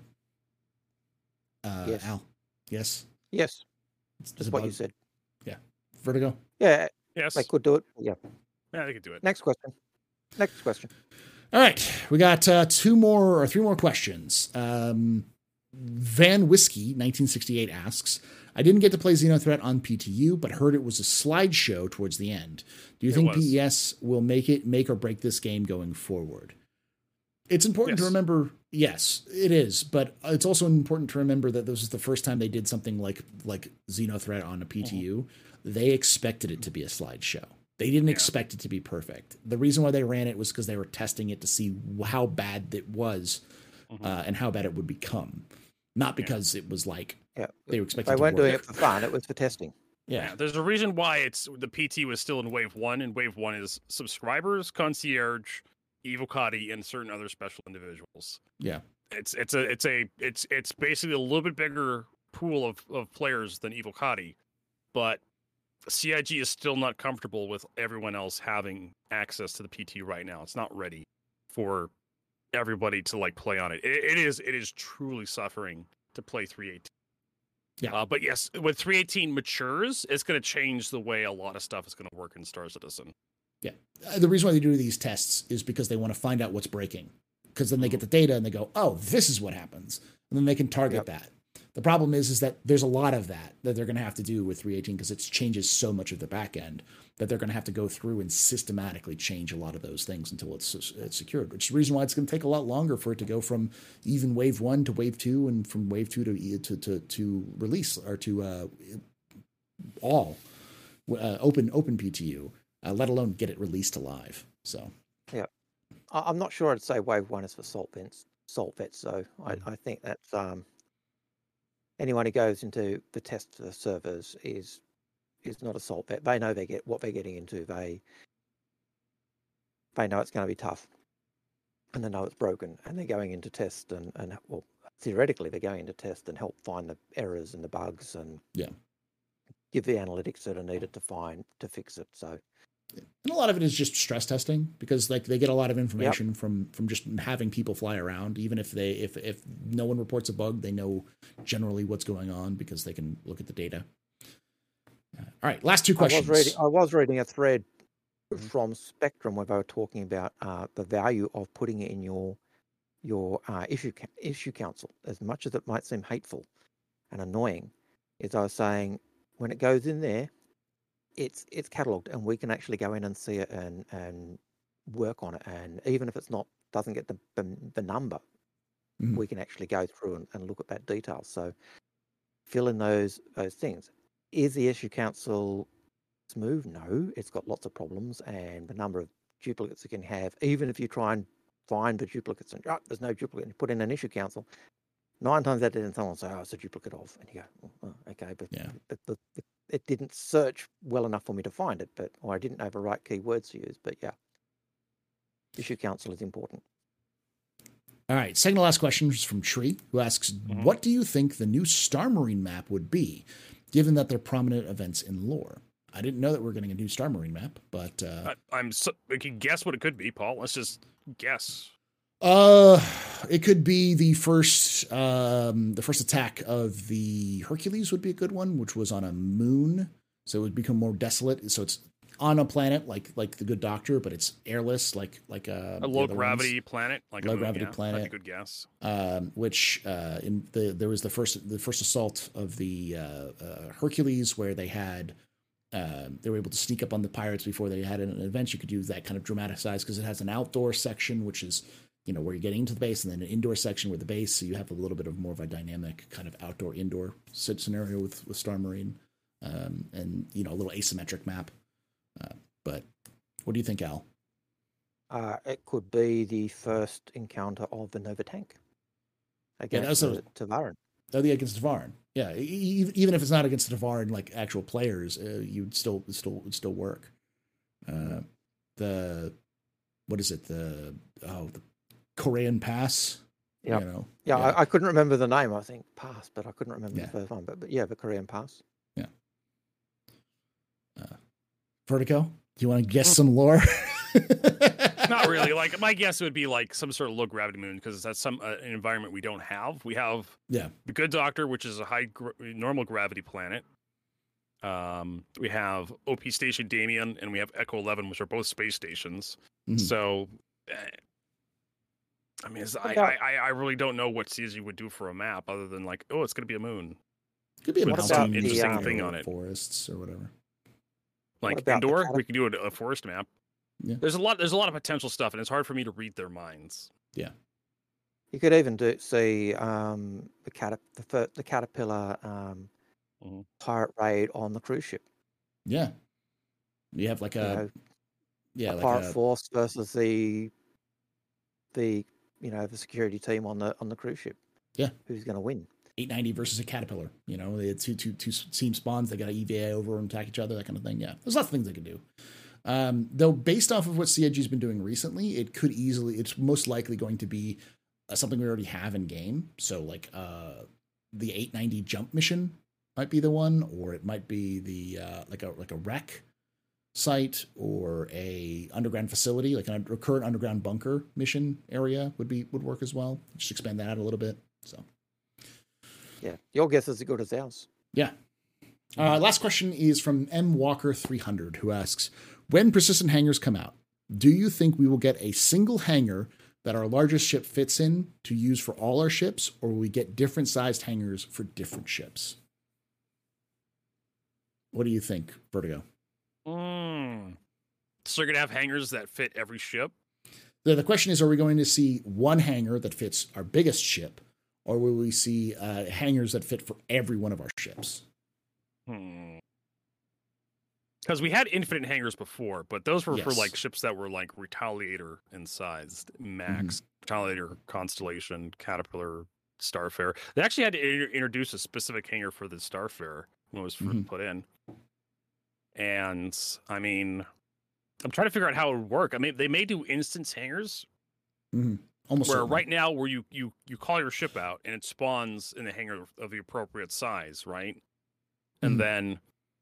A: uh,
B: Yes.
A: al yes
B: Yes,
A: It's- it's
B: that's what you said. Yeah.
A: vertigo
B: Yeah,
C: Yes.
B: I could do it. Yeah.
C: yeah, they could do it.
B: Next question. Next question.
A: All right, we got uh, two more or three more questions. Um, Van Whiskey, 1968, asks I didn't get to play Xenothreat on PTU, but heard it was a slideshow towards the end. Do you
C: It
A: think
C: was.
A: PES will make it make or break this game going forward? It's important to remember. Yes, it is, but it's also important to remember that this is the first time they did something like like Xenothreat on a PTU. They expected it to be a slideshow. They didn't
C: Yeah.
A: expect it to be perfect. The reason why they ran it was because they were testing it to see how bad it was
C: Mhm.
A: uh, and how bad it would become, not because it was like
B: Yeah.
A: they were expecting.
B: They
A: to
B: weren't doing
A: work.
B: it for fun. It was for testing.
A: Yeah,
C: Yeah, there's a reason why it's the PT was still in wave one, and wave one is subscribers, concierge, Evil Evocati, and certain other special individuals.
A: yeah,
C: It's it's a it's a it's it's basically a little bit bigger pool of, of players than Evil Evocati, but CIG is still not comfortable with everyone else having access to the PT right now. It's not ready for everybody to like play on it. It, it is it is truly suffering to play 318.
A: Yeah.
C: Uh, but yes, when 318 matures, it's going to change the way a lot of stuff is going to work in Star Citizen.
A: Yeah. the reason why they do these tests is because they want to find out what's breaking. Because then they get the data and they go, "Oh, this is what happens," and then they can target
B: Yep.
A: that. The problem is, is that there's a lot of that that they're going to have to do with 318 because it changes so much of the back end that they're going to have to go through and systematically change a lot of those things until it's, it's secured. Which is the reason why it's going to take a lot longer for it to go from even wave one to wave two, and from wave two to to to, to release or to uh, all uh, open open PTU, uh, let alone get it released to live. So
B: I- I'm not sure I'd say wave one is for salt vents, salt vets. I,
A: Mm.
B: I think that's um, anyone who goes into the test servers is is not a salt vet. They know they get what they're getting into. They they know it's going to be tough, and they know it's broken, and they're going into test and and well theoretically they're going into test and help find the errors and the bugs and
A: Yeah.
B: give the analytics that are needed to find to fix it. So
A: and a lot of it is just stress testing because like they get a lot of information from from just having people fly around even if they if if no one reports a bug they know generally what's going on because they can look at the data Uh, all right last two questions
B: I was reading. I was reading a thread
A: Mhm.
B: from Spectrum where they were talking about uh, the value of putting it in your your uh, issue issue council. As much as it might seem hateful and annoying, is I was saying when it goes in there, it's it's catalogued and we can actually go in and see it and and work on it. And even if it's not doesn't get the the, the number,
A: Mhm.
B: we can actually go through and, and look at that detail. So fill in those those things. Is the issue council smooth? No, it's got lots of problems, and the number of duplicates it can have, even if you try and find the duplicates and oh, there's no duplicate, and you put in an issue council. Nine times out of ten, someone will say, "Oh, it's a duplicate of," and you go, "Oh, oh, "Okay," but
A: Yeah.
B: the, the, the, it didn't search well enough for me to find it, but or I didn't know the right keywords to use. But yeah, issue council is important.
A: all right second to last question is from tree who asks
C: Mhm.
A: what do you think the new star marine map would be given that they're prominent events in lore i didn't know that we're getting a new star marine map but uh
C: I, I'm so, we can guess what it could be, Paul. Let's just guess.
A: Uh, it could be the first, um, the first attack of the Hercules would be a good one, which was on a moon, so it would become more desolate. So it's on a planet like like the Good Doctor, but it's airless, like like uh,
C: A low
A: other
C: gravity planet, like a
A: Low
C: moon,
A: gravity
C: yeah,
A: planet.
C: That's a good guess.
A: Um, which uh, in the there was the first the first assault of the uh, uh, Hercules where they had. Um, they were able to sneak up on the pirates before they had an event. You could use that kind of dramatized because it has an outdoor section, which is you know where you're getting into the base, and then an indoor section with the base. So you have a little bit of more of a dynamic kind of outdoor indoor sit scenario with with Star Marine, um, and you know a little asymmetric map. Uh, but what do you think, Al?
B: Uh, it could be the first encounter of the Nova tank against
A: that's what I
B: the Tevarin.
A: Oh, the against Tevarin. Yeah, e- even if it's not against the Tevarin, like actual players, uh, you'd still still still work. Uh, the what is it? The oh the Korean Pass.
B: Yep.
A: You know.
B: Yeah, I, I couldn't remember the name. I think pass, but I couldn't remember
A: Yeah.
B: the first one. But, but yeah, the Korean pass. Yeah.
A: Uh, Vertigo. Do you want to guess some lore?
C: Not really. Like my guess would be like some sort of low gravity moon because that's some uh, an environment we don't have. We have
A: Yeah.
C: the Good Doctor, which is a high gr- normal gravity planet. Um, we have OP Station Demien, and we have Echo Eleven, which are both space stations.
A: Mhm.
C: So, I mean, I, I I- I really don't know what CZ would do for a map other than like, oh, it's going to be a moon.
A: Could be a
C: With
B: What
A: mountain
B: about the,
C: interesting
B: um,
C: thing on it.
A: forests or whatever.
C: Like
B: about the
C: indoor, we can do a, a forest map.
A: Yeah.
C: There's a lot. There's a lot of potential stuff, and it's hard for me to read their minds. Yeah.
B: You could even do see um, the cat the, fir- the caterpillar um,
C: Mhm.
B: pirate raid on the cruise ship.
A: Yeah. You have like
B: you
A: a
B: know,
A: yeah,
B: a
A: like
B: pirate
A: a,
B: force versus the the you know the security team on the on the cruise ship.
A: Yeah.
B: who's going to win?
A: 890 versus a caterpillar. You know, they had two two two team spawns. They got an EVA over and attack each other, that kind of thing. Yeah, there's lots of things they could do. Um, though, based off of what CIG's been doing recently, it could easily, it's most likely going to be uh, something we already have in game. So, like uh, the 890 jump mission might be the one, or it might be the uh, like a like a wreck site or a underground facility, like a current underground bunker mission area would be would work as well. Just expand that out a little bit. So.
B: Yeah, your guess is as good as ours.
A: Yeah. Uh, last question is from M Walker 300, who asks When persistent hangars come out, do you think we will get a single hangar that our largest ship fits in to use for all our ships, or will we get different sized hangars for different ships? What do you think, Vertigo?
C: Mm. So you're gonna have hangars that fit every ship.
A: The, the question is Are we going to see one hangar that fits our biggest ship, or will we see uh, hangars that fit for every one of our ships?
C: Hmm. Because we had infinite hangars before, but those were for like ships that were like Retaliator in sized, Max, Retaliator, Constellation, Caterpillar, Starfarer. They actually had to introduce a specific hangar for the Starfarer when it was first
A: Mhm.
C: put in. And I mean, I'm trying to figure out how it would work. I mean, they may do instance hangars
A: Almost
C: where
A: certainly.
C: right now where you you you call your ship out and it spawns in the hangar of the appropriate size, right? And
A: Mhm.
C: then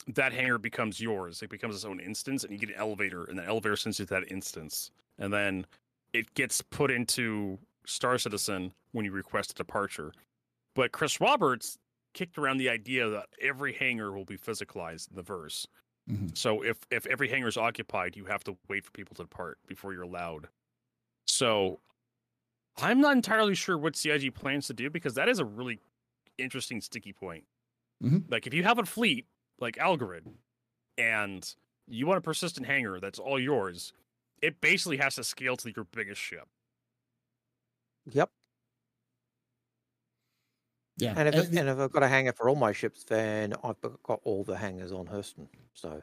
C: that hangar becomes yours. It becomes its own instance, and you get an elevator, and the elevator sends you to that instance, and then it gets put into Star Citizen when you request a departure. But Chris Roberts kicked around the idea that every hangar will be physicalized in the verse.
A: Mhm.
C: So if if every hangar is occupied, you have to wait for people to depart before you're allowed. So I'm not entirely sure what CIG plans to do because that is a really interesting sticky point.
A: Mhm.
C: Like if you have a fleet like Algorand and you want a persistent hangar that's all yours, it basically has to scale to your biggest ship.
B: Yep.
A: Yeah.
B: And if, it, and if I've got a hangar for all my ships, then I've got all the hangers on Hurston. So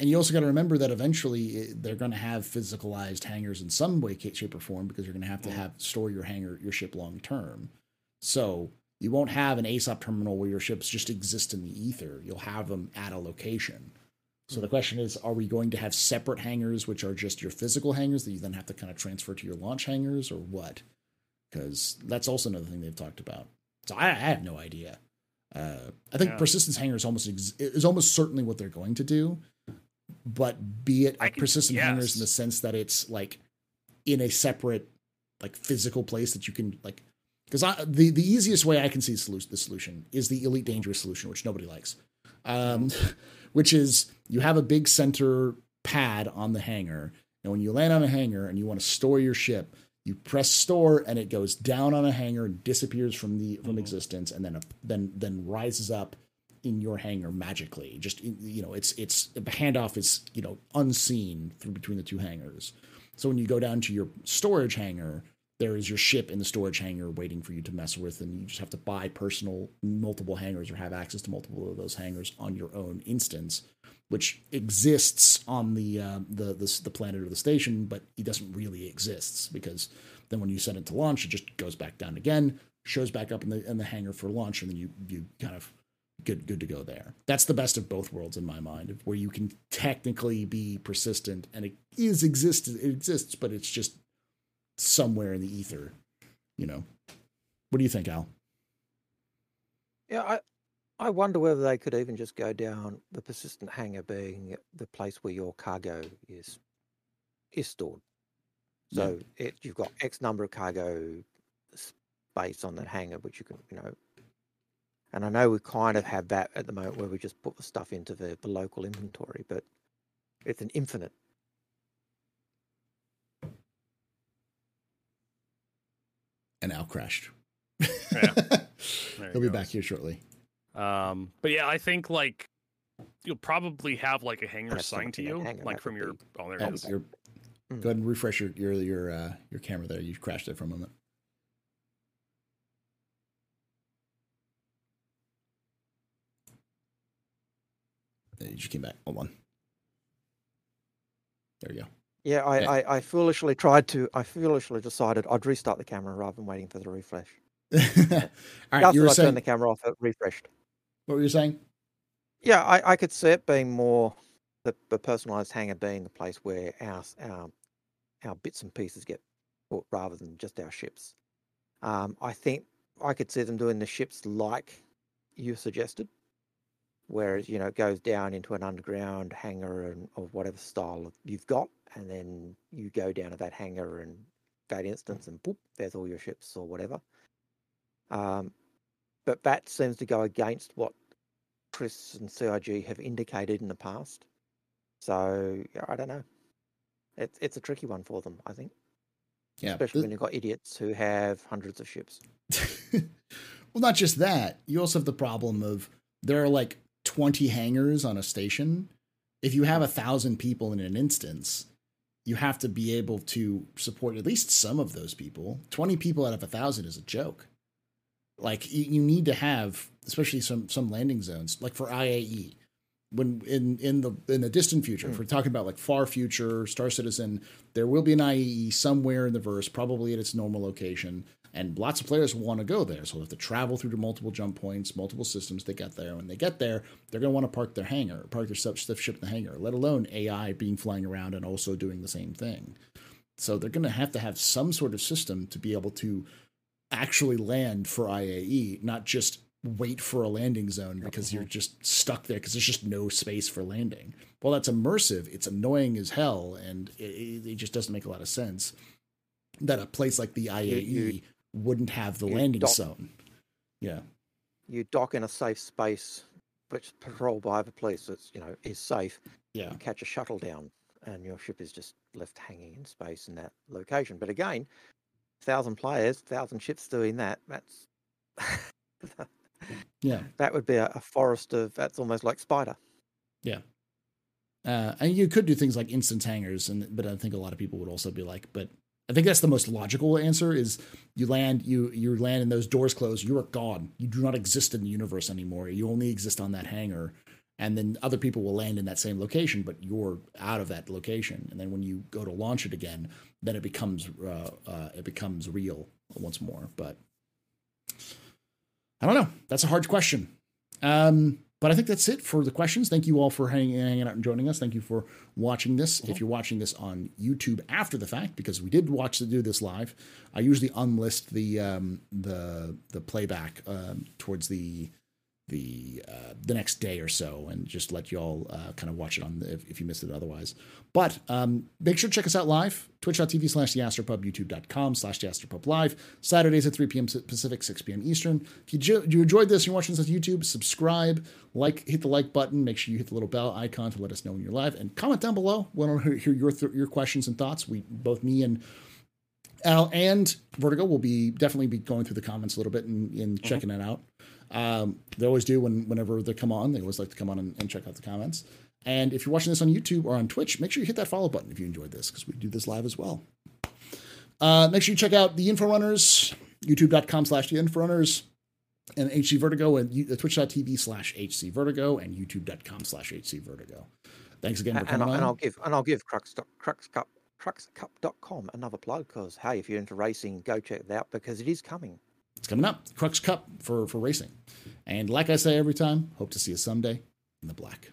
A: And you also got to remember that eventually eh, they're going to have physicalized hangars in some way, shape, or form because you're going to have to
C: Mhm.
A: have store your hangar, your ship long term. So you won't have an ASOP terminal where your ships just exist in the ether. You'll have them at a location. So the question is, are we going to have separate hangars, which are just your physical hangars that you then have to kind of transfer to your launch hangars, or what? Because that's also another thing they've talked about. So I, I have no idea. Uh, I think
C: Yeah.
A: persistence hangars almost ex- is almost certainly what they're going to do but be it like
C: can
A: persistent hangers in the sense that it's like in a separate like physical place that you can like because the the easiest way I can see solution the solution is the elite dangerous solution which nobody likes um which is you have a big center pad on the hangar and when you land on a hangar and you want to store your ship you press store and it goes down on a hanger and disappears from the from
C: Mhm.
A: existence and then then then rises up in your hangar magically. Just you know, it's it's the handoff is you know unseen through between the two hangars. So when you go down to your storage hangar, there is your ship in the storage hangar waiting for you to mess with, and you just have to buy personal multiple hangars or have access to multiple of those hangars on your own instance, which exists on the uh, the, the the planet or the station, but it doesn't really exists because then when you send it to launch, it just goes back down again, shows back up in the in the hangar for launch, and then you you kind of good good to go there. That's the best of both worlds in my mind, where you can technically be persistent and it is exist it exists, but it's just somewhere in the ether. You know. What do you think, Al?
B: yeah, I I wonder whether they could even just go down the persistent hangar being the place where your cargo is is stored.
A: Yeah.
B: So it, you've got X number of cargo space on that hangar, which you can, you know. And I know we kind of have that at the moment where we just put the stuff into the, the local inventory, but it's an infinite.
A: And Al crashed.
C: There
A: He'll
C: he
A: be back here shortly.
C: Um, but yeah, I think like you'll probably have like a hanger
B: That's
C: assigned to you,
B: hanger,
C: like from your.
B: be-
C: Oh, there
A: Oh,
C: it is.
A: you're-
B: Mm.
A: go ahead and refresh your your your uh, your camera there. You crashed it for a moment. You just came back. Hold on. There you go.
B: Yeah, I,
A: Yeah.
B: I, I foolishly tried to. I foolishly decided I'd restart the camera rather than waiting for the refresh.
A: All right,
B: Just
A: you were
B: I
A: saying
B: turned the camera off, it refreshed.
A: What were you saying?
B: Yeah, I, I could see it being more the, the personalized hangar being the place where our our our bits and pieces get put rather than just our ships. Um, I think I could see them doing the ships like you suggested, whereas you know it goes down into an underground hangar and of whatever style you've got, and then you go down to that hangar and that instance, and boop, there's all your ships or whatever. Um, but that seems to go against what Chris and CIG have indicated in the past. So yeah, I don't know. It's it's a tricky one for them, I think,
A: Yeah,
B: especially when you've got idiots who have hundreds of ships.
A: well, not just that. You also have the problem of there are like 20 hangars on a station. If you have a thousand people in an instance, you have to be able to support at least some of those people. 20 people out of a thousand is a joke. Like you, you need to have, especially some some landing zones, like for IAE. When in in the in the distant future, if
B: Mm.
A: we're talking about like far future, Star Citizen, there will be an IAE somewhere in the verse, probably at its normal location, and lots of players want to go there. So they'll have to travel through to multiple jump points, multiple systems to get there. When they get there, they're going to want to park their hangar, park their stuff, stuff ship in the hangar, let alone AI being flying around and also doing the same thing. So they're going to have to have some sort of system to be able to actually land for IAE, not just wait for a landing zone because mm-hmm. you're just stuck there because there's just no space for landing. Well, that's immersive. It's annoying as hell, and it, it just doesn't make a lot of sense that a place like the IAE
B: you-
A: wouldn't have the landing
B: dock-
A: zone. Yeah.
B: You dock in a safe space, which is patrolled by the police. That's you know is safe.
A: Yeah.
B: You catch a shuttle down, and your ship is just left hanging in space in that location. But again, thousand players, thousand ships doing that. That's
A: Yeah.
B: that would be a, a forest of. That's almost like spider. Yeah.
A: Uh, and you could do things like instant hangers, and but I think a lot of people would also be like, but I think that's the most logical answer: is you land, you you land, and those doors close, you are gone. You do not exist in the universe anymore. You only exist on that hangar, and then other people will land in that same location, but you're out of that location. And then when you go to launch it again, then it becomes uh, uh, it becomes real once more. But I don't know. That's a hard question. Um, but I think that's it for the questions. Thank you all for hanging, hanging out and joining us. Thank you for watching this. If you're watching this on YouTube after the fact, because we did watch to do this live, I usually unlist the um, the the playback um, towards the the uh, the next day or so, and just let you all uh, kind of watch it on the, if, if you missed it otherwise. But um, make sure to check us out live, twitch.tv slash theastropub, youtube.com slash theastropub live, Saturdays at 3 p.m. Pacific, 6 p.m. Eastern. If you, you enjoyed this, you're watching this on YouTube, subscribe, like, hit the like button, make sure you hit the little bell icon to let us know when you're live, and comment down below. We want to hear your, th- your questions and thoughts. We both me and Al and Vertigo will be definitely be going through the comments a little bit and, and checking it out. Um, they always do when whenever they come on. They always like to come on and, and check out the comments. And if you're watching this on YouTube or on Twitch, make sure you hit that follow button if you enjoyed this because we do this live as well. Uh, make sure you check out the Inforunners, youtube.com slash the Inforunners, and HC Vertigo, and uh, twitch.tv slash HC Vertigo, and youtube.com slash HC Vertigo. Thanks again for
B: and,
A: coming
B: I, and
A: on.
B: I'll give and I'll give Crux Crux Cup cruxcup.com another plug because hey, if you're into racing, go check it out because it is coming.
A: It's coming up. Crux Cup for, for racing. And like I say every time, hope to see you someday in the black.